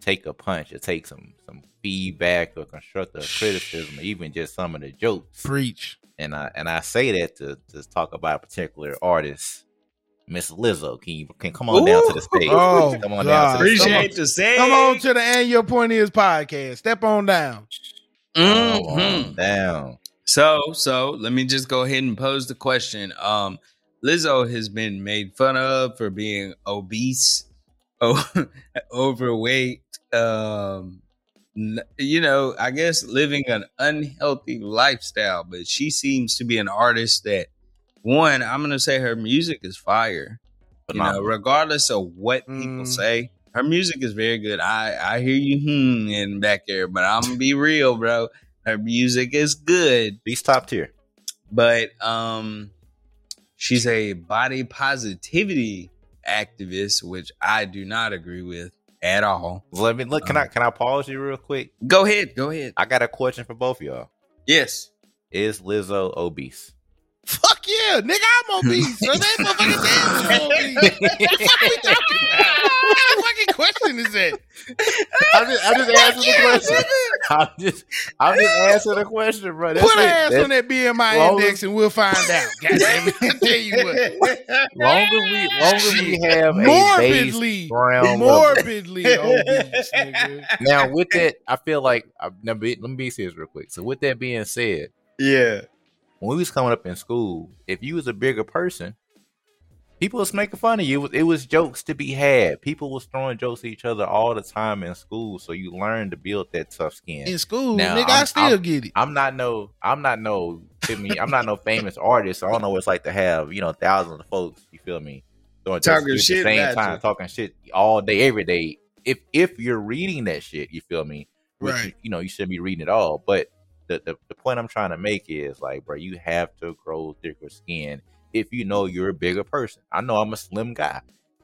[SPEAKER 4] take a punch or take some some feedback or constructive criticism, or even just some of the jokes.
[SPEAKER 1] Preach.
[SPEAKER 4] And I and I say that to to talk about a particular artist, Miss Lizzo. Can you can come on down to the stage?
[SPEAKER 1] Oh,
[SPEAKER 4] come on
[SPEAKER 1] God.
[SPEAKER 4] down to the
[SPEAKER 3] Appreciate
[SPEAKER 4] stage.
[SPEAKER 3] the say.
[SPEAKER 1] Come on to the and your point is podcast. Step on down.
[SPEAKER 4] Come
[SPEAKER 3] Mhm.
[SPEAKER 4] on down.
[SPEAKER 3] So, so let me just go ahead and pose the question. Um, Lizzo has been made fun of for being obese, o- overweight. Um, you know, I guess living an unhealthy lifestyle. But she seems to be an artist that, one, I'm gonna say her music is fire. You know, regardless of what people
[SPEAKER 1] Mm.
[SPEAKER 3] say, her music is very good. I I hear you hmm in the back there, but I'm gonna be real, bro. Her music is good,
[SPEAKER 4] These top tier.
[SPEAKER 3] but um, she's a body positivity activist, which I do not agree with at all.
[SPEAKER 4] Let me look. Can I can I pause you real quick?
[SPEAKER 3] Go ahead, go ahead.
[SPEAKER 4] I got a question for both of y'all.
[SPEAKER 3] Yes.
[SPEAKER 4] Is Lizzo obese?
[SPEAKER 1] Fuck yeah, nigga, I'm obese. So that motherfucking damn obese. What the fuck we talking about? What kind of fucking question is that?
[SPEAKER 4] I just, I just answered the question.
[SPEAKER 1] nigga.
[SPEAKER 4] I'm just, I'm just answering the question, bro. That's
[SPEAKER 1] Put an ass
[SPEAKER 4] That's-
[SPEAKER 1] on that BMI
[SPEAKER 4] long
[SPEAKER 1] index and we'll find out. God damn it. I tell you what.
[SPEAKER 4] Long as we, long as we have
[SPEAKER 1] Morbidly,
[SPEAKER 4] ground level.
[SPEAKER 1] morbidly obese, nigga.
[SPEAKER 4] Now, with that, I feel like I, now, be- let me be serious real quick. So, with that being said,
[SPEAKER 3] Yeah.
[SPEAKER 4] When we was coming up in school, if you was a bigger person, people was making fun of you. It was, jokes to be had. People was throwing jokes at each other all the time in school, so you learn to build that tough skin.
[SPEAKER 1] In school,
[SPEAKER 4] Now,
[SPEAKER 1] nigga, I
[SPEAKER 4] I'm-
[SPEAKER 1] still
[SPEAKER 4] I'm-
[SPEAKER 1] get it.
[SPEAKER 4] I'm not no, I'm not no, feel me, I'm not no famous artist. So I don't know what it's like to have, you know, thousands of folks, you feel me, throwing jokes
[SPEAKER 3] Talking
[SPEAKER 4] at
[SPEAKER 3] shit
[SPEAKER 4] at the same time,
[SPEAKER 3] you.
[SPEAKER 4] talking shit all day, every day. If if you're reading that shit, you feel me, which
[SPEAKER 1] Right.
[SPEAKER 4] you, you know you shouldn't be reading it all. But the, the the point I'm trying to make is like, bro, you have to grow thicker skin if you know you're a bigger person. I know I'm a slim guy.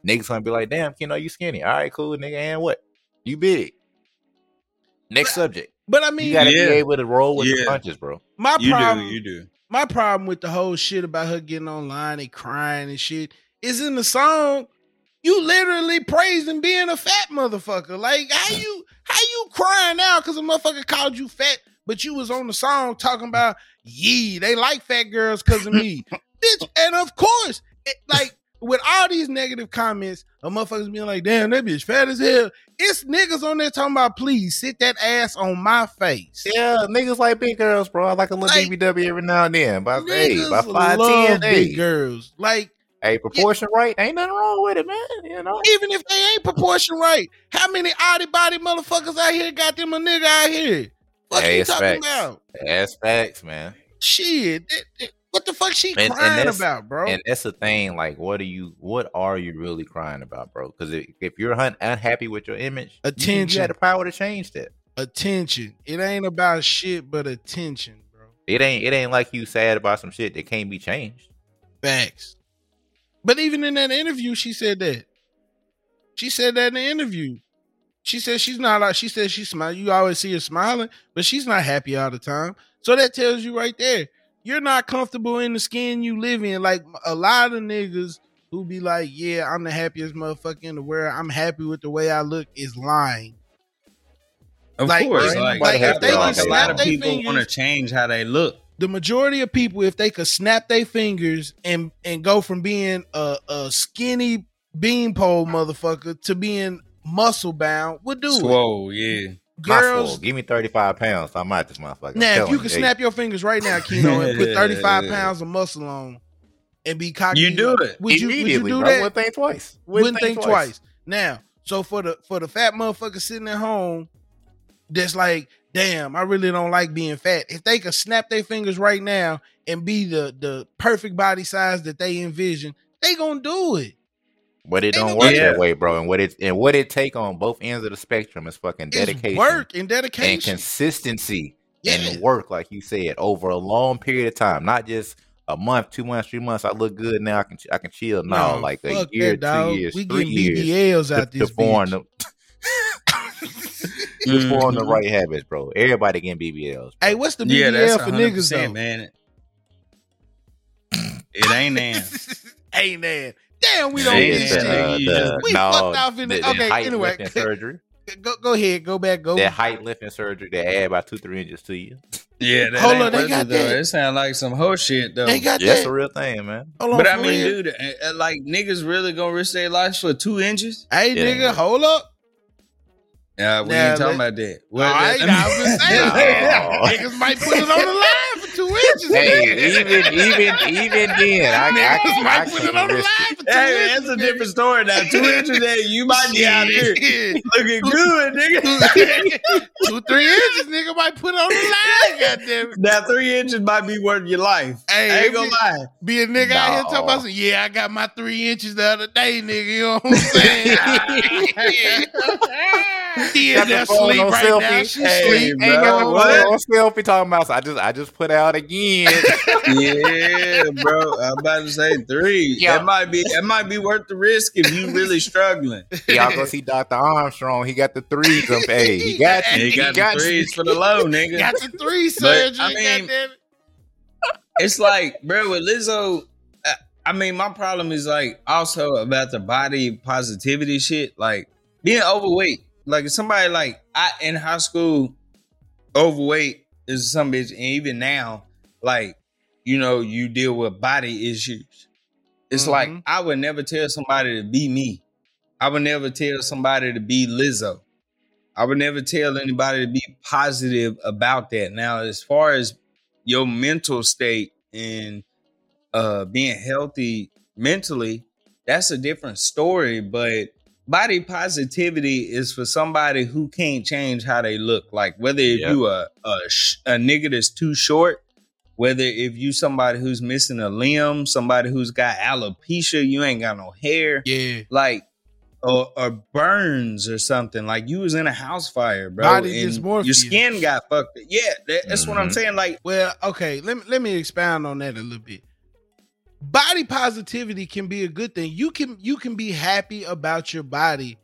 [SPEAKER 4] Niggas gonna be like, damn, you know you skinny. All right, cool, nigga, and what? You big. Next subject.
[SPEAKER 1] But I mean,
[SPEAKER 4] You gotta
[SPEAKER 3] Yeah.
[SPEAKER 4] be able to roll with the punches, bro.
[SPEAKER 1] my
[SPEAKER 3] You
[SPEAKER 1] problem,
[SPEAKER 3] do, you do.
[SPEAKER 1] my problem with the whole shit about her getting online and crying and shit is in the song. You literally praising being a fat motherfucker. Like how you how you crying now because a motherfucker called you fat, but you was on the song talking about yee they like fat girls because of me, bitch. And of course, it, like with all these negative comments, a motherfuckers being like, damn that bitch fat as hell. It's niggas on there talking about please sit that ass on my face.
[SPEAKER 4] Yeah, niggas like big girls, bro. I like a little
[SPEAKER 1] Like-
[SPEAKER 4] BBW every now and then. But hey, by five
[SPEAKER 1] love
[SPEAKER 4] ten,
[SPEAKER 1] big
[SPEAKER 4] hey,
[SPEAKER 1] girls. Like
[SPEAKER 4] hey, proportion right, ain't nothing wrong with it, man. You know,
[SPEAKER 1] even if they ain't proportion right, how many oddie body motherfuckers out here got them a nigga out here? What
[SPEAKER 4] Hey,
[SPEAKER 1] you talking
[SPEAKER 4] facts.
[SPEAKER 1] about?
[SPEAKER 4] that's facts, man.
[SPEAKER 1] Shit, that- that- what the fuck she
[SPEAKER 4] And- and
[SPEAKER 1] crying
[SPEAKER 4] that's-
[SPEAKER 1] about, bro?
[SPEAKER 4] And that's the thing. Like, what are you? What are you really crying about, bro? Because if, if you're un- unhappy with your image, you-
[SPEAKER 1] Attention.
[SPEAKER 4] you, had the power to change that.
[SPEAKER 1] attention. It ain't about shit, but attention, bro.
[SPEAKER 4] It ain't. It ain't like you sad about some shit that can't be changed.
[SPEAKER 1] Facts. But even in that interview, she said that. She said that in the interview. She says she's not like she says she's smiling. You always see her smiling, but she's not happy all the time. So that tells you right there, you're not comfortable in the skin you live in. Like a lot of niggas who be like, "Yeah, I'm the happiest motherfucker in the world. I'm happy with the way I look." Is lying.
[SPEAKER 3] Of
[SPEAKER 1] Like,
[SPEAKER 3] course, like,
[SPEAKER 4] Like, if they can
[SPEAKER 3] like a lot
[SPEAKER 1] snap
[SPEAKER 3] of people want to change how they look.
[SPEAKER 1] the majority of people, if they could snap their fingers and and go from being a, a skinny beanpole motherfucker to being muscle bound, would do it.
[SPEAKER 3] Whoa, yeah.
[SPEAKER 4] Girls, give me thirty five pounds. I might this motherfucker.
[SPEAKER 1] Now if you can snap your fingers right now, Kino, and put thirty five pounds of muscle on, and be cocky,
[SPEAKER 3] You do it.
[SPEAKER 1] Would you, would you do
[SPEAKER 4] bro.
[SPEAKER 1] that?
[SPEAKER 4] Wouldn't think twice.
[SPEAKER 1] Wouldn't think twice. Now, so for the for the fat motherfucker sitting at home, that's like, damn, I really don't like being fat. If they could snap their fingers right now and be the the perfect body size that they envision, they gonna do it.
[SPEAKER 4] But it don't work
[SPEAKER 3] way.
[SPEAKER 4] that way, bro. And what it and what it take on both ends of the spectrum is fucking
[SPEAKER 1] It's
[SPEAKER 4] dedication,
[SPEAKER 1] work and dedication, and
[SPEAKER 4] consistency,
[SPEAKER 1] Yeah.
[SPEAKER 4] and work, like you said, over a long period of time, not just a month, two months, three months. I look good now. I can I can chill now.
[SPEAKER 1] No,
[SPEAKER 4] like a year,
[SPEAKER 1] that, dog.
[SPEAKER 4] two years,
[SPEAKER 1] We
[SPEAKER 4] three
[SPEAKER 1] getting
[SPEAKER 4] years
[SPEAKER 1] BBLs out
[SPEAKER 4] to,
[SPEAKER 1] this
[SPEAKER 4] to form
[SPEAKER 1] bitch.
[SPEAKER 4] the to form the
[SPEAKER 3] Mhm.
[SPEAKER 4] right habits, bro. Everybody getting BBLs.
[SPEAKER 1] Hey, what's the
[SPEAKER 3] Yeah,
[SPEAKER 1] BBL
[SPEAKER 3] that's
[SPEAKER 1] for niggas though?
[SPEAKER 3] man. It ain't now.
[SPEAKER 1] ain't that. Damn, we don't
[SPEAKER 3] ain't
[SPEAKER 1] get shit.
[SPEAKER 3] Uh,
[SPEAKER 4] the,
[SPEAKER 1] We
[SPEAKER 4] no,
[SPEAKER 1] fucked off in
[SPEAKER 4] the,
[SPEAKER 1] the-
[SPEAKER 4] the
[SPEAKER 1] okay,
[SPEAKER 4] height
[SPEAKER 1] anyway.
[SPEAKER 4] surgery.
[SPEAKER 1] Go, go ahead, go back, go.
[SPEAKER 4] That height lifting surgery, they add about two, three inches to you.
[SPEAKER 3] Yeah, that
[SPEAKER 1] Hold
[SPEAKER 3] ain't
[SPEAKER 1] on, they got
[SPEAKER 3] though.
[SPEAKER 1] that.
[SPEAKER 3] It sound like some horse shit though.
[SPEAKER 1] They got
[SPEAKER 4] Yeah, that's a real thing, man.
[SPEAKER 1] Hold on,
[SPEAKER 3] but I mean,
[SPEAKER 1] real.
[SPEAKER 3] dude, uh, uh, like niggas really gonna risk their lives for two inches?
[SPEAKER 1] Hey,
[SPEAKER 4] Yeah.
[SPEAKER 1] nigga, hold up.
[SPEAKER 3] Yeah, we
[SPEAKER 1] Now,
[SPEAKER 3] ain't talking
[SPEAKER 1] let-
[SPEAKER 3] about that.
[SPEAKER 1] All right,
[SPEAKER 3] let-
[SPEAKER 1] I was just saying,
[SPEAKER 4] No.
[SPEAKER 1] niggas might put it on the line for two inches.
[SPEAKER 4] Hey, even even even then, I, I,
[SPEAKER 1] niggas
[SPEAKER 4] I,
[SPEAKER 1] might
[SPEAKER 4] I
[SPEAKER 1] put it on the
[SPEAKER 4] risk
[SPEAKER 1] line for two
[SPEAKER 3] Hey,
[SPEAKER 1] inches.
[SPEAKER 3] that's a different story now. Two inches there, you might be out here
[SPEAKER 1] Shit.
[SPEAKER 3] looking good, nigga.
[SPEAKER 1] two, three inches, nigga might put on the line. Goddamn it.
[SPEAKER 3] now three inches might be worth your life.
[SPEAKER 1] Hey,
[SPEAKER 3] I ain't gonna
[SPEAKER 1] you-
[SPEAKER 3] lie.
[SPEAKER 1] Be a nigga out here talking about some, yeah, I got my three inches the other day, nigga. You know what I'm saying? yeah,
[SPEAKER 4] Got the
[SPEAKER 1] that
[SPEAKER 4] phone
[SPEAKER 1] sleep
[SPEAKER 4] on
[SPEAKER 1] right
[SPEAKER 4] selfie.
[SPEAKER 1] now. She
[SPEAKER 3] Hey,
[SPEAKER 1] sleep.
[SPEAKER 3] bro.
[SPEAKER 4] Ain't got the
[SPEAKER 3] what?
[SPEAKER 4] on selfie talking about. So I just I just put out again.
[SPEAKER 3] Yeah, bro. I'm about to say three.
[SPEAKER 4] Yeah.
[SPEAKER 3] That might be that might be worth the risk if you really struggling.
[SPEAKER 4] Y'all go see Dr. Armstrong. He got the threes up. Hey, he got you.
[SPEAKER 3] He got the
[SPEAKER 4] you.
[SPEAKER 3] threes for the low, nigga.
[SPEAKER 1] Got the three
[SPEAKER 3] But,
[SPEAKER 1] surgery.
[SPEAKER 3] I mean,
[SPEAKER 1] it.
[SPEAKER 3] it's like, bro, with Lizzo, uh, I mean, my problem is like also about the body positivity shit, like being overweight. Like if somebody like I in high school, overweight is some bitch, and even now, like you know, you deal with body issues. It's like
[SPEAKER 1] Mhm.
[SPEAKER 3] I would never tell somebody to be me. I would never tell somebody to be Lizzo. I would never tell anybody to be positive about that. Now, as far as your mental state and uh being healthy mentally, that's a different story. But body positivity is for somebody who can't change how they look. Like whether if
[SPEAKER 4] Yeah.
[SPEAKER 3] you a a, sh- a nigga that's too short, whether if you somebody who's missing a limb, somebody who's got alopecia, you ain't got no hair,
[SPEAKER 1] Yeah.
[SPEAKER 3] like or, or burns or something. Like you was in a house fire, bro.
[SPEAKER 1] Body dysmorphia.
[SPEAKER 3] Your skin got fucked. up. Yeah, that, that's what I'm
[SPEAKER 4] Mhm.
[SPEAKER 3] saying. Like
[SPEAKER 1] Well, okay, let me let me expound on that a little bit. Body positivity can be a good thing. You can you can be happy about your body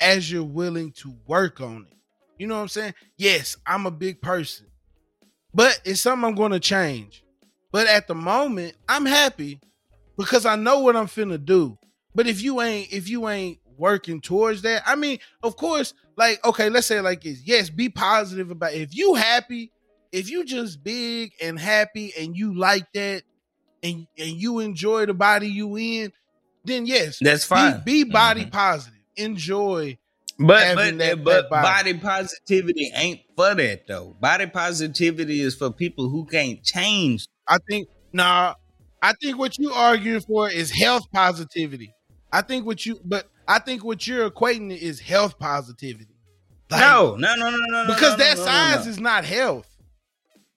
[SPEAKER 1] as you're willing to work on it. You know what I'm saying? Yes, I'm a big person. But it's something I'm going to change. But at the moment, I'm happy because I know what I'm finna do. But if you ain't if you ain't working towards that, I mean, of course, like okay, let's say like this. Yes, be positive about if you happy, if you just big and happy and you like that and and you enjoy the body you in, then yes,
[SPEAKER 3] that's fine.
[SPEAKER 1] be body
[SPEAKER 4] Mhm.
[SPEAKER 1] positive. Enjoy.
[SPEAKER 3] But
[SPEAKER 1] having
[SPEAKER 3] but
[SPEAKER 1] that-
[SPEAKER 3] but
[SPEAKER 1] that body.
[SPEAKER 3] body. positivity ain't for that though. Body positivity is for people who can't change.
[SPEAKER 1] I think nah, I think what you arguing for is health positivity. I think what you but I think what you're equating is health positivity. Like,
[SPEAKER 3] no, no, no, no, no, no.
[SPEAKER 1] because
[SPEAKER 3] no,
[SPEAKER 1] that
[SPEAKER 3] no, no,
[SPEAKER 1] size
[SPEAKER 3] no.
[SPEAKER 1] is not health.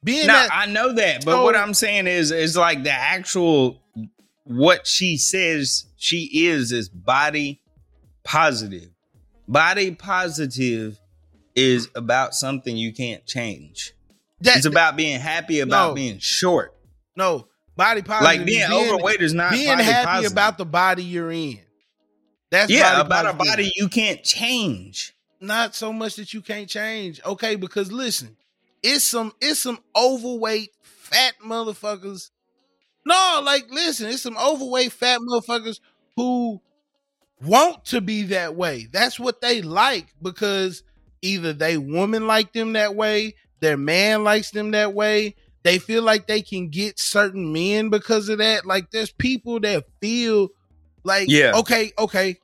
[SPEAKER 1] Being
[SPEAKER 3] No,
[SPEAKER 1] that
[SPEAKER 3] I know that, but
[SPEAKER 1] So-
[SPEAKER 3] what oh. I'm saying is, is like the actual what she says she is is body positive. Body positive is about something you can't change.
[SPEAKER 1] that
[SPEAKER 3] It's about being happy about
[SPEAKER 1] No.
[SPEAKER 3] being short.
[SPEAKER 1] no body positive.
[SPEAKER 3] Like being, overweight is not
[SPEAKER 1] being happy
[SPEAKER 3] positive.
[SPEAKER 1] about the body you're in. That's
[SPEAKER 3] yeah, about a body you can't change.
[SPEAKER 1] not so much that you can't change. Okay, because listen, it's some it's some overweight fat motherfuckers. No, like listen, it's some overweight fat motherfuckers who want to be that way. That's what they like because either they woman like them that way, their man likes them that way. They feel like they can get certain men because of that. Like there's people that feel like
[SPEAKER 3] Yeah.
[SPEAKER 1] okay, okay.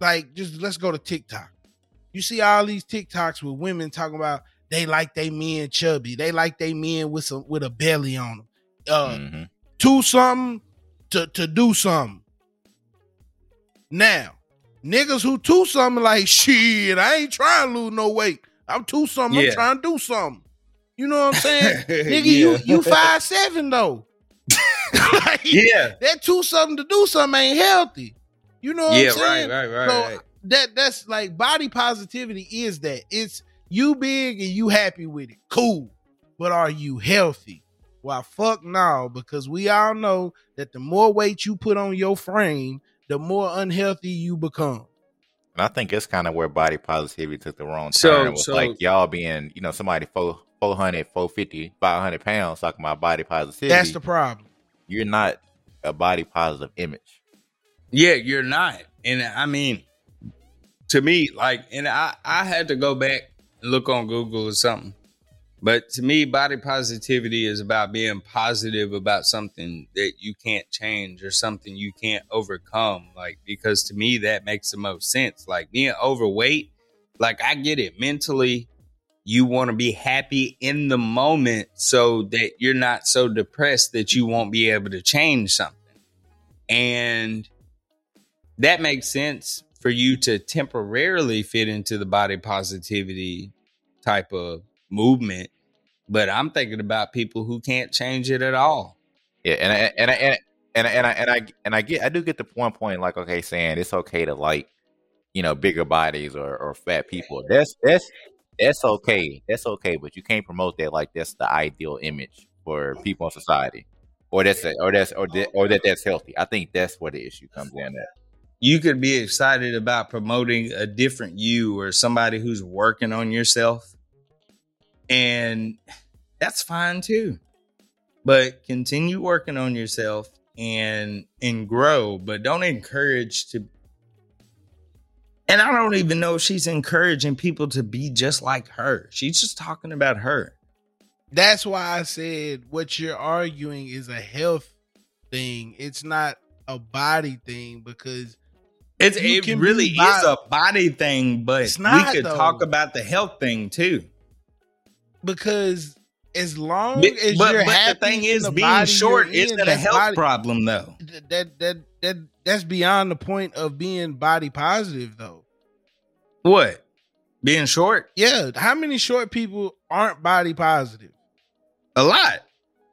[SPEAKER 1] Like just let's go to TikTok. You see all these TikToks with women talking about they like they men chubby. They like they men with some with a belly on them. Uh
[SPEAKER 4] Mhm.
[SPEAKER 1] to something to to do something. Now, niggas who to something like shit, I ain't trying to lose no weight. I'm to something.
[SPEAKER 3] Yeah.
[SPEAKER 1] I'm trying to do something. You know what I'm saying? Nigga,
[SPEAKER 3] Yeah.
[SPEAKER 1] you you five seven though. Like,
[SPEAKER 3] Yeah.
[SPEAKER 1] that to something to do something ain't healthy. You know what
[SPEAKER 3] Yeah,
[SPEAKER 1] I'm saying?
[SPEAKER 3] right, right, right,
[SPEAKER 1] So,
[SPEAKER 3] right.
[SPEAKER 1] That that's like body positivity is that it's you big and you happy with it. Cool. But are you healthy? Well, fuck no, because we all know that the more weight you put on your frame, the more unhealthy you become.
[SPEAKER 4] And I think it's kind of where body positivity took the wrong
[SPEAKER 3] So-
[SPEAKER 4] turn. With
[SPEAKER 3] so-
[SPEAKER 4] like y'all being, you know, somebody four, 400, 450, 500 pounds talking about body positivity.
[SPEAKER 1] That's the problem.
[SPEAKER 4] you're not a body positive image.
[SPEAKER 3] Yeah, you're not. And I mean, to me, like, and I, I had to go back and look on Google or something. But to me, body positivity is about being positive about something that you can't change or something you can't overcome. Like, because to me, that makes the most sense. Like, being overweight, like, I get it mentally. You want to be happy in the moment so that you're not so depressed that you won't be able to change something. And that makes sense for you to temporarily fit into the body positivity type of movement. But I'm thinking about people who can't change it at all.
[SPEAKER 4] Yeah, and I, and I, and I, and I, and I and I and I get I do get the one point like okay saying it's okay to like you know bigger bodies or, or fat people. That's that's that's okay. That's okay, but you can't promote that like that's the ideal image for people in society, or that's a, or that's or that, or that that's healthy. I think that's where the issue comes in. At
[SPEAKER 3] You could be excited about promoting a different you or somebody who's working on yourself. And that's fine too. But continue working on yourself and and grow, but don't encourage to and I don't even know if she's encouraging people to be just like her. She's just talking about her.
[SPEAKER 1] That's why I said what you're arguing is a health thing. It's not a body thing because
[SPEAKER 3] It's, it really is a body thing, but
[SPEAKER 1] It's not,
[SPEAKER 3] we could
[SPEAKER 1] though.
[SPEAKER 3] talk about the health thing too.
[SPEAKER 1] because as long
[SPEAKER 3] But,
[SPEAKER 1] as
[SPEAKER 3] but,
[SPEAKER 1] you're
[SPEAKER 3] but
[SPEAKER 1] happy
[SPEAKER 3] the thing is,
[SPEAKER 1] the
[SPEAKER 3] being short isn't a health
[SPEAKER 1] body-
[SPEAKER 3] problem, though.
[SPEAKER 1] that that that that's beyond the point of being body positive though.
[SPEAKER 3] What? Being short?
[SPEAKER 1] Yeah, how many short people aren't body positive?
[SPEAKER 3] A lot.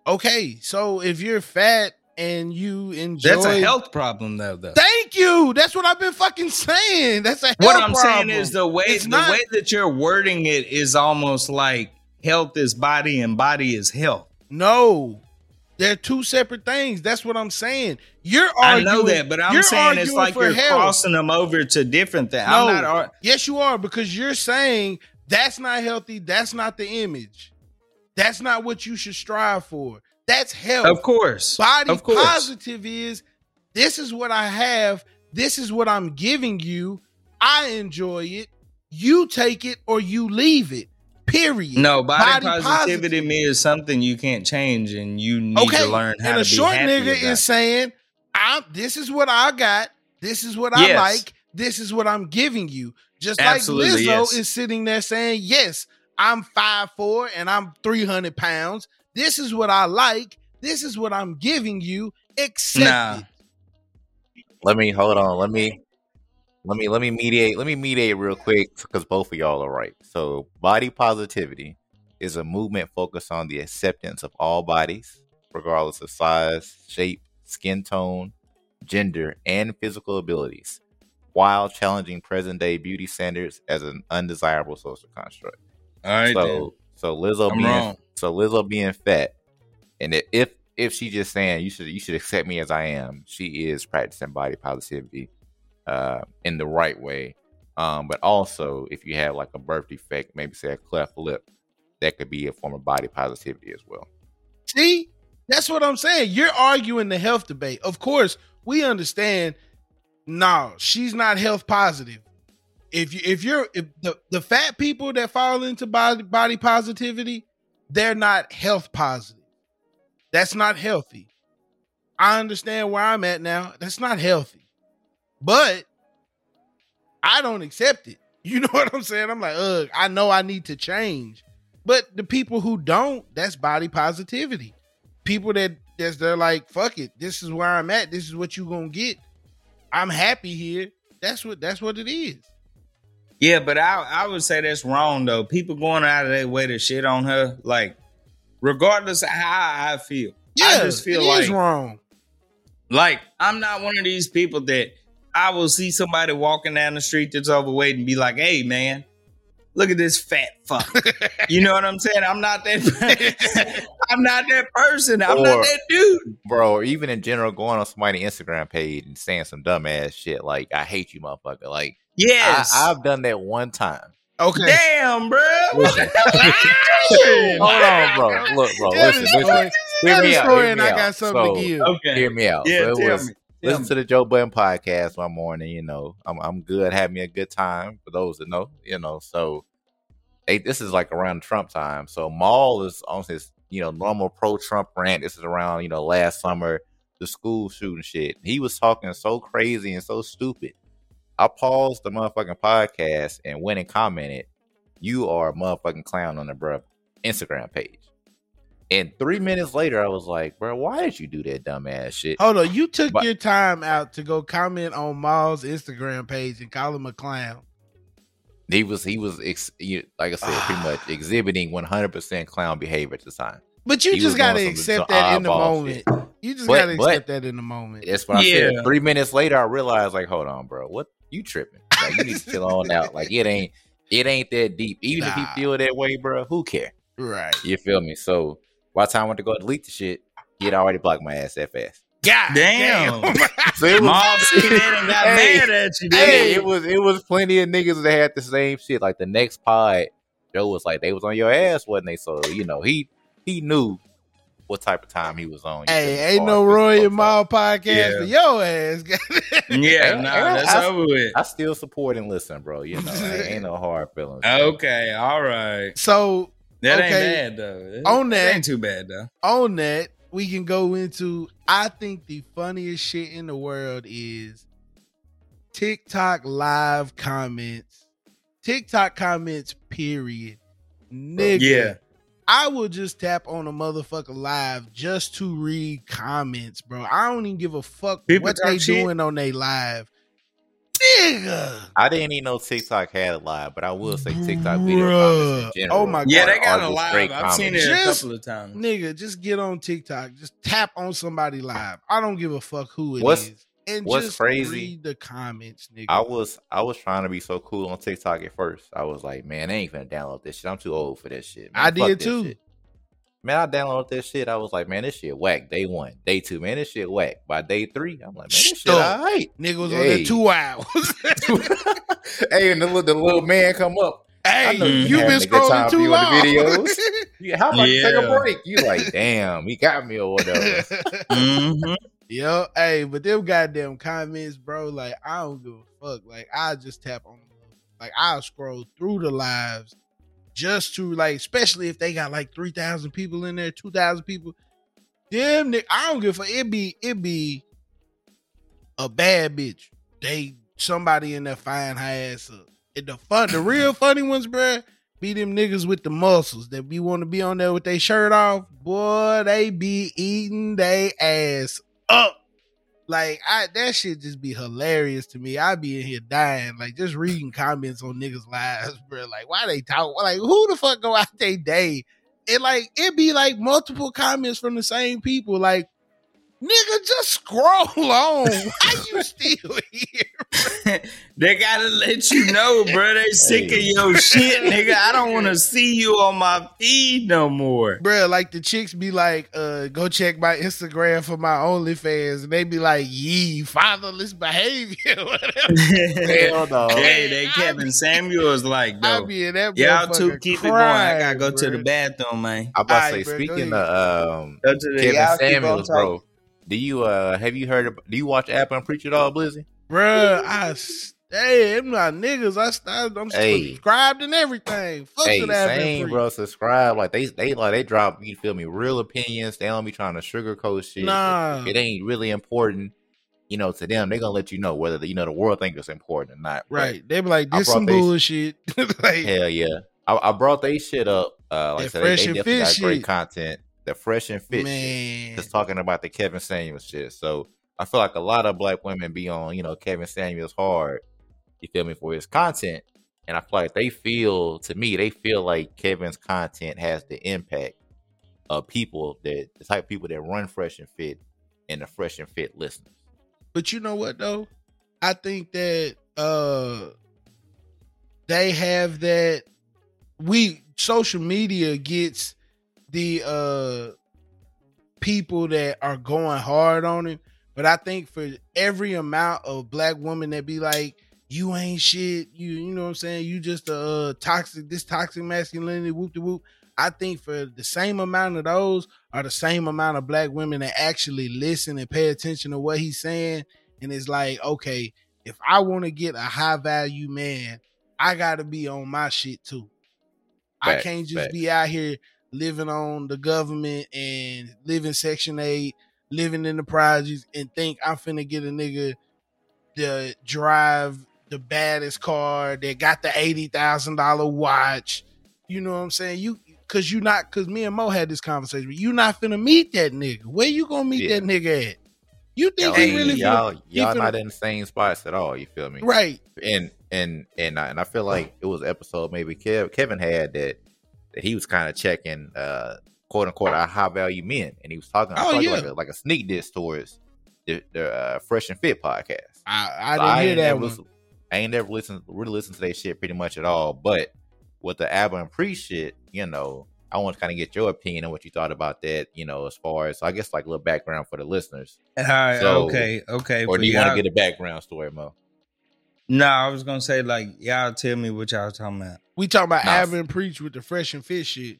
[SPEAKER 1] Okay, so if you're fat and you enjoy
[SPEAKER 3] That's a health problem, though. Though.
[SPEAKER 1] Thank you. That's what I've been fucking saying. That's a health problem.
[SPEAKER 3] what I'm
[SPEAKER 1] problem.
[SPEAKER 3] saying is the way
[SPEAKER 1] It's
[SPEAKER 3] the
[SPEAKER 1] not-
[SPEAKER 3] way that you're wording it is almost like health is body and body is health.
[SPEAKER 1] No, they're two separate things. That's what I'm saying. You're
[SPEAKER 3] I know that, but I'm saying it's like you're
[SPEAKER 1] health.
[SPEAKER 3] crossing them over to different things.
[SPEAKER 1] No,
[SPEAKER 3] I'm not. ar-
[SPEAKER 1] yes, you are because you're saying that's not healthy. That's not the image. That's not what you should strive for. That's health.
[SPEAKER 3] Of course,
[SPEAKER 1] Body
[SPEAKER 3] of course.
[SPEAKER 1] positive is this is what I have. This is what I'm giving you. I enjoy it. You take it or you leave it. Period.
[SPEAKER 3] No, body,
[SPEAKER 1] Body
[SPEAKER 3] positivity
[SPEAKER 1] positive.
[SPEAKER 3] me is something you can't change, and you need
[SPEAKER 1] okay.
[SPEAKER 3] to learn how to do it.
[SPEAKER 1] and
[SPEAKER 3] to
[SPEAKER 1] a short
[SPEAKER 3] be happy
[SPEAKER 1] nigga is saying, "I'm. This is what I got. This is what I
[SPEAKER 3] Yes.
[SPEAKER 1] like. This is what I'm giving you." Just
[SPEAKER 3] Absolutely,
[SPEAKER 1] like Lizzo
[SPEAKER 3] yes.
[SPEAKER 1] is sitting there saying, "Yes, I'm five four and I'm 300 pounds. This is what I like. This is what I'm giving you. Accept
[SPEAKER 3] Nah.
[SPEAKER 1] it."
[SPEAKER 4] let me hold on. Let me let me let me mediate. Let me mediate real quick because both of y'all are right. So, body positivity is a movement focused on the acceptance of all bodies, regardless of size, shape, skin tone, gender, and physical abilities, while challenging present-day beauty standards as an undesirable social construct.
[SPEAKER 3] All right, then.
[SPEAKER 4] so, so Lizzo
[SPEAKER 3] I'm
[SPEAKER 4] being
[SPEAKER 3] wrong.
[SPEAKER 4] So Lizzo being fat, and if if she just saying you should you should accept me as I am, she is practicing body positivity uh, in the right way. Um, but also, if you have like a birth defect, maybe say a cleft lip, that could be a form of body positivity as well.
[SPEAKER 1] See, that's what I'm saying. You're arguing the health debate. Of course, we understand. No, she's not health positive. If you if you're if the, the fat people that fall into body body positivity, they're not health positive. That's not healthy. I understand where I'm at now. That's not healthy. But I don't accept it. You know what I'm saying? I'm like, ugh, I know I need to change. But the people who don't, that's body positivity. People that that's they're like, fuck it, this is where I'm at. This is what you gonna get. I'm happy here. That's what that's what it is.
[SPEAKER 3] Yeah, but I I would say that's wrong though. People going out of their way to shit on her, like regardless of how I feel.
[SPEAKER 1] Yeah,
[SPEAKER 3] I just feel like
[SPEAKER 1] wrong.
[SPEAKER 3] like I'm not one of these people that I will see somebody walking down the street that's overweight and be like, "Hey, man, look at this fat fuck." you know what I'm saying? I'm not that. I'm not that person. I'm
[SPEAKER 4] Or-
[SPEAKER 3] not that dude.
[SPEAKER 4] Bro, even in general, going on somebody's Instagram page and saying some dumbass shit like "I hate you, motherfucker." Like
[SPEAKER 3] Yes.
[SPEAKER 4] I, I've done that one time.
[SPEAKER 1] Okay.
[SPEAKER 3] Damn, bro.
[SPEAKER 4] Listen. Hold on, bro. Look, bro. Listen,
[SPEAKER 1] the
[SPEAKER 4] listen.
[SPEAKER 1] story.
[SPEAKER 4] Hear me out, hear me
[SPEAKER 1] I
[SPEAKER 4] out.
[SPEAKER 1] got something
[SPEAKER 4] So,
[SPEAKER 1] to give.
[SPEAKER 3] Okay.
[SPEAKER 4] Hear me out.
[SPEAKER 3] Yeah,
[SPEAKER 4] so
[SPEAKER 3] tell
[SPEAKER 4] was
[SPEAKER 3] me. Tell
[SPEAKER 4] listen
[SPEAKER 3] me.
[SPEAKER 4] to the Joe Budden podcast one morning. You know, I'm I'm good, having me a good time. For those that know, you know, so hey, this is like around Trump time. So Mal is on his you know normal pro Trump rant. This is around you know last summer the school shooting shit. He was talking so crazy and so stupid. I paused the motherfucking podcast and went and commented, "You are a motherfucking clown on the bruh Instagram page." And three minutes later, I was like, "Bro, why did you do that dumbass shit?"
[SPEAKER 1] Hold on, you took
[SPEAKER 4] But-
[SPEAKER 1] your time out to go comment on Mal's Instagram page and call him a clown.
[SPEAKER 4] He was he was ex, you- like I said, pretty much exhibiting one hundred percent clown behavior at the time.
[SPEAKER 1] But you
[SPEAKER 4] He
[SPEAKER 1] just gotta accept that in the moment.
[SPEAKER 4] shit.
[SPEAKER 1] You just
[SPEAKER 4] But-
[SPEAKER 1] gotta accept that in the moment.
[SPEAKER 4] That's what I said. Three minutes later, I realized like, hold on, bro, what you tripping? Like you need to chill on out. Like it ain't it ain't that deep. Even if
[SPEAKER 1] Nah.
[SPEAKER 4] he feel that way, bro, who care?
[SPEAKER 1] Right.
[SPEAKER 4] You feel me? So by the time I went to go delete the shit, he had already blocked my ass that fast.
[SPEAKER 1] God
[SPEAKER 3] Damn.
[SPEAKER 1] damn.
[SPEAKER 4] So it was,
[SPEAKER 3] Mom seen that and got
[SPEAKER 4] Hey,
[SPEAKER 3] mad at you.
[SPEAKER 4] Hey,
[SPEAKER 3] Hey,
[SPEAKER 4] it was it was plenty of niggas that had the same shit. Like the next pod, Joe was like, they was on your ass, wasn't they? So you know he he knew what type of time he was on. you feel me,
[SPEAKER 1] hey, ain't no Rory and
[SPEAKER 4] folks
[SPEAKER 1] Mal podcast
[SPEAKER 3] Yeah.
[SPEAKER 1] for your ass.
[SPEAKER 3] yeah,
[SPEAKER 4] And-
[SPEAKER 3] nah, that's
[SPEAKER 4] I-
[SPEAKER 3] over with.
[SPEAKER 4] I still support and listen, bro. You know, ain't, ain't no hard feelings.
[SPEAKER 3] Okay, all right.
[SPEAKER 1] so
[SPEAKER 3] That
[SPEAKER 1] Okay.
[SPEAKER 3] ain't bad though.
[SPEAKER 1] On that-
[SPEAKER 3] ain't too bad though.
[SPEAKER 1] on that, we can go into I think the funniest shit in the world is TikTok live comments. TikTok comments, period. Nigga.
[SPEAKER 3] Yeah.
[SPEAKER 1] I will just tap on a motherfucker live just to read comments, bro. I don't even give a fuck
[SPEAKER 3] People
[SPEAKER 1] what
[SPEAKER 3] talk
[SPEAKER 1] they
[SPEAKER 3] shit.
[SPEAKER 1] doing on they live. Nigga.
[SPEAKER 4] I didn't even know TikTok had a live, but I will say TikTok video comments in oh general.
[SPEAKER 1] Oh my god.
[SPEAKER 3] Yeah,
[SPEAKER 1] God.
[SPEAKER 3] they got a live. I've seen it
[SPEAKER 4] comments.
[SPEAKER 3] a
[SPEAKER 1] Just-
[SPEAKER 3] couple of times.
[SPEAKER 1] Nigga, just get on TikTok. Just tap on somebody live. I don't give a fuck who it is,
[SPEAKER 4] What's-
[SPEAKER 1] And
[SPEAKER 4] what's
[SPEAKER 1] just
[SPEAKER 4] crazy-
[SPEAKER 1] read the comments, nigga.
[SPEAKER 4] I was I was trying to be so cool on TikTok at first. I was like, man, I ain't gonna download this shit. I'm too old for this shit. Man.
[SPEAKER 1] I did
[SPEAKER 4] this
[SPEAKER 1] too.
[SPEAKER 4] shit. Man, I downloaded this shit. I was like, man, this shit whack. Day one, day two, man, this shit whack. By day three, I'm like, man, this shit
[SPEAKER 1] Stop.
[SPEAKER 4] all right.
[SPEAKER 1] Nigga was on
[SPEAKER 4] Hey.
[SPEAKER 1] there two hours.
[SPEAKER 4] hey, and the little, the little man come up.
[SPEAKER 1] hey,
[SPEAKER 3] you
[SPEAKER 1] you been
[SPEAKER 4] having a good time
[SPEAKER 1] scrolling too
[SPEAKER 4] viewing the
[SPEAKER 1] long.
[SPEAKER 4] videos. How about you take a break? You like, damn, he got me or whatever.
[SPEAKER 3] Mm-hmm.
[SPEAKER 1] Yo, hey, but them goddamn comments, bro, like I don't give a fuck. Like I just tap on them. Like I'll scroll through the lives just to like, especially if they got like three thousand people in there, two thousand people. Them nick, I don't give a fuck. It be it be a bad bitch. They somebody in there fine her ass up. And the fun, the real funny ones, bruh, be them niggas with the muscles that be want to be on there with their shirt off. Boy, they be eating they ass up. Like I that shit just be hilarious to me. I be in here dying, like just reading comments on niggas' lives, bro. Like, why they talk? Like, who the fuck go out they day? It like it be like multiple comments from the same people. Like, nigga, just scroll on. Why you still here?
[SPEAKER 3] they gotta let you know, bro. They sick of your shit, nigga. I don't want to see you on my feed no more.
[SPEAKER 1] Bruh, like the chicks be like, uh, go check my Instagram for my OnlyFans, and they be like, ye fatherless behavior, whatever.
[SPEAKER 4] Hell no.
[SPEAKER 3] Hey, they
[SPEAKER 1] I
[SPEAKER 3] Kevin Samuels like
[SPEAKER 1] I be in that
[SPEAKER 3] Y'all two
[SPEAKER 1] motherfucker
[SPEAKER 3] keep it going. I gotta
[SPEAKER 1] crying,
[SPEAKER 3] go to the bathroom, man.
[SPEAKER 4] I'm about to
[SPEAKER 1] Alright,
[SPEAKER 4] say,
[SPEAKER 1] bro,
[SPEAKER 4] speaking
[SPEAKER 1] ahead.
[SPEAKER 4] of um,
[SPEAKER 3] Go to the
[SPEAKER 4] Kevin
[SPEAKER 3] y'all
[SPEAKER 4] Samuels,
[SPEAKER 3] talking.
[SPEAKER 4] bro. Do you uh have you heard? Of, do you watch Abba and Preach It All, Blizzy?
[SPEAKER 1] Bruh, I stay. I'm not niggas. I started, I'm
[SPEAKER 4] Hey.
[SPEAKER 1] subscribed and everything. Fuck
[SPEAKER 4] Hey, same, bro. Subscribe. Like they, they like they drop. You feel me? Real opinions. They don't be trying to sugarcoat shit.
[SPEAKER 1] Nah.
[SPEAKER 4] it ain't really important. You know, to them, they gonna let you know whether the, you know the world think it's important or not.
[SPEAKER 1] Right. They be like, this some bullshit. like,
[SPEAKER 4] Hell yeah. I, I brought they shit up. Uh, like I said, they, they definitely got great
[SPEAKER 1] shit.
[SPEAKER 4] content. The fresh and fit
[SPEAKER 1] man.
[SPEAKER 4] Just talking about the Kevin Samuels shit. So I feel like a lot of black women be on, you know, Kevin Samuels hard. You feel me for his content, and I feel like they feel to me they feel like Kevin's content has the impact of people that the type of people that run Fresh and Fit and the Fresh and Fit listeners.
[SPEAKER 1] But you know what though? I think that uh they have that we social media gets the uh people that are going hard on him. But I think for every amount of black women that be like, you ain't shit, you you know what I'm saying, you just a uh, toxic, this toxic masculinity, whoop de whoop. I think for the same amount of those are the same amount of black women that actually listen and pay attention to what he's saying. And it's like, okay, if I want to get a high value man, I gotta be on my shit too. I can't just
[SPEAKER 4] facts.
[SPEAKER 1] be out here living on the government and living Section 8, living in the projects, and think I'm finna get a nigga to drive the baddest car that got the eighty thousand dollar watch. You know what I'm saying? You cause you not cause me and Mo had this conversation. You not finna meet that nigga. Where you gonna meet
[SPEAKER 4] Yeah.
[SPEAKER 1] that nigga at? You think
[SPEAKER 4] Y'all,
[SPEAKER 1] he really
[SPEAKER 4] y'all,
[SPEAKER 1] finna,
[SPEAKER 4] y'all
[SPEAKER 1] finna-
[SPEAKER 4] not in the same spots at all. You feel me?
[SPEAKER 1] right?
[SPEAKER 4] and and and I, and I feel like it was episode maybe Kev, Kevin had that that he was kind of checking uh quote unquote our high value men, and he was talking,
[SPEAKER 1] Oh,
[SPEAKER 4] talking
[SPEAKER 1] yeah.
[SPEAKER 4] like, a, like a sneak diss towards the, the uh, Fresh and Fit podcast.
[SPEAKER 1] I, I
[SPEAKER 4] So
[SPEAKER 1] didn't hear
[SPEAKER 4] ain't
[SPEAKER 1] that one.
[SPEAKER 4] listen- I ain't never listened really listened to that shit pretty much at all. But with the Abba and Pre shit, you know, I want to kind of get your opinion on what you thought about that. You know, as far as I guess like a little background for the listeners,
[SPEAKER 3] All right,
[SPEAKER 4] So-
[SPEAKER 3] okay, okay.
[SPEAKER 4] or do you want to get a background story, Mo?
[SPEAKER 3] No, I was gonna say like y'all tell me what y'all talking about.
[SPEAKER 1] We talking about
[SPEAKER 4] Nah.
[SPEAKER 1] Abba and Preach with the fresh and fit shit.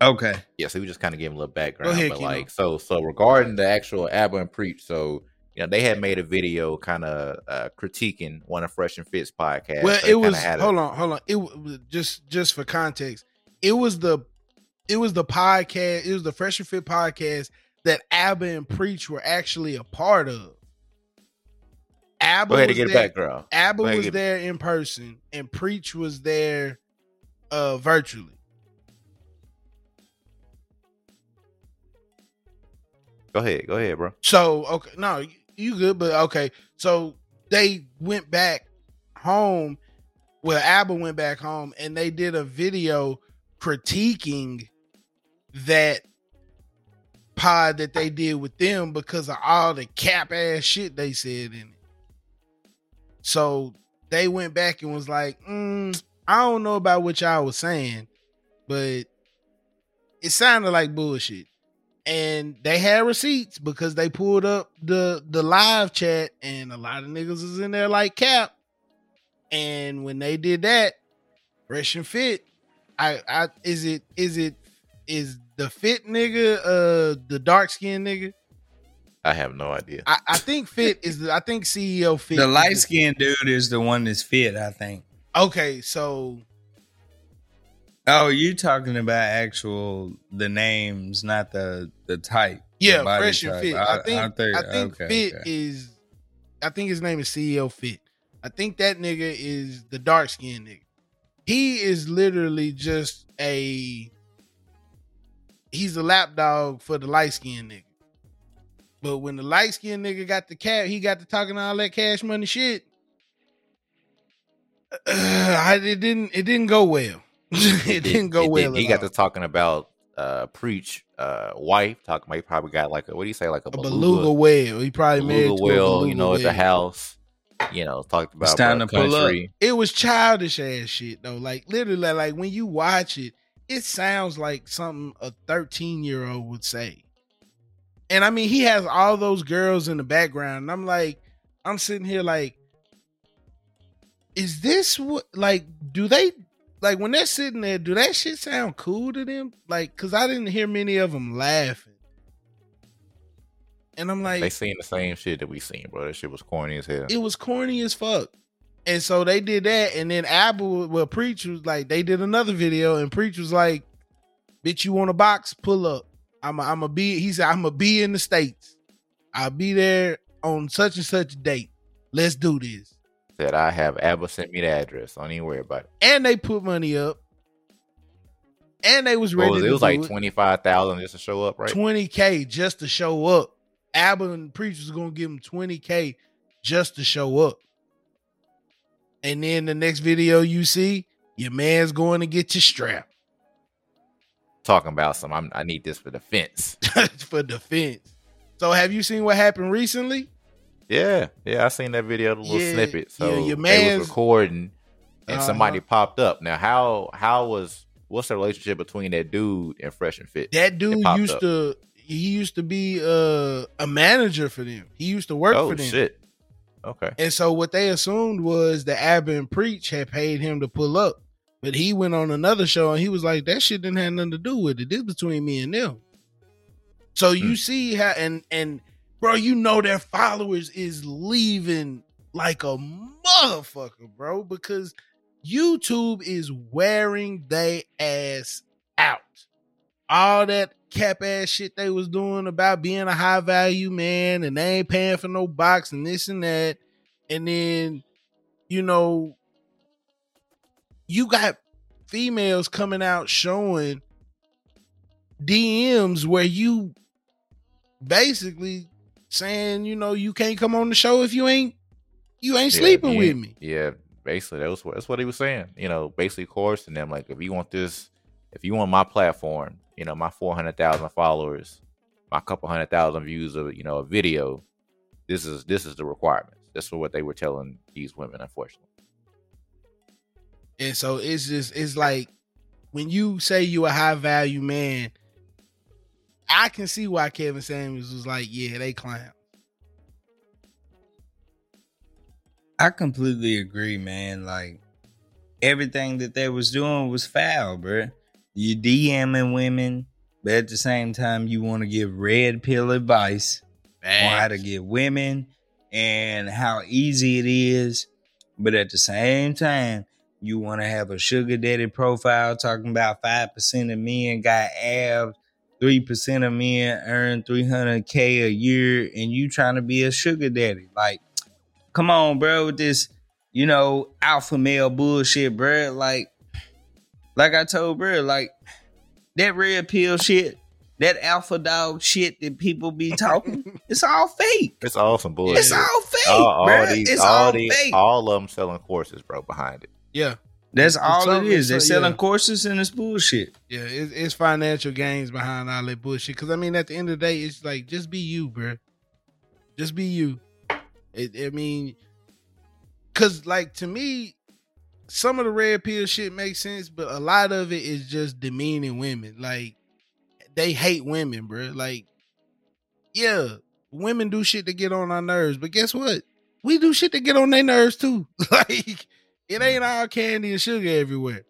[SPEAKER 3] Okay.
[SPEAKER 4] Yeah, so we just kind of give him a little background.
[SPEAKER 1] ahead,
[SPEAKER 4] but
[SPEAKER 1] Kino.
[SPEAKER 4] like, so so regarding the actual Abba and Preach, so you know they had made a video kind of uh, critiquing one of Fresh and Fit's podcast.
[SPEAKER 1] well,
[SPEAKER 4] They
[SPEAKER 1] it was
[SPEAKER 4] had a-
[SPEAKER 1] hold on, hold on. It was just just for context. It was the it was the podcast. It was the Fresh and Fit podcast that Abba and Preach were actually a part of. Abba
[SPEAKER 4] Go ahead
[SPEAKER 1] was
[SPEAKER 4] and get
[SPEAKER 1] there,
[SPEAKER 4] background.
[SPEAKER 1] Abba
[SPEAKER 4] Go ahead and
[SPEAKER 1] was
[SPEAKER 4] get-
[SPEAKER 1] there in person, and Preach was there uh virtually.
[SPEAKER 4] Go ahead, go ahead, bro.
[SPEAKER 1] So okay, no, you- you good, but okay. So they went back home. Well, Abba went back home and they did a video critiquing that pod that they did with them because of all the cap ass shit they said in it. So they went back and was like, mm, I don't know about what y'all was saying, but it sounded like bullshit. And they had receipts because they pulled up the the live chat and a lot of niggas was in there like cap. And when they did that fresh and fit i i is it is it is the fit nigga uh the dark skinned nigga
[SPEAKER 4] I have no idea.
[SPEAKER 1] i i think fit is the i think ceo fit
[SPEAKER 3] The light skinned dude is the one that's fit, I think.
[SPEAKER 1] okay so
[SPEAKER 3] Oh, you talking about actual the names, not the the type.
[SPEAKER 1] yeah
[SPEAKER 3] body
[SPEAKER 1] fresh and fit i, think i
[SPEAKER 3] think-
[SPEAKER 1] think
[SPEAKER 3] okay,
[SPEAKER 1] fit
[SPEAKER 3] okay.
[SPEAKER 1] is i think his name is ceo fit i think that nigga is the dark skinned nigga he is literally just a he's a lapdog for the light skinned nigga but when the light skinned nigga got the cat he got to talking all that cash money shit I, it didn't it didn't go well it didn't go
[SPEAKER 4] It
[SPEAKER 1] well
[SPEAKER 4] didn't. He got
[SPEAKER 1] all.
[SPEAKER 4] to talking about uh preach uh wife talking about he probably got like a what do you say like a,
[SPEAKER 1] a beluga
[SPEAKER 4] beluga,
[SPEAKER 1] whale he probably married
[SPEAKER 4] beluga
[SPEAKER 1] to a
[SPEAKER 4] whale
[SPEAKER 1] beluga
[SPEAKER 4] you know at the house you know talked about
[SPEAKER 3] time
[SPEAKER 4] uh,
[SPEAKER 3] to pull up.
[SPEAKER 1] it was childish ass shit though. Like literally, like when you watch it, it sounds like something a 13 year old would say. And I mean, he has all those girls in the background. And I'm like, I'm sitting here like, is this what like do they like when they're sitting there, do that shit sound cool to them? Like, cause I didn't hear many of them laughing. And I'm like,
[SPEAKER 4] they seen the same shit that we seen bro that shit was corny as hell
[SPEAKER 1] it was corny as fuck. And so they did that, and then Abba, well, Preach was like, they did another video, and Preach was like, "Bitch, you want a box? Pull up. I'm a, I'm a be." He said, "I'm a be in the states. I'll be there on such and such date. Let's do this."
[SPEAKER 4] said I have Abba sent me the address don't even worry about it
[SPEAKER 1] And they put money up, and they was
[SPEAKER 4] oh,
[SPEAKER 1] ready.
[SPEAKER 4] was it? was like 25,000 just to show up right
[SPEAKER 1] 20k just to show up. Abba and Preach was gonna give him 20k just to show up. And then the next video you see, your man's going to get your strap
[SPEAKER 4] talking about some I'm, I need this for defense
[SPEAKER 1] for defense. So have you seen what happened recently?
[SPEAKER 4] Yeah, yeah, I seen that video, the little
[SPEAKER 1] Yeah,
[SPEAKER 4] snippet. So
[SPEAKER 1] yeah, your man's-
[SPEAKER 4] was recording, and
[SPEAKER 1] Uh-huh.
[SPEAKER 4] somebody popped up. Now, how how was what's the relationship between that dude and Fresh and Fit?
[SPEAKER 1] That dude used
[SPEAKER 4] up.
[SPEAKER 1] to he used to be uh, a manager for them. He used to work
[SPEAKER 4] oh
[SPEAKER 1] for them.
[SPEAKER 4] Oh, shit! Okay,
[SPEAKER 1] And so what they assumed was that Abba and Preach had paid him to pull up. But he went on another show and he was like, that shit didn't have nothing to do with it. This between me and them. So you
[SPEAKER 4] Hmm.
[SPEAKER 1] see how and and bro, you know their followers is leaving like a motherfucker, bro, because YouTube is wearing they ass out. All that cap ass shit they was doing about being a high value man and they ain't paying for no box and this and that. And then, you know, you got females coming out showing DMs where you basically saying, you know, you can't come on the show if you ain't you ain't
[SPEAKER 4] Yeah,
[SPEAKER 1] sleeping
[SPEAKER 4] yeah,
[SPEAKER 1] with me.
[SPEAKER 4] Yeah, basically that was what that's what he was saying. You know, basically coercing them. Like if you want this, if you want my platform, you know, my four hundred thousand followers, my couple hundred thousand views of you know a video, this is this is the requirements. That's what they were telling these women, unfortunately.
[SPEAKER 1] And so it's just it's like when you say you a high value man, I can see why Kevin Samuels was like, yeah, they clown.
[SPEAKER 3] I completely agree, man. Like everything that they was doing was foul, bro. You DMing women, but at the same time, you want to give red pill advice on how to get women and how easy it is. But at the same time, you want to have a sugar daddy profile talking about 5% of men got abs, 3% of men earn 300K a year, and you trying to be a sugar daddy. Like, come on, bro, with this, you know, alpha male bullshit, bro. Like, like I told bro, like that red pill shit, that alpha dog shit that people be talking, it's all fake.
[SPEAKER 4] It's all some bullshit.
[SPEAKER 3] It's all fake,
[SPEAKER 4] all, all
[SPEAKER 3] bro.
[SPEAKER 4] these,
[SPEAKER 3] it's
[SPEAKER 4] all
[SPEAKER 3] all
[SPEAKER 4] these,
[SPEAKER 3] fake.
[SPEAKER 4] all of them selling courses, bro, behind it.
[SPEAKER 1] Yeah.
[SPEAKER 3] That's all it
[SPEAKER 1] something-
[SPEAKER 3] They're
[SPEAKER 1] so,
[SPEAKER 3] selling
[SPEAKER 1] yeah.
[SPEAKER 3] courses and it's bullshit.
[SPEAKER 1] Yeah, it's, it's financial gains behind all that bullshit. Because I mean, at the end of the day, it's like just be you, bro. Just be you. It, I mean, because like to me, some of the red pill shit makes sense, but a lot of it is just demeaning women. Like they hate women, bro. Like, yeah, women do shit to get on our nerves, but guess what? We do shit to get on their nerves too. like, it ain't all candy and sugar everywhere.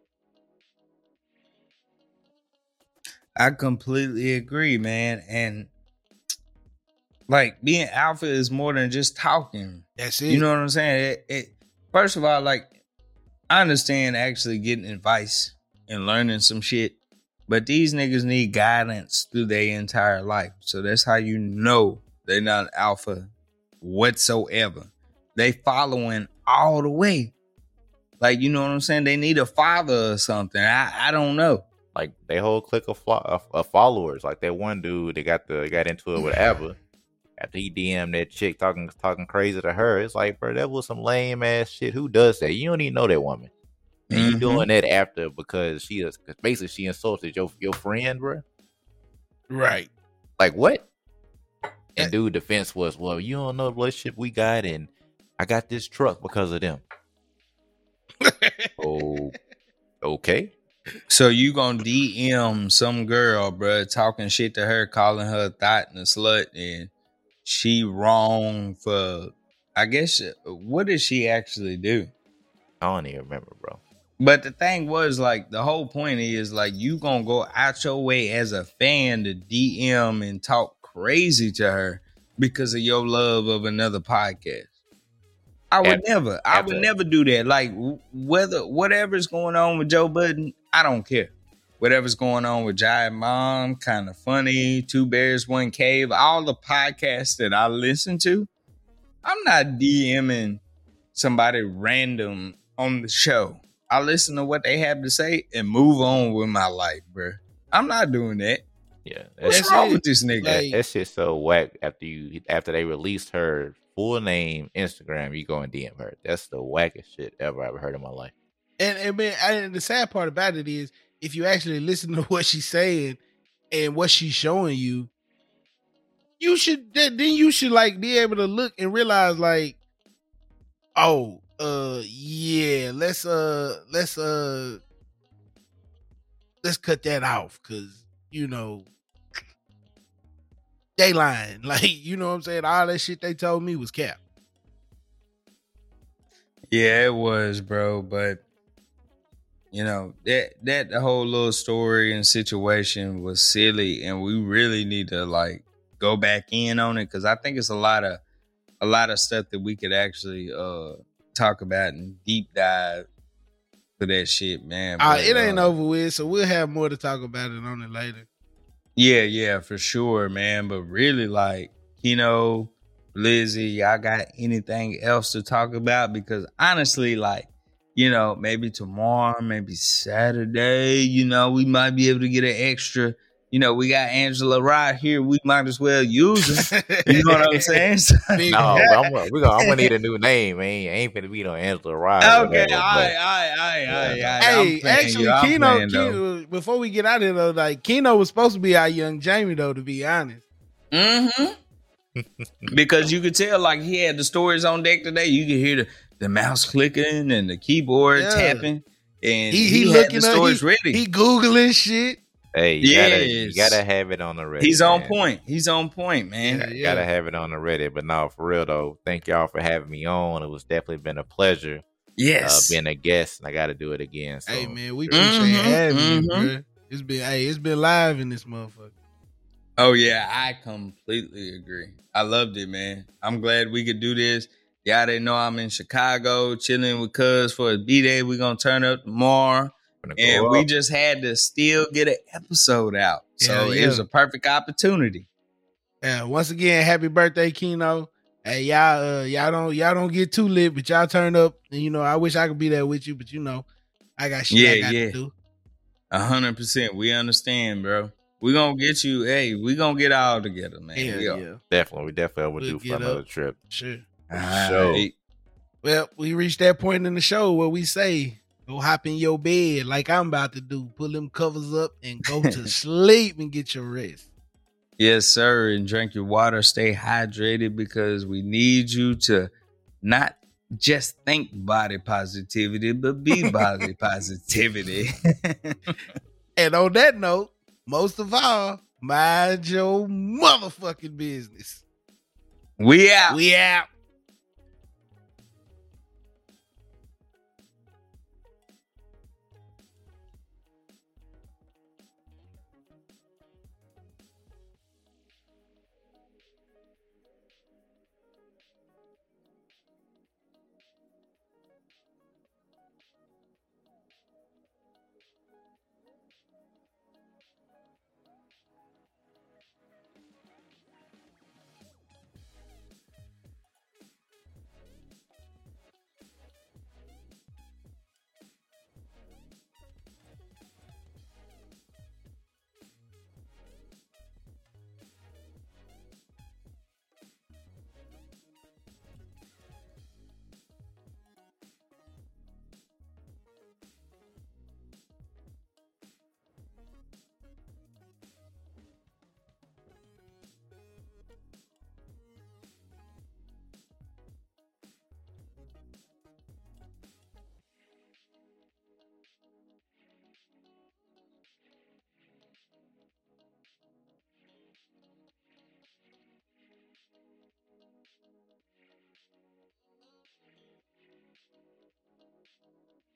[SPEAKER 3] I completely agree, man. And like being alpha is more than just talking.
[SPEAKER 1] That's it.
[SPEAKER 3] You know what I'm saying? It, it, first of all, like I understand actually getting advice and learning some shit, but these niggas need guidance through their entire life. So that's how you know they're not alpha whatsoever. They following all the way. Like you know what I'm saying? They need a father or something. I I don't know.
[SPEAKER 4] Like they whole clique of, flo- of, of followers. Like that one dude, they got the got into it with Abba. After he DM'd that chick talking talking crazy to her, it's like, bro, that was some lame ass shit. Who does that? You don't even know that woman. And you
[SPEAKER 3] Mhm.
[SPEAKER 4] doing that after because she is basically she insulted your your friend, bro.
[SPEAKER 1] right.
[SPEAKER 4] Like what? And dude defense was, well, you don't know the relationship we got, and I got this truck because of them. Oh, okay.
[SPEAKER 3] So you gonna DM some girl, bruh, talking shit to her, calling her a thought and a slut, and she wrong for? I guess what did she actually do?
[SPEAKER 4] I don't even remember, bro.
[SPEAKER 3] But the thing was, like, the whole point is, like, you gonna go out your way as a fan to DM and talk crazy to her because of your love of another podcast. I would
[SPEAKER 4] After-
[SPEAKER 3] never, I
[SPEAKER 4] after-
[SPEAKER 3] would never do that. Like, whether whatever's going on with Joe Budden, I don't care. Whatever's going on with Jive Mom, kind of funny, Two Bears, One Cave, all the podcasts that I listen to, I'm not DMing somebody random on the show. I listen to what they have to say and move on with my life, bro. I'm not doing that.
[SPEAKER 4] Yeah,
[SPEAKER 3] What's
[SPEAKER 1] That's
[SPEAKER 3] wrong
[SPEAKER 1] it.
[SPEAKER 3] with this nigga?
[SPEAKER 4] that,
[SPEAKER 1] Like-
[SPEAKER 4] that shit's so whack. After you, after they released her full name, Instagram, you go and DM her. That's the wackest shit ever I've heard in my life.
[SPEAKER 1] And and, man, and the sad part about it is, if you actually listen to what she's saying and what she's showing you, you should then then you should like be able to look and realize like, oh, uh, yeah, let's uh, let's uh, let's cut that off because you know they lying. Like you know what I'm saying. All that shit they told me was cap.
[SPEAKER 3] Yeah, it was, bro. But you know that that the whole little story and situation was silly, and we really need to like go back in on it because I think it's a lot of a lot of stuff that we could actually uh talk about and deep dive for that shit, man.
[SPEAKER 1] Uh, it ain't
[SPEAKER 3] uh,
[SPEAKER 1] over with, so we'll have more to talk about it on it later.
[SPEAKER 3] Yeah, yeah, for sure, man. But really, like, Kino, Lizzie, y'all got anything else to talk about? Because honestly, like, you know, maybe tomorrow, maybe Saturday, you know, we might be able to get an extra. You know, we got Angela right here. We might as well use her. You know what I'm saying?
[SPEAKER 1] Big-
[SPEAKER 4] No, I'm gonna, we gonna, I'm gonna need a new name, man. Ain't finna be no Angela Rye.
[SPEAKER 3] okay,
[SPEAKER 4] whatever,
[SPEAKER 3] all right,
[SPEAKER 4] but-
[SPEAKER 3] all right, all right, all right.
[SPEAKER 1] Hey, actually, Kino, Kino, before we get out of here though, like Kino was supposed to be our young Jamie though, to be honest.
[SPEAKER 3] Mm-hmm. because you could tell, like he had the stories on deck today. You could hear the, the mouse clicking and the keyboard
[SPEAKER 1] Yeah.
[SPEAKER 3] tapping, and
[SPEAKER 1] He-
[SPEAKER 3] he,
[SPEAKER 1] he
[SPEAKER 3] had
[SPEAKER 1] looking
[SPEAKER 3] the
[SPEAKER 1] up,
[SPEAKER 3] stories ready.
[SPEAKER 1] He googling shit.
[SPEAKER 4] Hey, you gotta, you gotta have it on the Reddit.
[SPEAKER 3] He's on
[SPEAKER 4] man.
[SPEAKER 3] point. He's on point, man.
[SPEAKER 1] Yeah,
[SPEAKER 4] You
[SPEAKER 1] yeah.
[SPEAKER 4] Gotta have it on the Reddit. But no, for real though, thank y'all for having me on. It was definitely been a pleasure
[SPEAKER 3] Yes.
[SPEAKER 4] uh, being a guest, and I got to do it again. So,
[SPEAKER 1] hey man, we
[SPEAKER 4] sure.
[SPEAKER 1] appreciate
[SPEAKER 3] Mhm,
[SPEAKER 1] having you,
[SPEAKER 3] mhm.
[SPEAKER 1] bro. It's been hey, it's been live in this motherfucker.
[SPEAKER 3] Oh yeah, I completely agree. I loved it, man. I'm glad we could do this. Y'all didn't know I'm in Chicago chilling with Cuz for a B day. We're gonna turn up tomorrow.
[SPEAKER 4] Gonna go
[SPEAKER 3] And we
[SPEAKER 4] up.
[SPEAKER 3] just had to still get an episode out. So
[SPEAKER 1] Yeah,
[SPEAKER 3] it was a perfect opportunity.
[SPEAKER 1] Yeah, once again, happy birthday, Kino. Hey, y'all, uh, y'all don't y'all don't get too lit, but y'all turn up. And you know, I wish I could be there with you, but you know, I got shit I got
[SPEAKER 3] yeah.
[SPEAKER 1] to do.
[SPEAKER 3] A hundred percent. We understand, bro. We gonna get you. Hey, we gonna get all together, man.
[SPEAKER 1] Yeah,
[SPEAKER 3] We
[SPEAKER 1] yeah,
[SPEAKER 4] definitely, we definitely
[SPEAKER 1] We'll
[SPEAKER 4] overdue for another
[SPEAKER 1] up.
[SPEAKER 4] trip.
[SPEAKER 1] sure.
[SPEAKER 3] All right.
[SPEAKER 1] Well, we reached that point in the show where we say, go hop in your bed like I'm about to do. Pull them covers up and go to sleep and get your rest.
[SPEAKER 3] Yes, sir. And drink your water. Stay hydrated because we need you to not just think body positivity, but be body positivity.
[SPEAKER 1] And on that note, most of all, mind your motherfucking business.
[SPEAKER 3] we out.
[SPEAKER 1] We out. Thank you.